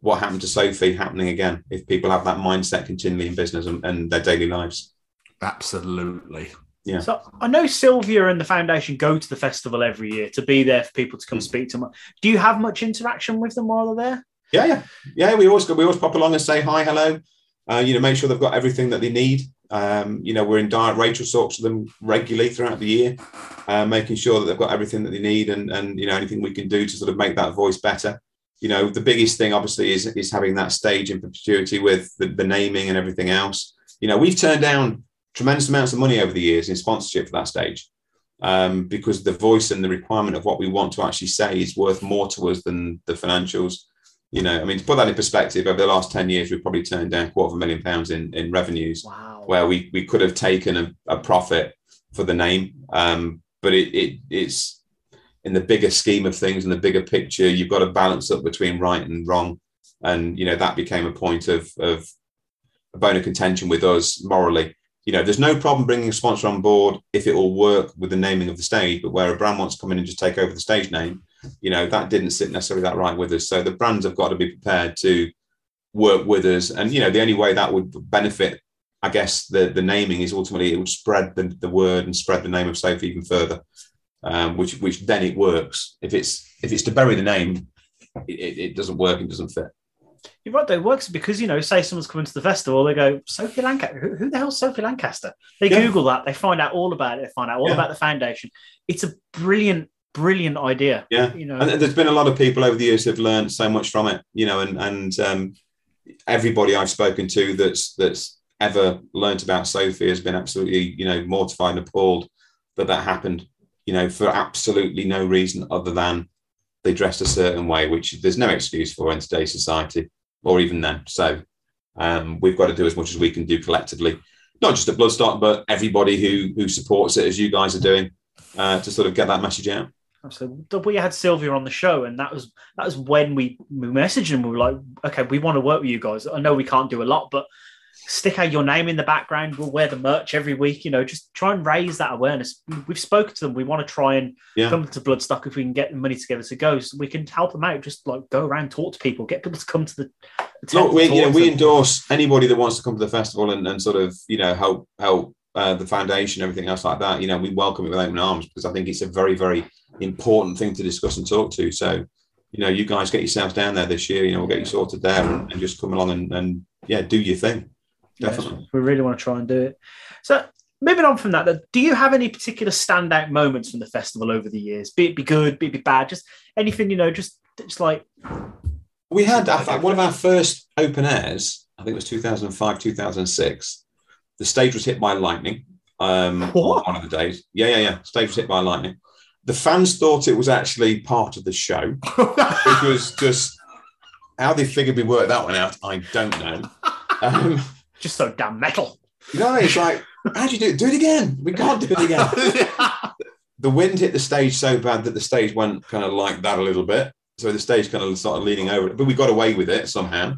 [SPEAKER 2] what happened to Sophie happening again if people have that mindset continually in business and, and their daily lives.
[SPEAKER 3] Absolutely.
[SPEAKER 2] Yeah.
[SPEAKER 1] So I know Sylvia and the foundation go to the festival every year to be there for people to come speak to them. Do you have much interaction with them while they're there?
[SPEAKER 2] Yeah, yeah, yeah. We always go, we always pop along and say hi, hello. Uh, you know, make sure they've got everything that they need. Um, you know, we're in direct. Rachel talks to them regularly throughout the year, uh, making sure that they've got everything that they need, and and you know anything we can do to sort of make that voice better. You know, the biggest thing obviously is is having that stage in perpetuity with the, the naming and everything else. You know, we've turned down tremendous amounts of money over the years in sponsorship for that stage um, because the voice and the requirement of what we want to actually say is worth more to us than the financials. You know, I mean, to put that in perspective, over the last 10 years, we've probably turned down a quarter of a million pounds in, in revenues
[SPEAKER 1] Wow.
[SPEAKER 2] where we, we could have taken a, a profit for the name. Um, but it, it it's in the bigger scheme of things, and the bigger picture, you've got to balance up between right and wrong. And, you know, that became a point of, of a bone of contention with us morally. You know, there's no problem bringing a sponsor on board if it will work with the naming of the stage, but where a brand wants to come in and just take over the stage name, you know, that didn't sit necessarily that right with us. So the brands have got to be prepared to work with us. And, you know, the only way that would benefit, I guess, the, the naming is ultimately it would spread the, the word and spread the name of Sophie even further, um, which which then it works. If it's if it's to bury the name, it, it, doesn't work, it doesn't fit.
[SPEAKER 1] You're right, though. It works because, you know, say someone's coming to the festival, they go, Sophie Lancaster. Who, who the hell's Sophie Lancaster? They
[SPEAKER 2] Yeah.
[SPEAKER 1] Google that, they find out all about it, they find out all
[SPEAKER 2] Yeah.
[SPEAKER 1] about the foundation. It's a brilliant, brilliant idea.
[SPEAKER 2] Yeah.
[SPEAKER 1] You know,
[SPEAKER 2] and there's been a lot of people over the years who've learned so much from it you know and and um, everybody i've spoken to that's that's ever learnt about sophie has been absolutely you know mortified and appalled that that happened you know for absolutely no reason other than they dressed a certain way which there's no excuse for in today's society or even then so um, we've got to do as much as we can do collectively not just at bloodstock but everybody who who supports it as you guys are doing uh, to sort of get that message out
[SPEAKER 1] Absolutely. We had Sylvia on the show, and that was that was when we, we messaged and we were like, okay, we want to work with you guys. I know we can't do a lot, but stick out your name in the background. We'll wear the merch every week. You know, just try and raise that awareness. We've spoken to them. We want to try and
[SPEAKER 2] Yeah.
[SPEAKER 1] come to Bloodstock if we can get the money together to go, so we can help them out. Just like go around, talk to people, get people to come to the. the
[SPEAKER 2] Look, we, you know, we endorse anybody that wants to come to the festival and, and sort of, you know, help help uh, the foundation, everything else like that. You know, we welcome it with open arms because I think it's a very, very important thing to discuss and talk to. So, you know, you guys get yourselves down there this year. You know, we'll get you sorted there and, and just come along and, and yeah, do your thing. Definitely.
[SPEAKER 1] we really want to try and do it. So moving on from that, though, do you have any particular standout moments from the festival over the years? Be it be good, be it be bad, just anything you know, just just like
[SPEAKER 2] We had think, one of our first open airs. I think it was 2005, 2006. The stage was hit by lightning. Um,
[SPEAKER 1] What?
[SPEAKER 2] one of the days. Yeah, yeah, yeah. Stage was hit by lightning. The fans thought it was actually part of the show, it was [LAUGHS] just how they figured we worked that one out. I don't know. Um,
[SPEAKER 1] just so damn metal.
[SPEAKER 2] you know, it's like, how'd you do it? Do it again. We can't do it again. [LAUGHS] the wind hit the stage so bad that the stage went kind of like that a little bit. So the stage kind of started leaning over, but we got away with it somehow.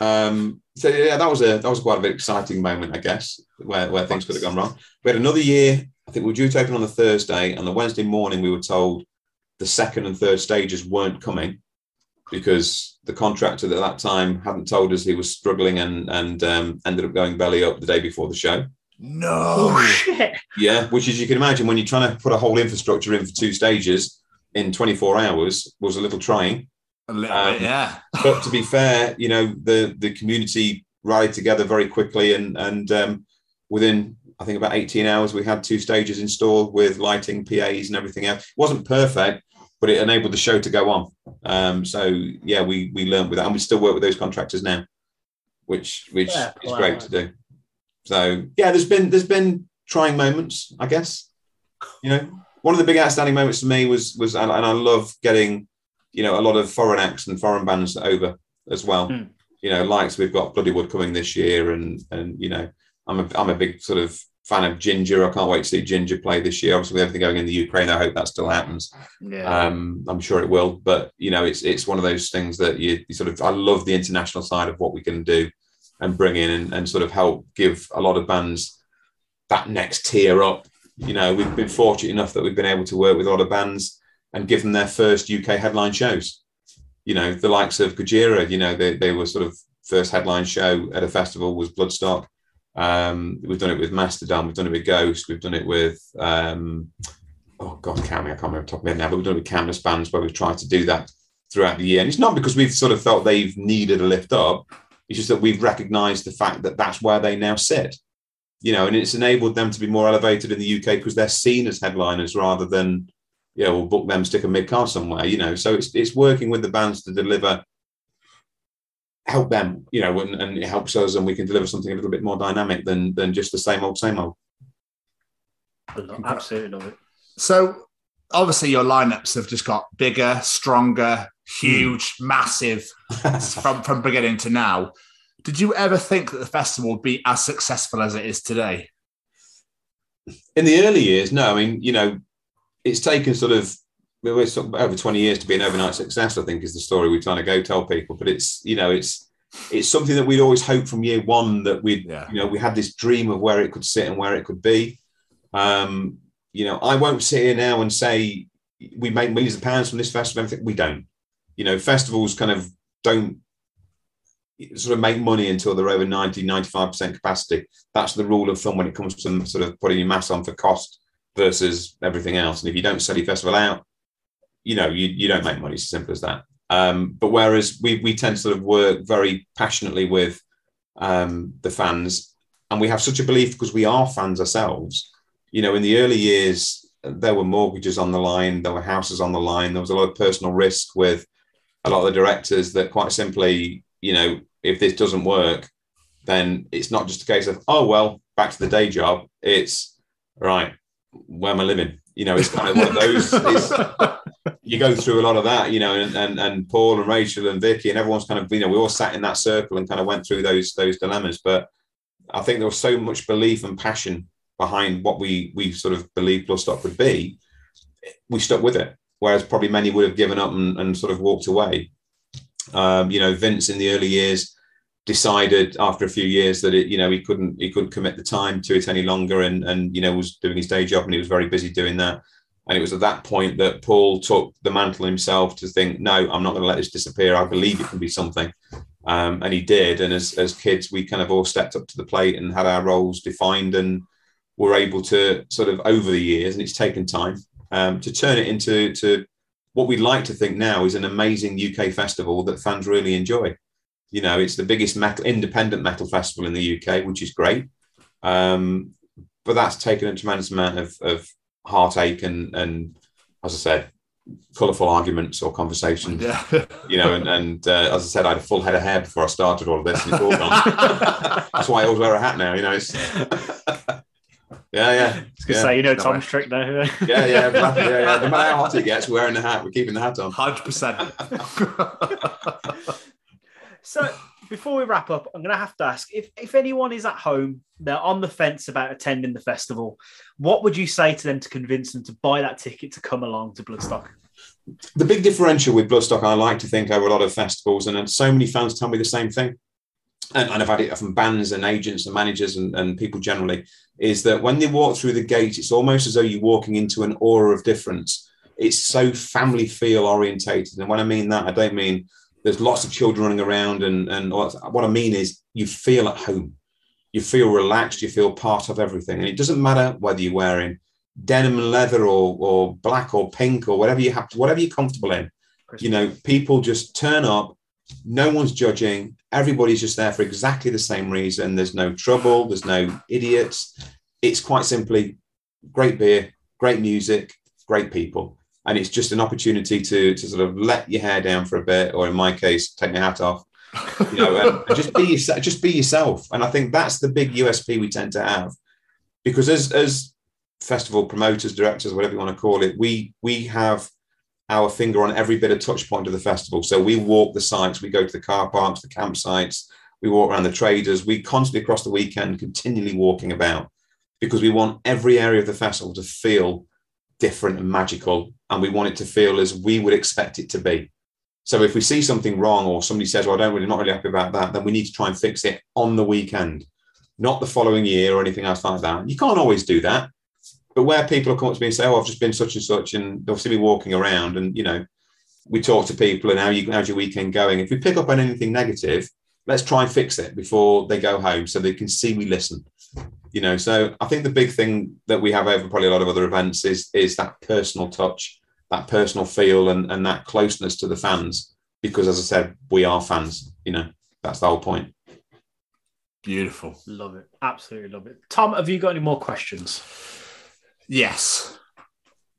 [SPEAKER 2] Um, so yeah, that was a that was quite a an exciting moment, I guess, where, where things could have gone wrong. We had another year. I think we were due to open on the Thursday, and the Wednesday morning we were told the second and third stages weren't coming because the contractor at that time hadn't told us he was struggling and and um, ended up going belly up the day before the show.
[SPEAKER 3] No.
[SPEAKER 1] Oh shit!
[SPEAKER 2] Yeah, which as you can imagine, when you're trying to put a whole infrastructure in for two stages in 24 hours was a little trying.
[SPEAKER 3] A little
[SPEAKER 2] Um,
[SPEAKER 3] bit, yeah.
[SPEAKER 2] But to be fair, you know, the the community rallied together very quickly, and and um, within I think about 18 hours, we had two stages installed with lighting, PAs, and everything else. It wasn't perfect, but it enabled the show to go on. Um, so yeah, we we learned with that, and we still work with those contractors now, which which
[SPEAKER 1] Yeah,
[SPEAKER 2] is
[SPEAKER 1] wow.
[SPEAKER 2] great to do. So yeah, there's been there's been trying moments, I guess. You know, one of the big outstanding moments for me was was and, and I love getting, you know, a lot of foreign acts and foreign bands over as well.
[SPEAKER 1] Hmm.
[SPEAKER 2] You know, likes we've got Bloodywood coming this year, and and you know, I'm a I'm a big sort of fan of Jinjer. I can't wait to see Jinjer play this year. Obviously, with everything going in the Ukraine, I hope that still happens.
[SPEAKER 1] Yeah.
[SPEAKER 2] Um, I'm sure it will, but you know, it's it's one of those things that you, you sort of. I love the international side of what we can do and bring in and, and sort of help give a lot of bands that next tier up. You know, we've been fortunate enough that we've been able to work with a lot of bands and give them their first UK headline shows. You know, the likes of Gojira, you know, they, they were sort of first headline show at a festival was Bloodstock. Um, we've done it with Mastodon, we've done it with Ghost, we've done it with um, oh god, Cammy, I can't remember the top of my head now, but we've done it with canvas bands where we've tried to do that throughout the year. And it's not because we've sort of felt they've needed a lift up. It's just that we've recognised the fact that that's where they now sit. You know, and it's enabled them to be more elevated in the UK because they're seen as headliners rather than, yeah, we'll book them, stick a mid card somewhere, you know. So it's it's working with the bands to deliver, help them, you know, and, and it helps us, and we can deliver something a little bit more dynamic than than just the same old, same old.
[SPEAKER 1] Absolutely love it.
[SPEAKER 3] So obviously your lineups have just got bigger, stronger, huge, hmm. massive [LAUGHS] from from beginning to now. Did you ever think that the festival would be as successful as it is today?
[SPEAKER 2] in the early years, no. I mean, you know, it's taken sort of we're sort of over 20 years to be an overnight success, I think is the story we're trying to go tell people. But it's, you know, it's it's something that we'd always hoped from year one that we'd,
[SPEAKER 3] Yeah.
[SPEAKER 2] you know, we had this dream of where it could sit and where it could be. Um, you know, I won't sit here now and say we make millions of pounds from this festival. everything. We don't. You know, festivals kind of don't sort of make money until they're over 90, 95% capacity. That's the rule of thumb when it comes to sort of putting your mass on for cost versus everything else. And if you don't sell your festival out, you know, you, you don't make money. It's as simple as that. Um, but whereas we, we tend to sort of work very passionately with um, the fans, and we have such a belief because we are fans ourselves. You know, in the early years, there were mortgages on the line, there were houses on the line, there was a lot of personal risk with a lot of the directors that quite simply, you know, if this doesn't work, then it's not just a case of, oh, well, back to the day job. It's right, where am I living? You know, it's kind of one of those. You go through a lot of that, you know, and, and and Paul and Rachel and Vicky and everyone's kind of, you know, we all sat in that circle and kind of went through those those dilemmas. But I think there was so much belief and passion behind what we we sort of believed plus Bloodstock would be. We stuck with it, whereas probably many would have given up and, and sort of walked away. Um, you know, Vince in the early years decided after a few years that it, you know, he couldn't he couldn't commit the time to it any longer, and and you know was doing his day job and he was very busy doing that. And it was at that point that Paul took the mantle himself to think, no, I'm not going to let this disappear. I believe it can be something. Um, and he did. And as, as kids, we kind of all stepped up to the plate and had our roles defined and were able to sort of over the years, and it's taken time um, to turn it into to what we'd like to think now is an amazing UK festival that fans really enjoy. You know, it's the biggest metal, independent metal festival in the UK, which is great. Um, but that's taken a tremendous amount of, of heartache and, and, as I said, colourful arguments or conversations.
[SPEAKER 3] Yeah.
[SPEAKER 2] You know, and, and uh, as I said, I had a full head of hair before I started all of this. And it's all gone. [LAUGHS] that's why I always wear a hat now. You know, it's [LAUGHS] yeah, yeah.
[SPEAKER 1] I going to
[SPEAKER 2] yeah.
[SPEAKER 1] say, you know,
[SPEAKER 3] No
[SPEAKER 1] Tom's
[SPEAKER 3] way.
[SPEAKER 1] trick now.
[SPEAKER 2] Yeah, yeah, [LAUGHS] exactly. yeah, yeah. No matter how hot it gets, we're wearing the hat. We're keeping the hat on.
[SPEAKER 3] 100%.
[SPEAKER 1] So before we wrap up, I'm going to have to ask if, if anyone is at home, they're on the fence about attending the festival, what would you say to them to convince them to buy that ticket to come along to Bloodstock?
[SPEAKER 2] The big differential with Bloodstock, I like to think over a lot of festivals, and so many fans tell me the same thing, and, and I've had it from bands and agents and managers and, and people generally, is that when they walk through the gate, it's almost as though you're walking into an aura of difference. It's so family feel orientated, and when I mean that, I don't mean there's lots of children running around, and and what I mean is you feel at home, you feel relaxed, you feel part of everything, and it doesn't matter whether you're wearing denim and leather or or black or pink or whatever you have to, whatever you're comfortable in. You know, people just turn up. No one's judging. Everybody's just there for exactly the same reason. There's no trouble. There's no idiots. It's quite simply great beer, great music, great people, and it's just an opportunity to to sort of let your hair down for a bit, or in my case, take my hat off. You know, um, and, [LAUGHS] and just be yourself. Just be yourself. And I think that's the big USP we tend to have, because as as festival promoters, directors, whatever you want to call it, we we have our finger on every bit of touch point of the festival. So we walk the sites, we go to the car parks, the campsites, we walk around the traders, we constantly across the weekend, continually walking about because we want every area of the festival to feel different and magical. And we want it to feel as we would expect it to be. So if we see something wrong or somebody says, well, I don't really, not really happy about that, then we need to try and fix it on the weekend, not the following year or anything else like that. You can't always do that. But where people come up to me and say, "Oh, I've just been such and such," and they'll see me walking around, and you know, we talk to people, and how you how's your weekend going? If we pick up on anything negative, let's try and fix it before they go home, so they can see we listen. You know, so I think the big thing that we have over probably a lot of other events is is that personal touch, that personal feel, and and that closeness to the fans. Because as I said, we are fans. You know, that's the whole point.
[SPEAKER 3] Beautiful.
[SPEAKER 1] Love it. Absolutely love it. Tom, have you got any more questions?
[SPEAKER 3] Yes.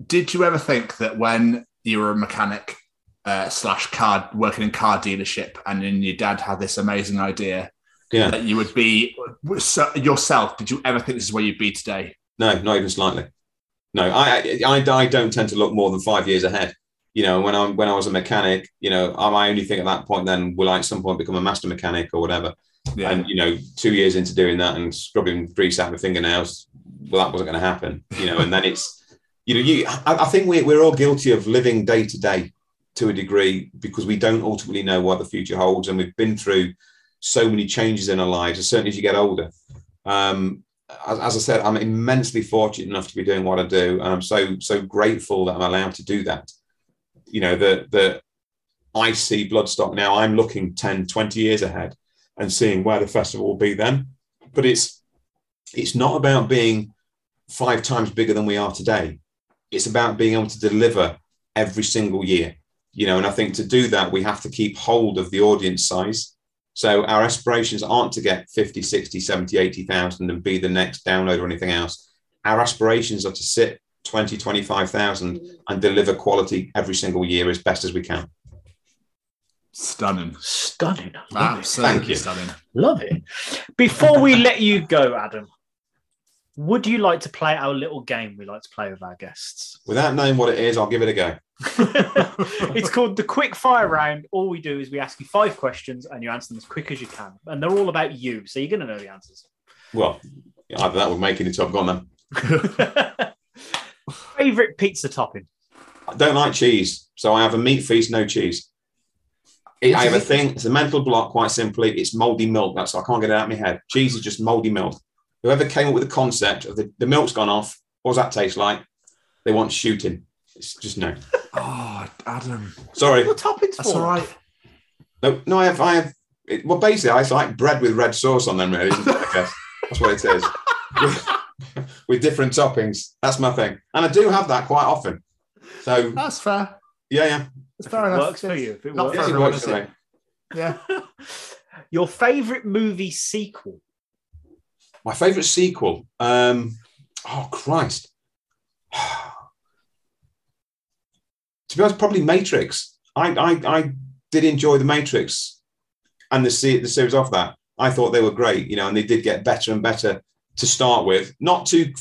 [SPEAKER 3] Did you ever think that when you were a mechanic uh, slash car working in car dealership, and then your dad had this amazing idea
[SPEAKER 2] Yeah.
[SPEAKER 3] that you would be so- yourself? Did you ever think this is where you'd be today?
[SPEAKER 2] No, not even slightly. No, I, I, I don't tend to look more than five years ahead. You know, when I when I was a mechanic, you know, I only think at that point then will I at some point become a master mechanic or whatever.
[SPEAKER 3] Yeah.
[SPEAKER 2] And you know, two years into doing that and scrubbing grease out of my fingernails, well, that wasn't going to happen. You know, and then it's, [LAUGHS] you know, you. I, I think we're we're all guilty of living day to day to a degree because we don't ultimately know what the future holds, and we've been through so many changes in our lives, certainly as you get older. Um, as, as I said, I'm immensely fortunate enough to be doing what I do, and I'm so so grateful that I'm allowed to do that. You know, that that I see Bloodstock now. I'm looking 10, 20 years ahead and seeing where the festival will be then. But it's it's not about being five times bigger than we are today. It's about being able to deliver every single year. You know, and I think to do that, we have to keep hold of the audience size. So our aspirations aren't to get 50, 60, 70, 80,000 and be the next download or anything else. Our aspirations are to sit 20, 25,000 and deliver quality every single year as best as we can.
[SPEAKER 3] Stunning.
[SPEAKER 1] Stunning.
[SPEAKER 3] Absolutely
[SPEAKER 2] Thank you.
[SPEAKER 3] stunning.
[SPEAKER 1] Love it. Before we let you go, Adam, would you like to play our little game we like to play with our guests?
[SPEAKER 2] Without knowing what it is, I'll give it a go. [LAUGHS] [LAUGHS]
[SPEAKER 1] it's called the quick fire round. All we do is we ask you five questions and you answer them as quick as you can. And they're all about you. So you're going to know the answers.
[SPEAKER 2] Well, either that would make it up. Go on then.
[SPEAKER 1] Favorite pizza topping?
[SPEAKER 2] I don't like cheese, so I have a meat feast, no cheese. I I have a thing. It's a mental block. Quite simply, it's moldy milk. That's I can't get it out of my head. Cheese is just moldy milk. Whoever came up with the concept of the, the milk's gone off. What does that taste like? They want shooting. It's just no.
[SPEAKER 3] Oh, Adam.
[SPEAKER 2] Sorry.
[SPEAKER 1] What toppings
[SPEAKER 3] That's
[SPEAKER 1] for?
[SPEAKER 3] all right.
[SPEAKER 2] No, no. I have. I have. It, well, basically, I like bread with red sauce on them. Really, isn't it? I guess that's what it is. with, [LAUGHS] with different toppings. That's my thing, and I do have that quite often. So
[SPEAKER 3] That's fair.
[SPEAKER 2] yeah, yeah.
[SPEAKER 1] It's
[SPEAKER 3] fair enough.
[SPEAKER 1] works for you. If it
[SPEAKER 3] Not
[SPEAKER 1] works
[SPEAKER 3] for
[SPEAKER 2] Yes, it works for me.
[SPEAKER 3] Yeah. [LAUGHS]
[SPEAKER 1] Your favorite movie sequel?
[SPEAKER 2] My favourite sequel. Um, oh Christ. [SIGHS] to be honest, probably Matrix. I, I I did enjoy the Matrix and the se- the series of that. I thought they were great, you know, and they did get better and better to start with. Not too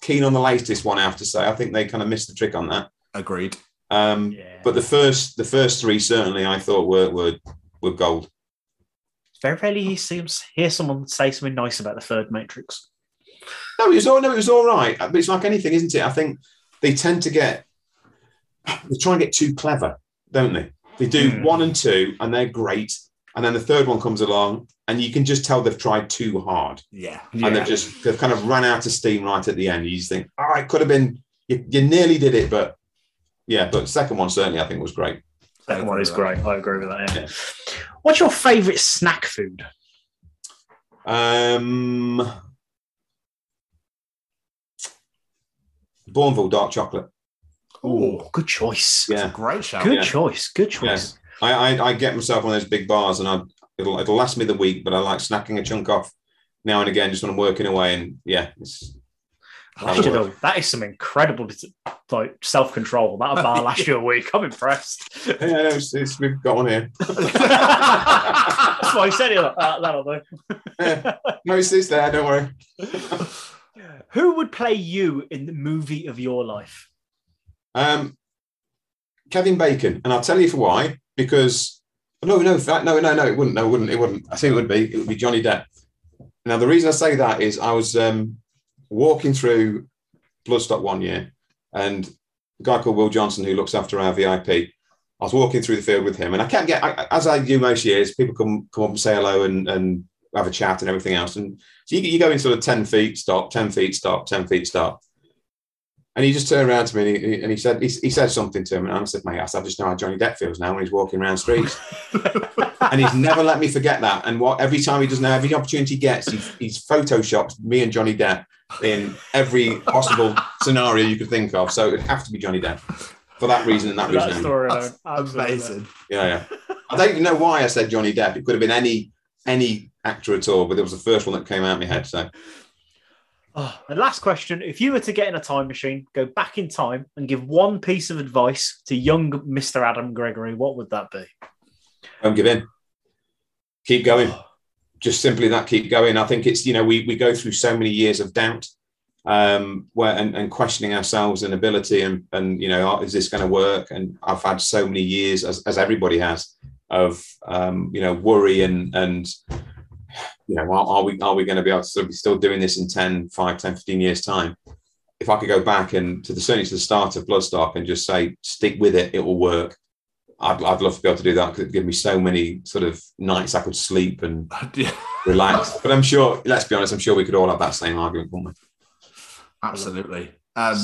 [SPEAKER 2] keen on the latest one, I have to say. I think they kind of missed the trick on that.
[SPEAKER 3] Agreed.
[SPEAKER 2] Um,
[SPEAKER 1] Yeah.
[SPEAKER 2] But the first the first three certainly I thought were were were gold.
[SPEAKER 1] Very rarely you see hear someone say something nice about the third Matrix.
[SPEAKER 2] No, it was all no, it was all right. But it's like anything, isn't it? I think they tend to get they try and get too clever, don't they? They do
[SPEAKER 1] Hmm.
[SPEAKER 2] one and two, and they're great, and then the third one comes along, and you can just tell they've tried too hard,
[SPEAKER 3] Yeah.
[SPEAKER 2] and they've just they've kind of run out of steam right at the end. You just think, all right, could have been you, you nearly did it, but yeah, but second one certainly I think was great.
[SPEAKER 1] Second one is great. I agree with that. Yeah.
[SPEAKER 2] Yeah.
[SPEAKER 1] What's your favourite snack food?
[SPEAKER 2] Um, Bournville dark chocolate.
[SPEAKER 1] Oh, good choice.
[SPEAKER 2] Yeah,
[SPEAKER 3] Great shout.
[SPEAKER 1] Good
[SPEAKER 2] yeah.
[SPEAKER 1] choice. Good choice.
[SPEAKER 2] I, I I get myself one of those big bars, and I it'll it'll last me the week, but I like snacking a chunk off now and again, just when I'm working away, and yeah, it's
[SPEAKER 1] Last year, though, that is some incredible like self control. That bar last year a week. I'm impressed. [LAUGHS]
[SPEAKER 2] yeah, no, it's, it's, we've got one here. [LAUGHS]
[SPEAKER 1] That's why he said it. Like, "Ah, that'll do.
[SPEAKER 2] Yeah. No, it's, it's there. Don't worry. [LAUGHS]
[SPEAKER 1] Who would play you in the movie of your life?
[SPEAKER 2] Um, Kevin Bacon, and I'll tell you for why. Because no, no, no, no, no, it wouldn't. No, it wouldn't. It wouldn't. I think it would be. It would be Johnny Depp. Now, the reason I say that is I was um, walking through Bloodstock one year, and a guy called Will Johnson, who looks after our VIP, I was walking through the field with him, and I can't get, I, as I do most years, people come come up and say hello and, and have a chat and everything else. And so you, you go in sort of 10 feet, stop, 10 feet, stop, 10 feet, stop. And he just turned around to me and he, and he said, he, he said something to him. And I said, mate, I said, I just know how Johnny Depp feels now when he's walking around streets. [LAUGHS] and he's never let me forget that. And what every time he does now, every opportunity he gets, he's, he's photoshopped me and Johnny Depp in every possible scenario you could think of. So it'd have to be Johnny Depp for that reason and that reason.
[SPEAKER 1] That
[SPEAKER 2] only.
[SPEAKER 1] story.
[SPEAKER 3] That's
[SPEAKER 1] Absolutely.
[SPEAKER 3] amazing.
[SPEAKER 2] Yeah, yeah. I don't even know why I said Johnny Depp. It could have been any any actor at all, but it was the first one that came out of my head. So
[SPEAKER 1] Oh, and last question: If you were to get in a time machine, go back in time, and give one piece of advice to young Mister Adam Gregory, what would that be?
[SPEAKER 2] Don't give in. Keep going. Just simply that. Keep going. I think it's you know we we go through so many years of doubt, um, where and, and questioning ourselves and ability and and you know is this going to work? And I've had so many years as as everybody has of um, you know worry and and you know are, are we are we going to be able to be still doing this in 10 5 10 15 years time if i could go back and to the certainly to the start of bloodstock and just say stick with it it will work I'd, I'd love to be able to do that because it give me so many sort of nights I could sleep and [LAUGHS] relax. But I'm sure, let's be honest, I'm sure we could all have that same argument, wouldn't we?
[SPEAKER 3] Absolutely. Um,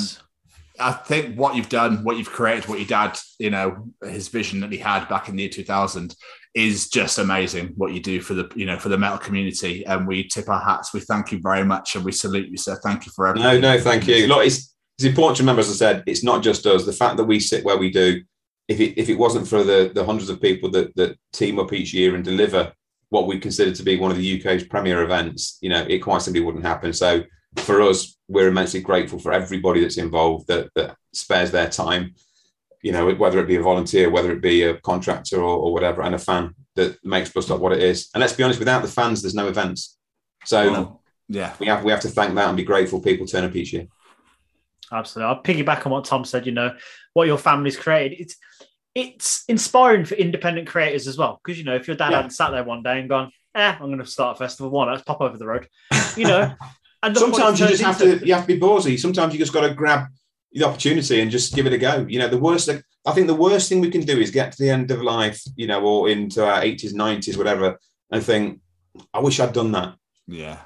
[SPEAKER 3] I think what you've done, what you've created, what your dad, you know, his vision that he had back in the year 2000 is just amazing what you do for the, you know, for the metal community. And we tip our hats. We thank you very much and we salute you, sir. Thank you for everything.
[SPEAKER 2] No, no, thank you. Look, it's, it's important to remember, as I said, it's not just us. The fact that we sit where we do, if it, if it wasn't for the, the hundreds of people that, that team up each year and deliver what we consider to be one of the UK's premier events, you know, it quite simply wouldn't happen. So for us, we're immensely grateful for everybody that's involved that, that spares their time, you know, whether it be a volunteer, whether it be a contractor or, or whatever, and a fan that makes Bloodstock what it is. And let's be honest, without the fans, there's no events. So
[SPEAKER 3] Well, yeah,
[SPEAKER 2] we have we have to thank that and be grateful people turn up each year.
[SPEAKER 1] Absolutely. I'll piggyback on what Tom said, you know, what your family's created. It's it's inspiring for independent creators as well. Because you know, if your dad
[SPEAKER 2] Yeah.
[SPEAKER 1] hadn't sat there one day and gone, eh, I'm gonna start a festival, One. Let's pop over the road. You know. [LAUGHS] And
[SPEAKER 2] Sometimes you just have
[SPEAKER 1] into.
[SPEAKER 2] to you have to be ballsy. Sometimes you just got to grab the opportunity and just give it a go. You know, the worst I think the worst thing we can do is get to the end of life, you know, or into our 80s, 90s, whatever, and think, I wish I'd done that.
[SPEAKER 3] yeah,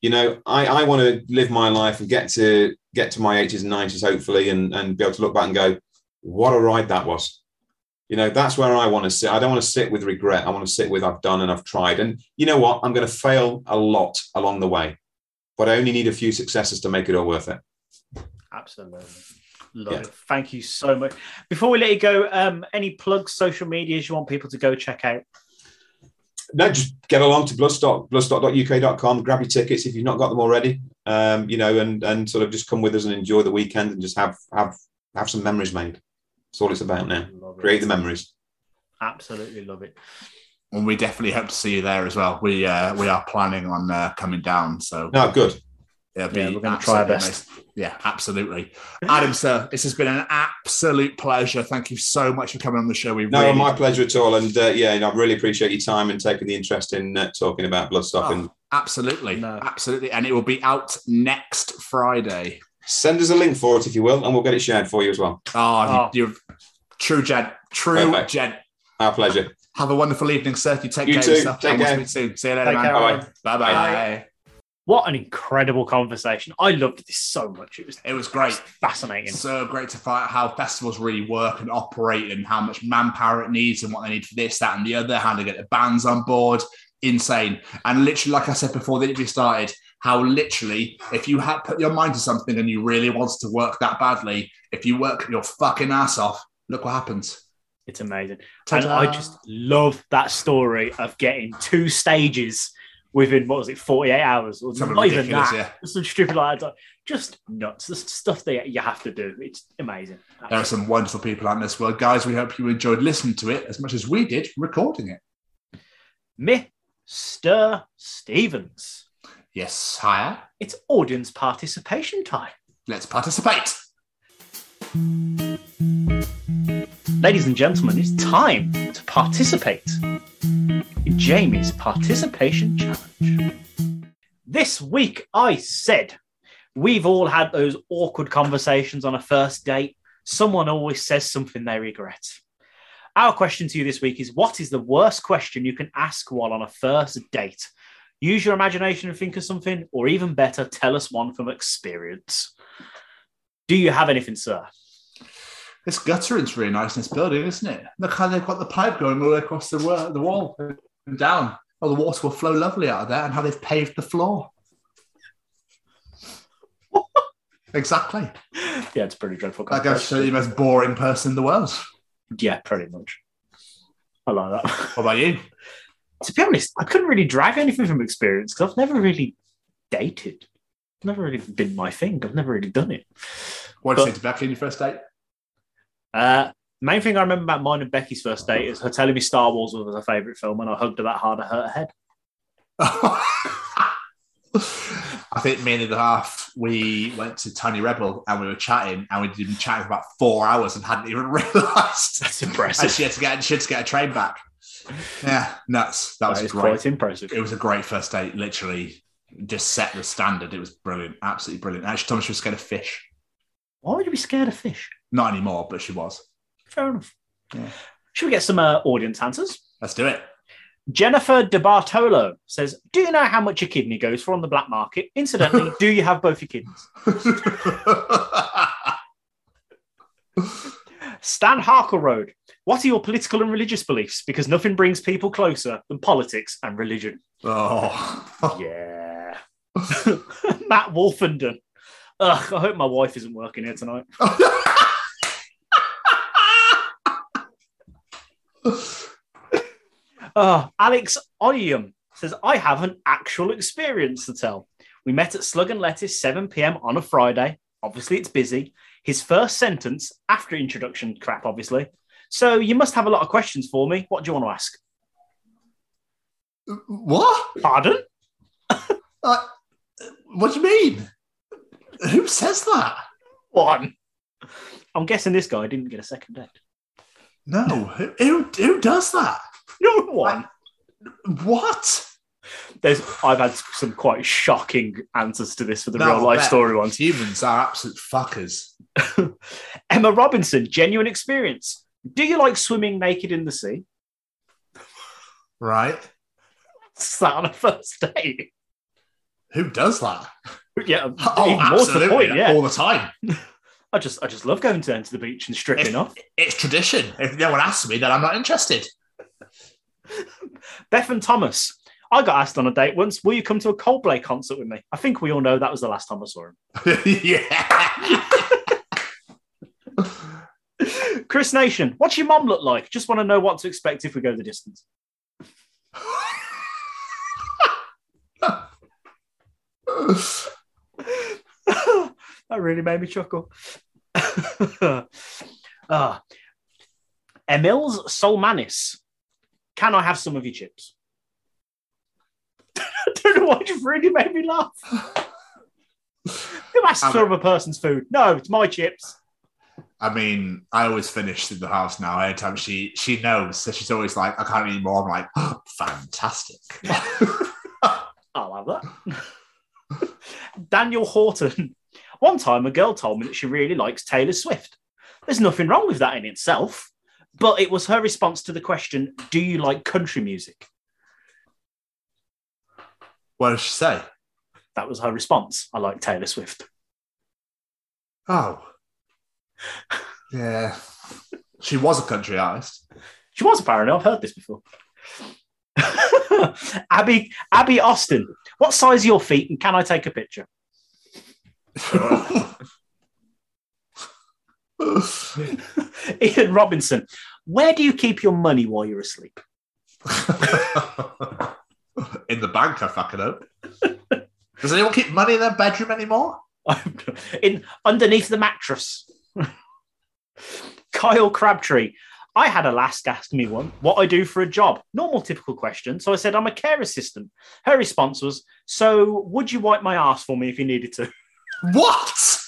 [SPEAKER 2] you know, I, I want to live my life and get to get to my 80s and 90s, hopefully, and, and be able to look back and go, what a ride that was. You know, that's where I want to sit. I don't want to sit with regret. I want to sit with I've done and I've tried. And you know what? I'm going to fail a lot along the way, but I only need a few successes to make it all worth it.
[SPEAKER 1] Absolutely. Love
[SPEAKER 2] Yeah.
[SPEAKER 1] it. Thank you so much. Before we let you go, um, any plugs, social medias you want people to go check out?
[SPEAKER 2] No, just get along to Bloodstock, bloodstock.uk.com, grab your tickets if you've not got them already. Um, you know, and and sort of just come with us and enjoy the weekend and just have have have some memories made. That's all it's about now.
[SPEAKER 1] It.
[SPEAKER 2] Create the memories.
[SPEAKER 1] Absolutely love it.
[SPEAKER 3] And we definitely hope to see you there as well. We uh, we are planning on uh, coming down, so
[SPEAKER 2] No, good.
[SPEAKER 3] it'll be
[SPEAKER 1] Yeah, we're gonna try our
[SPEAKER 3] absolutely
[SPEAKER 1] best.
[SPEAKER 3] amazing. Yeah, absolutely. Adam, sir, this has been an absolute pleasure. Thank you so much for coming on the show. We
[SPEAKER 2] No,
[SPEAKER 3] really,
[SPEAKER 2] my pleasure at all. And uh, yeah, you know, I really appreciate your time and taking the interest in uh, talking about Bloodstock.
[SPEAKER 3] Oh,
[SPEAKER 2] And
[SPEAKER 3] absolutely,
[SPEAKER 1] No.
[SPEAKER 3] absolutely, and it will be out next Friday.
[SPEAKER 2] send us a link for it if you will, and we'll get it shared for you as well.
[SPEAKER 3] Oh,
[SPEAKER 1] Oh.
[SPEAKER 3] You, you're true, gent. True,
[SPEAKER 2] Perfect.
[SPEAKER 3] gent.
[SPEAKER 2] Our pleasure.
[SPEAKER 3] Have a wonderful evening, sir. You take
[SPEAKER 2] You
[SPEAKER 3] care
[SPEAKER 2] too.
[SPEAKER 3] of yourself.
[SPEAKER 2] Take
[SPEAKER 3] and we'll
[SPEAKER 2] care.
[SPEAKER 3] speak soon. See you later,
[SPEAKER 1] Take
[SPEAKER 3] man.
[SPEAKER 1] care,
[SPEAKER 2] Bye-bye.
[SPEAKER 3] Bye bye.
[SPEAKER 1] Bye. What an incredible conversation. I loved this so much. It was
[SPEAKER 3] It was great.
[SPEAKER 1] fascinating.
[SPEAKER 3] So great to find out how festivals really work and operate and how much manpower it needs and what they need for this, that, and the other, how to get the bands on board. Insane. And literally, like I said before the interview started, how literally, if you had put your mind to something and you really wanted to work that badly, if you work your fucking ass off, look what happens.
[SPEAKER 1] It's amazing.
[SPEAKER 3] Ta-da.
[SPEAKER 1] And I just love that story of getting two stages within, what was it, 48 hours? Or
[SPEAKER 3] Something
[SPEAKER 1] not even that.
[SPEAKER 3] yeah.
[SPEAKER 1] Some stupid like that. Just nuts. The stuff that you have to do. It's amazing.
[SPEAKER 3] There are some wonderful people out in this world. Guys, we hope you enjoyed listening to it as much as we did recording it.
[SPEAKER 1] Mr. Stevens.
[SPEAKER 3] Yes, higher.
[SPEAKER 1] It's audience participation time.
[SPEAKER 3] Let's participate.
[SPEAKER 1] Ladies and gentlemen, it's time to participate in Jamie's participation challenge. This week, I said we've all had those awkward conversations on a first date. Someone always says something they regret. Our question to you this week is What is the worst question you can ask while on a first date? Use your imagination and think of something, or even better, tell us one from experience. Do you have anything, sir?
[SPEAKER 3] This guttering's really nice in this building, isn't it? Look how they've got the pipe going all the way across the, wa- the wall and down. Oh, the water will flow lovely out of there, and how they've paved the floor. [LAUGHS] exactly.
[SPEAKER 1] Yeah, it's pretty dreadful.
[SPEAKER 3] That goes to show you the most boring person in the world.
[SPEAKER 1] Yeah, pretty much. I like that.
[SPEAKER 3] What about you?
[SPEAKER 1] to be honest, I couldn't really drag anything from experience because I've never really dated. Never really been my thing. I've never really done it.
[SPEAKER 3] What did you say to Becky on your first date?
[SPEAKER 1] Uh, main thing I remember about mine and Becky's first date is her telling me Star Wars was her favourite film, and I hugged her that hard I hurt her head. [LAUGHS]
[SPEAKER 3] I think me and the half we went to Tiny Rebel and we were chatting and we'd been chatting for about four hours and hadn't even [LAUGHS] realised.
[SPEAKER 1] That's
[SPEAKER 3] And
[SPEAKER 1] impressive.
[SPEAKER 3] she had to get she had to get a train back. Yeah, nuts. That was
[SPEAKER 1] That is
[SPEAKER 3] great.
[SPEAKER 1] quite impressive.
[SPEAKER 3] It was a great first date. Literally, just set the standard. It was brilliant, absolutely brilliant. Actually, Thomas was scared of fish.
[SPEAKER 1] Why would you be scared of fish?
[SPEAKER 3] Not anymore, but she was.
[SPEAKER 1] Fair enough.
[SPEAKER 3] Yeah.
[SPEAKER 1] Should we get some uh, audience answers?
[SPEAKER 3] Let's do it.
[SPEAKER 1] Jennifer De Bartolo says, "Do you know how much a kidney goes for on the black market? Incidentally, [LAUGHS] do you have both your kidneys?" Stan Harkle Road. What are your political and religious beliefs? Because nothing brings people closer than politics and religion.
[SPEAKER 3] oh, [LAUGHS]
[SPEAKER 1] Yeah. [LAUGHS] Matt Wolfenden. Ugh, I hope my wife isn't working here tonight. Oh, Alex Oyum says, I have an actual experience to tell. We met at Slug and Lettuce 7 p.m. on a Friday. Obviously, it's busy. His first sentence after introduction crap, obviously. So you must have a lot of questions for me. What do you want to ask?
[SPEAKER 3] what?
[SPEAKER 1] Pardon? [LAUGHS]
[SPEAKER 3] Uh, what do you mean? Who says that?
[SPEAKER 1] One. I'm guessing this guy didn't get a second date.
[SPEAKER 3] No, who, who does that?
[SPEAKER 1] No one.
[SPEAKER 3] What?
[SPEAKER 1] There's, I've had some quite shocking answers to this for the
[SPEAKER 3] No,
[SPEAKER 1] real life story ones.
[SPEAKER 3] Humans are absolute fuckers. [LAUGHS]
[SPEAKER 1] Emma Robinson, genuine experience. Do you like swimming naked in the sea?
[SPEAKER 3] Right?
[SPEAKER 1] Is that on a first date?
[SPEAKER 3] Who does that?
[SPEAKER 1] Yeah,
[SPEAKER 3] Oh,
[SPEAKER 1] to the
[SPEAKER 3] absolutely.
[SPEAKER 1] point, yeah.
[SPEAKER 3] All the time. [LAUGHS]
[SPEAKER 1] I just, I just love going down to the beach and stripping off.
[SPEAKER 3] It's tradition. If no one asks me, then I'm not interested. [LAUGHS]
[SPEAKER 1] Bethan Thomas, I got asked on a date once, will you come to a Coldplay concert with me? I think we all know that was the last time I saw him. [LAUGHS] yeah. Chris Nation, what's your mom look like? Just want to know what to expect if we go the distance. [LAUGHS] that really made me chuckle. Ah. Emils Solmanis, can I have some of your chips? [LAUGHS] I don't know why you've really made me laugh. [LAUGHS] Who asks for a person's food? No, it's my chips.
[SPEAKER 3] I mean, I always finish in the house now. Anytime she she knows, so she's always like, "I can't eat more." I'm like, oh, [GASPS] "Fantastic." [LAUGHS]
[SPEAKER 1] I'll have that. Daniel Horton. One time, a girl told me that she really likes Taylor Swift. There's nothing wrong with that in itself, but it was her response to the question Do you like country music?
[SPEAKER 3] what did she say?
[SPEAKER 1] That was her response. I like Taylor Swift.
[SPEAKER 3] Oh, yeah. She was a country artist.
[SPEAKER 1] She was apparently. I've heard this before. [LAUGHS] Abby Abby Austin. What size are your feet and can I take a picture? [LAUGHS] [LAUGHS] [LAUGHS] Ian Robinson. Where do you keep your money while you're asleep? [LAUGHS]
[SPEAKER 3] in the bank, I fucking hope. Does anyone keep money in their bedroom anymore? [LAUGHS]
[SPEAKER 1] in underneath the mattress. Kyle Crabtree. I had a last ask me one what I do for a job. Normal, typical question. So I said I'm a care assistant. Her response was, "So would you wipe my ass for me if you needed to?"
[SPEAKER 3] What?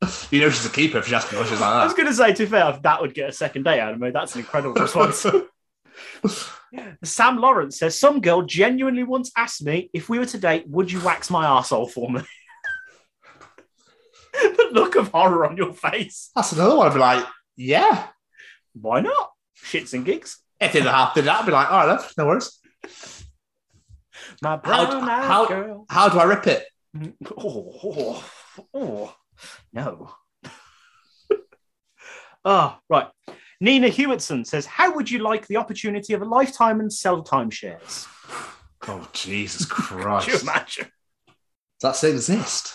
[SPEAKER 3] [LAUGHS] You know she's a keeper if she asks me questions
[SPEAKER 1] I was going to say, to be fair, that would get a second date out of me. That's an incredible response. [LAUGHS] Sam Lawrence says, Some girl genuinely once asked me if we were to date, would you wax my arsehole for me? [LAUGHS] the look of horror on your face.
[SPEAKER 3] That's another one. I'd be like, yeah.
[SPEAKER 1] Why not? Shits and gigs.
[SPEAKER 3] If the other half did that, I'd be like, all right, no worries.
[SPEAKER 1] My
[SPEAKER 3] How,
[SPEAKER 1] brown eyed
[SPEAKER 3] how,
[SPEAKER 1] girl.
[SPEAKER 3] how do I rip it?
[SPEAKER 1] Oh, oh, oh, no. [LAUGHS] Ah, right. Nina Hewitson says, How would you like the opportunity of a lifetime and sell timeshares?
[SPEAKER 3] Oh, Jesus [LAUGHS]
[SPEAKER 1] Could
[SPEAKER 3] Christ.
[SPEAKER 1] you
[SPEAKER 3] Does
[SPEAKER 1] imagine?
[SPEAKER 3] that still exist?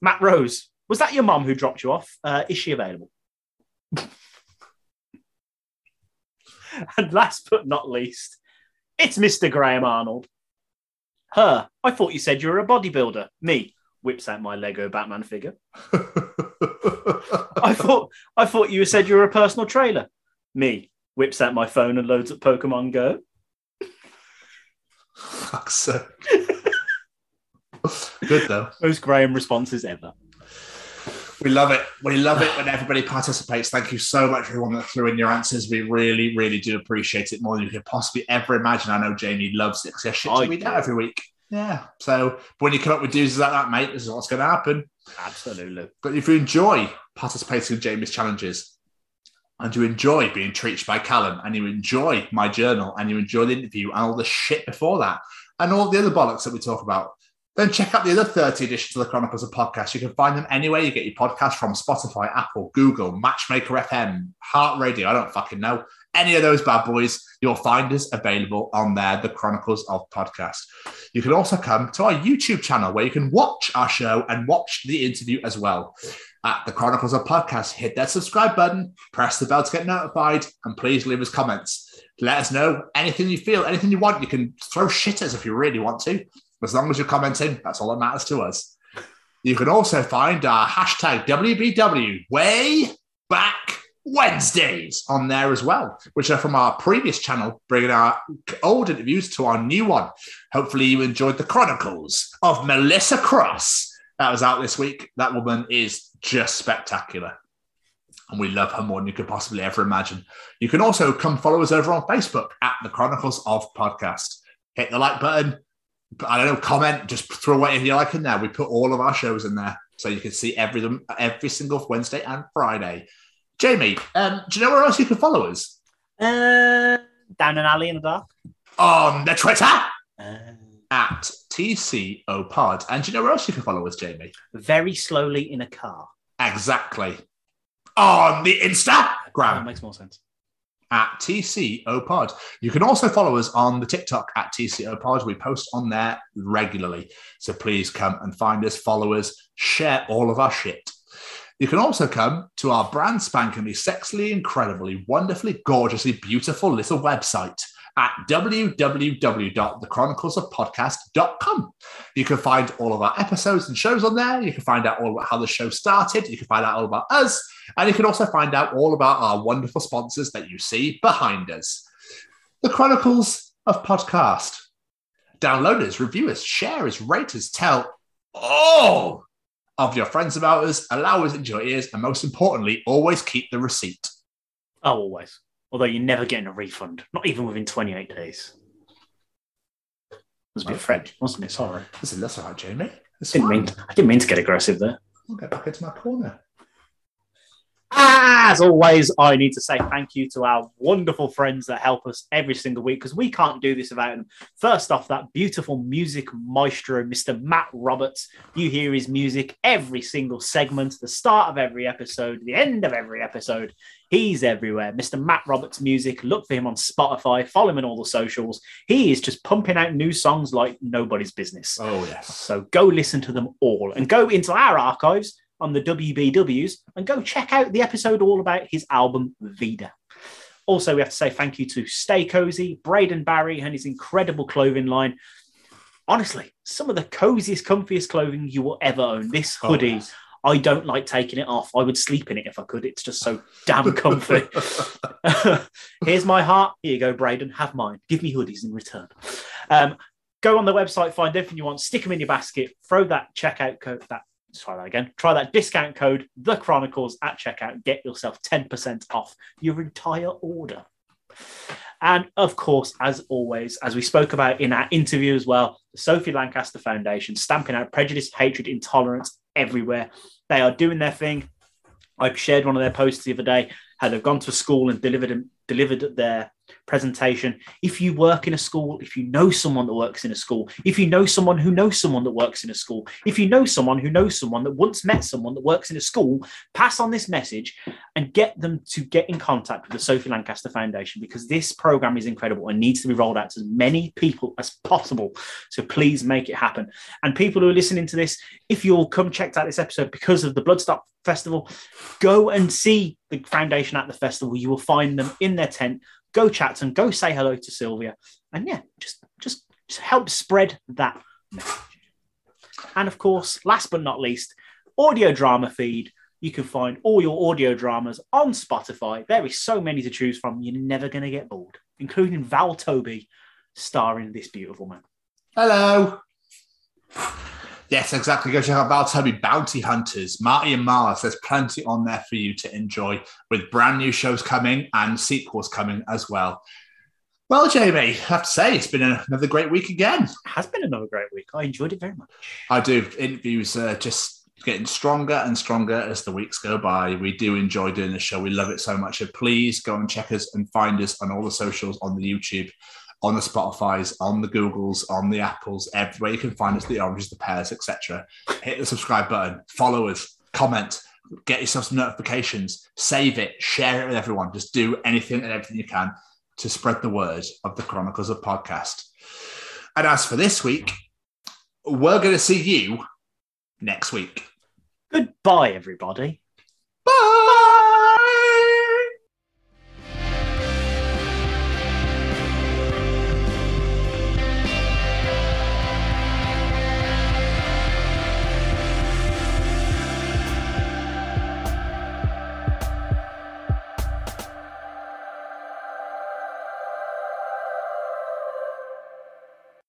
[SPEAKER 1] Matt Rose, was that your mum who dropped you off? Uh, is she available? [LAUGHS] and last but not least, it's Mr. Graham Arnold. Her, I thought you said you were a bodybuilder. Me, whips out my Lego Batman figure. [LAUGHS] I thought I thought you said you were a personal trailer. Me, whips out my phone and loads up Pokemon Go.
[SPEAKER 3] Fuck's sake. Good though.
[SPEAKER 1] Most Graham responses ever.
[SPEAKER 3] We love it. We love it when everybody participates. Thank you so much, everyone that threw in your answers. We really, really do appreciate it more than you could possibly ever imagine. I know Jamie loves it because there's shit to
[SPEAKER 1] do.
[SPEAKER 3] out every week. Yeah. So when you come up with doozies like that, mate, this is what's going to happen.
[SPEAKER 1] Absolutely.
[SPEAKER 3] But if you enjoy participating in Jamie's challenges, and you enjoy being treated by Callum, and you enjoy my journal, and you enjoy the interview and all the shit before that, and all the other bollocks that we talk about, then check out the other 30 editions of the Chronicles of Podcast. You can find them anywhere you get your podcast from Spotify, Apple, Google, Matchmaker FM, Heart Radio. I don't fucking know. Any of those bad boys, you'll find us available on there, the Chronicles of Podcast. You can also come to our YouTube channel where you can watch our show and watch the interview as well. At the Chronicles of Podcast, hit that subscribe button, press the bell to get notified, and please leave us comments. Let us know anything you feel, anything you want. You can throw shit at us if you really want to. As long as you're commenting, that's all that matters to us. You can also find our hashtag WBW way back Wednesdays on there as well, which are from our previous channel, bringing our old interviews to our new one. Hopefully, you enjoyed the Chronicles of Melissa Cross. That was out this week. That woman is just spectacular. And we love her more than you could possibly ever imagine. You can also come follow us over on Facebook at the Chronicles of Podcast. Hit the like button, I don't know, comment, just throw whatever you like in there. We put all of our shows in there so you can see every every single Wednesday and Friday. Jamie, um, do you know where else you can follow us?
[SPEAKER 1] Uh, down an alley in the dark.
[SPEAKER 3] On the Twitter
[SPEAKER 1] Uh,
[SPEAKER 3] at TCO Pod. And do you know where else you can follow us, Jamie?
[SPEAKER 1] very slowly in a car.
[SPEAKER 3] Exactly. On the Instagram.
[SPEAKER 1] That makes more sense.
[SPEAKER 3] at TCO Pod. You can also follow us on the TikTok at TCO Pod. We post on there regularly. So please come and find us, follow us, share all of our shit. You can also come to our brand spankingly, sexily, incredibly, wonderfully, gorgeously, beautiful little website at www.thechroniclesofpodcast.com. You can find all of our episodes and shows on there. You can find out all about how the show started. You can find out all about us. And you can also find out all about our wonderful sponsors that you see behind us. The Chronicles of Podcast. Download us, review us, share us, rate us, tell all of your friends about us, allow us into your ears, and most importantly, always keep the receipt.
[SPEAKER 1] Oh, always. Although you're never getting a refund, not even within 28 days. Was a bit. French, wasn't it? Sorry.
[SPEAKER 3] Listen, that's all right, Jamie. It's
[SPEAKER 1] Didn't
[SPEAKER 3] fine.
[SPEAKER 1] mean, I didn't mean to get aggressive there.
[SPEAKER 3] I'll get back into my corner.
[SPEAKER 1] Ah, as always, I need to say thank you to our wonderful friends that help us every single week because we can't do this without them. First off, that beautiful music maestro, Mr. Matt Roberts. You hear his music every single segment, the start of every episode, the end of every episode. He's everywhere. Mr. Matt Roberts Music. Look for him on Spotify. Follow him on all the socials. He is just pumping out new songs like nobody's business.
[SPEAKER 3] Oh, yes.
[SPEAKER 1] So go listen to them all and go into our archives on the WBWs and go check out the episode all about his album Vida. Also, we have to say thank you to Stay Cozy, Braden Barry, and his incredible clothing line. Honestly, some of the coziest, comfiest clothing you will ever own. This
[SPEAKER 3] Oh,
[SPEAKER 1] hoodie,
[SPEAKER 3] yes.
[SPEAKER 1] I don't like taking it off. I would sleep in it if I could. It's just so damn comfy. [LAUGHS] [LAUGHS] Here's my heart. Here you go, Braden. Have mine. Give me hoodies in return. Um, go on the website, find everything you want, stick them in your basket, throw that checkout code. That try that again. Try that discount code, The Chronicles at checkout. Get yourself ten percent off your entire order. And of course, as always, as we spoke about in our interview as well, the Sophie Lancaster Foundation stamping out prejudice, hatred, intolerance everywhere. They are doing their thing. I shared one of their posts the other day how they've gone to a school and delivered delivered their presentation. If you work in a school, if you know someone that works in a school, if you know someone who knows someone that works in a school, if you know someone who knows someone that once met someone that works in a school, pass on this message and get them to get in contact with the Sophie Lancaster Foundation because this program is incredible and needs to be rolled out to as many people as possible. So please make it happen. And people who are listening to this, if you'll come check out this episode because of the Bloodstock Festival, go and see the foundation at the festival. You will find them in their tent. Go chat to them, go say hello to Sylvia. And yeah, just just, just help spread that message. And of course, last but not least, audio drama feed. You can find all your audio dramas on Spotify. There is so many to choose from, you're never going to get bored, including Val Toby starring this beautiful man.
[SPEAKER 3] Hello. Yes, exactly. Go check out Val Toby Bounty Hunters, Marty and Mars. There's plenty on there for you to enjoy with brand new shows coming and sequels coming as well. Well, Jamie, I have to say, it's been another great week again.
[SPEAKER 1] It has been another great week. I enjoyed it very much.
[SPEAKER 3] I do. Interviews uh, just getting stronger and stronger as the weeks go by. We do enjoy doing this show. We love it so much. So please go and check us and find us on all the socials, on the YouTube, on the Spotify's, on the Googles, on the Apples, everywhere you can find us, the oranges, the pears, etc. Hit the subscribe button, follow us, comment, get yourself some notifications, save it, share it with everyone. Just do anything and everything you can to spread the word of the Chronicles of Podcast. And as for this week, we're going to see you next week.
[SPEAKER 1] Goodbye, everybody.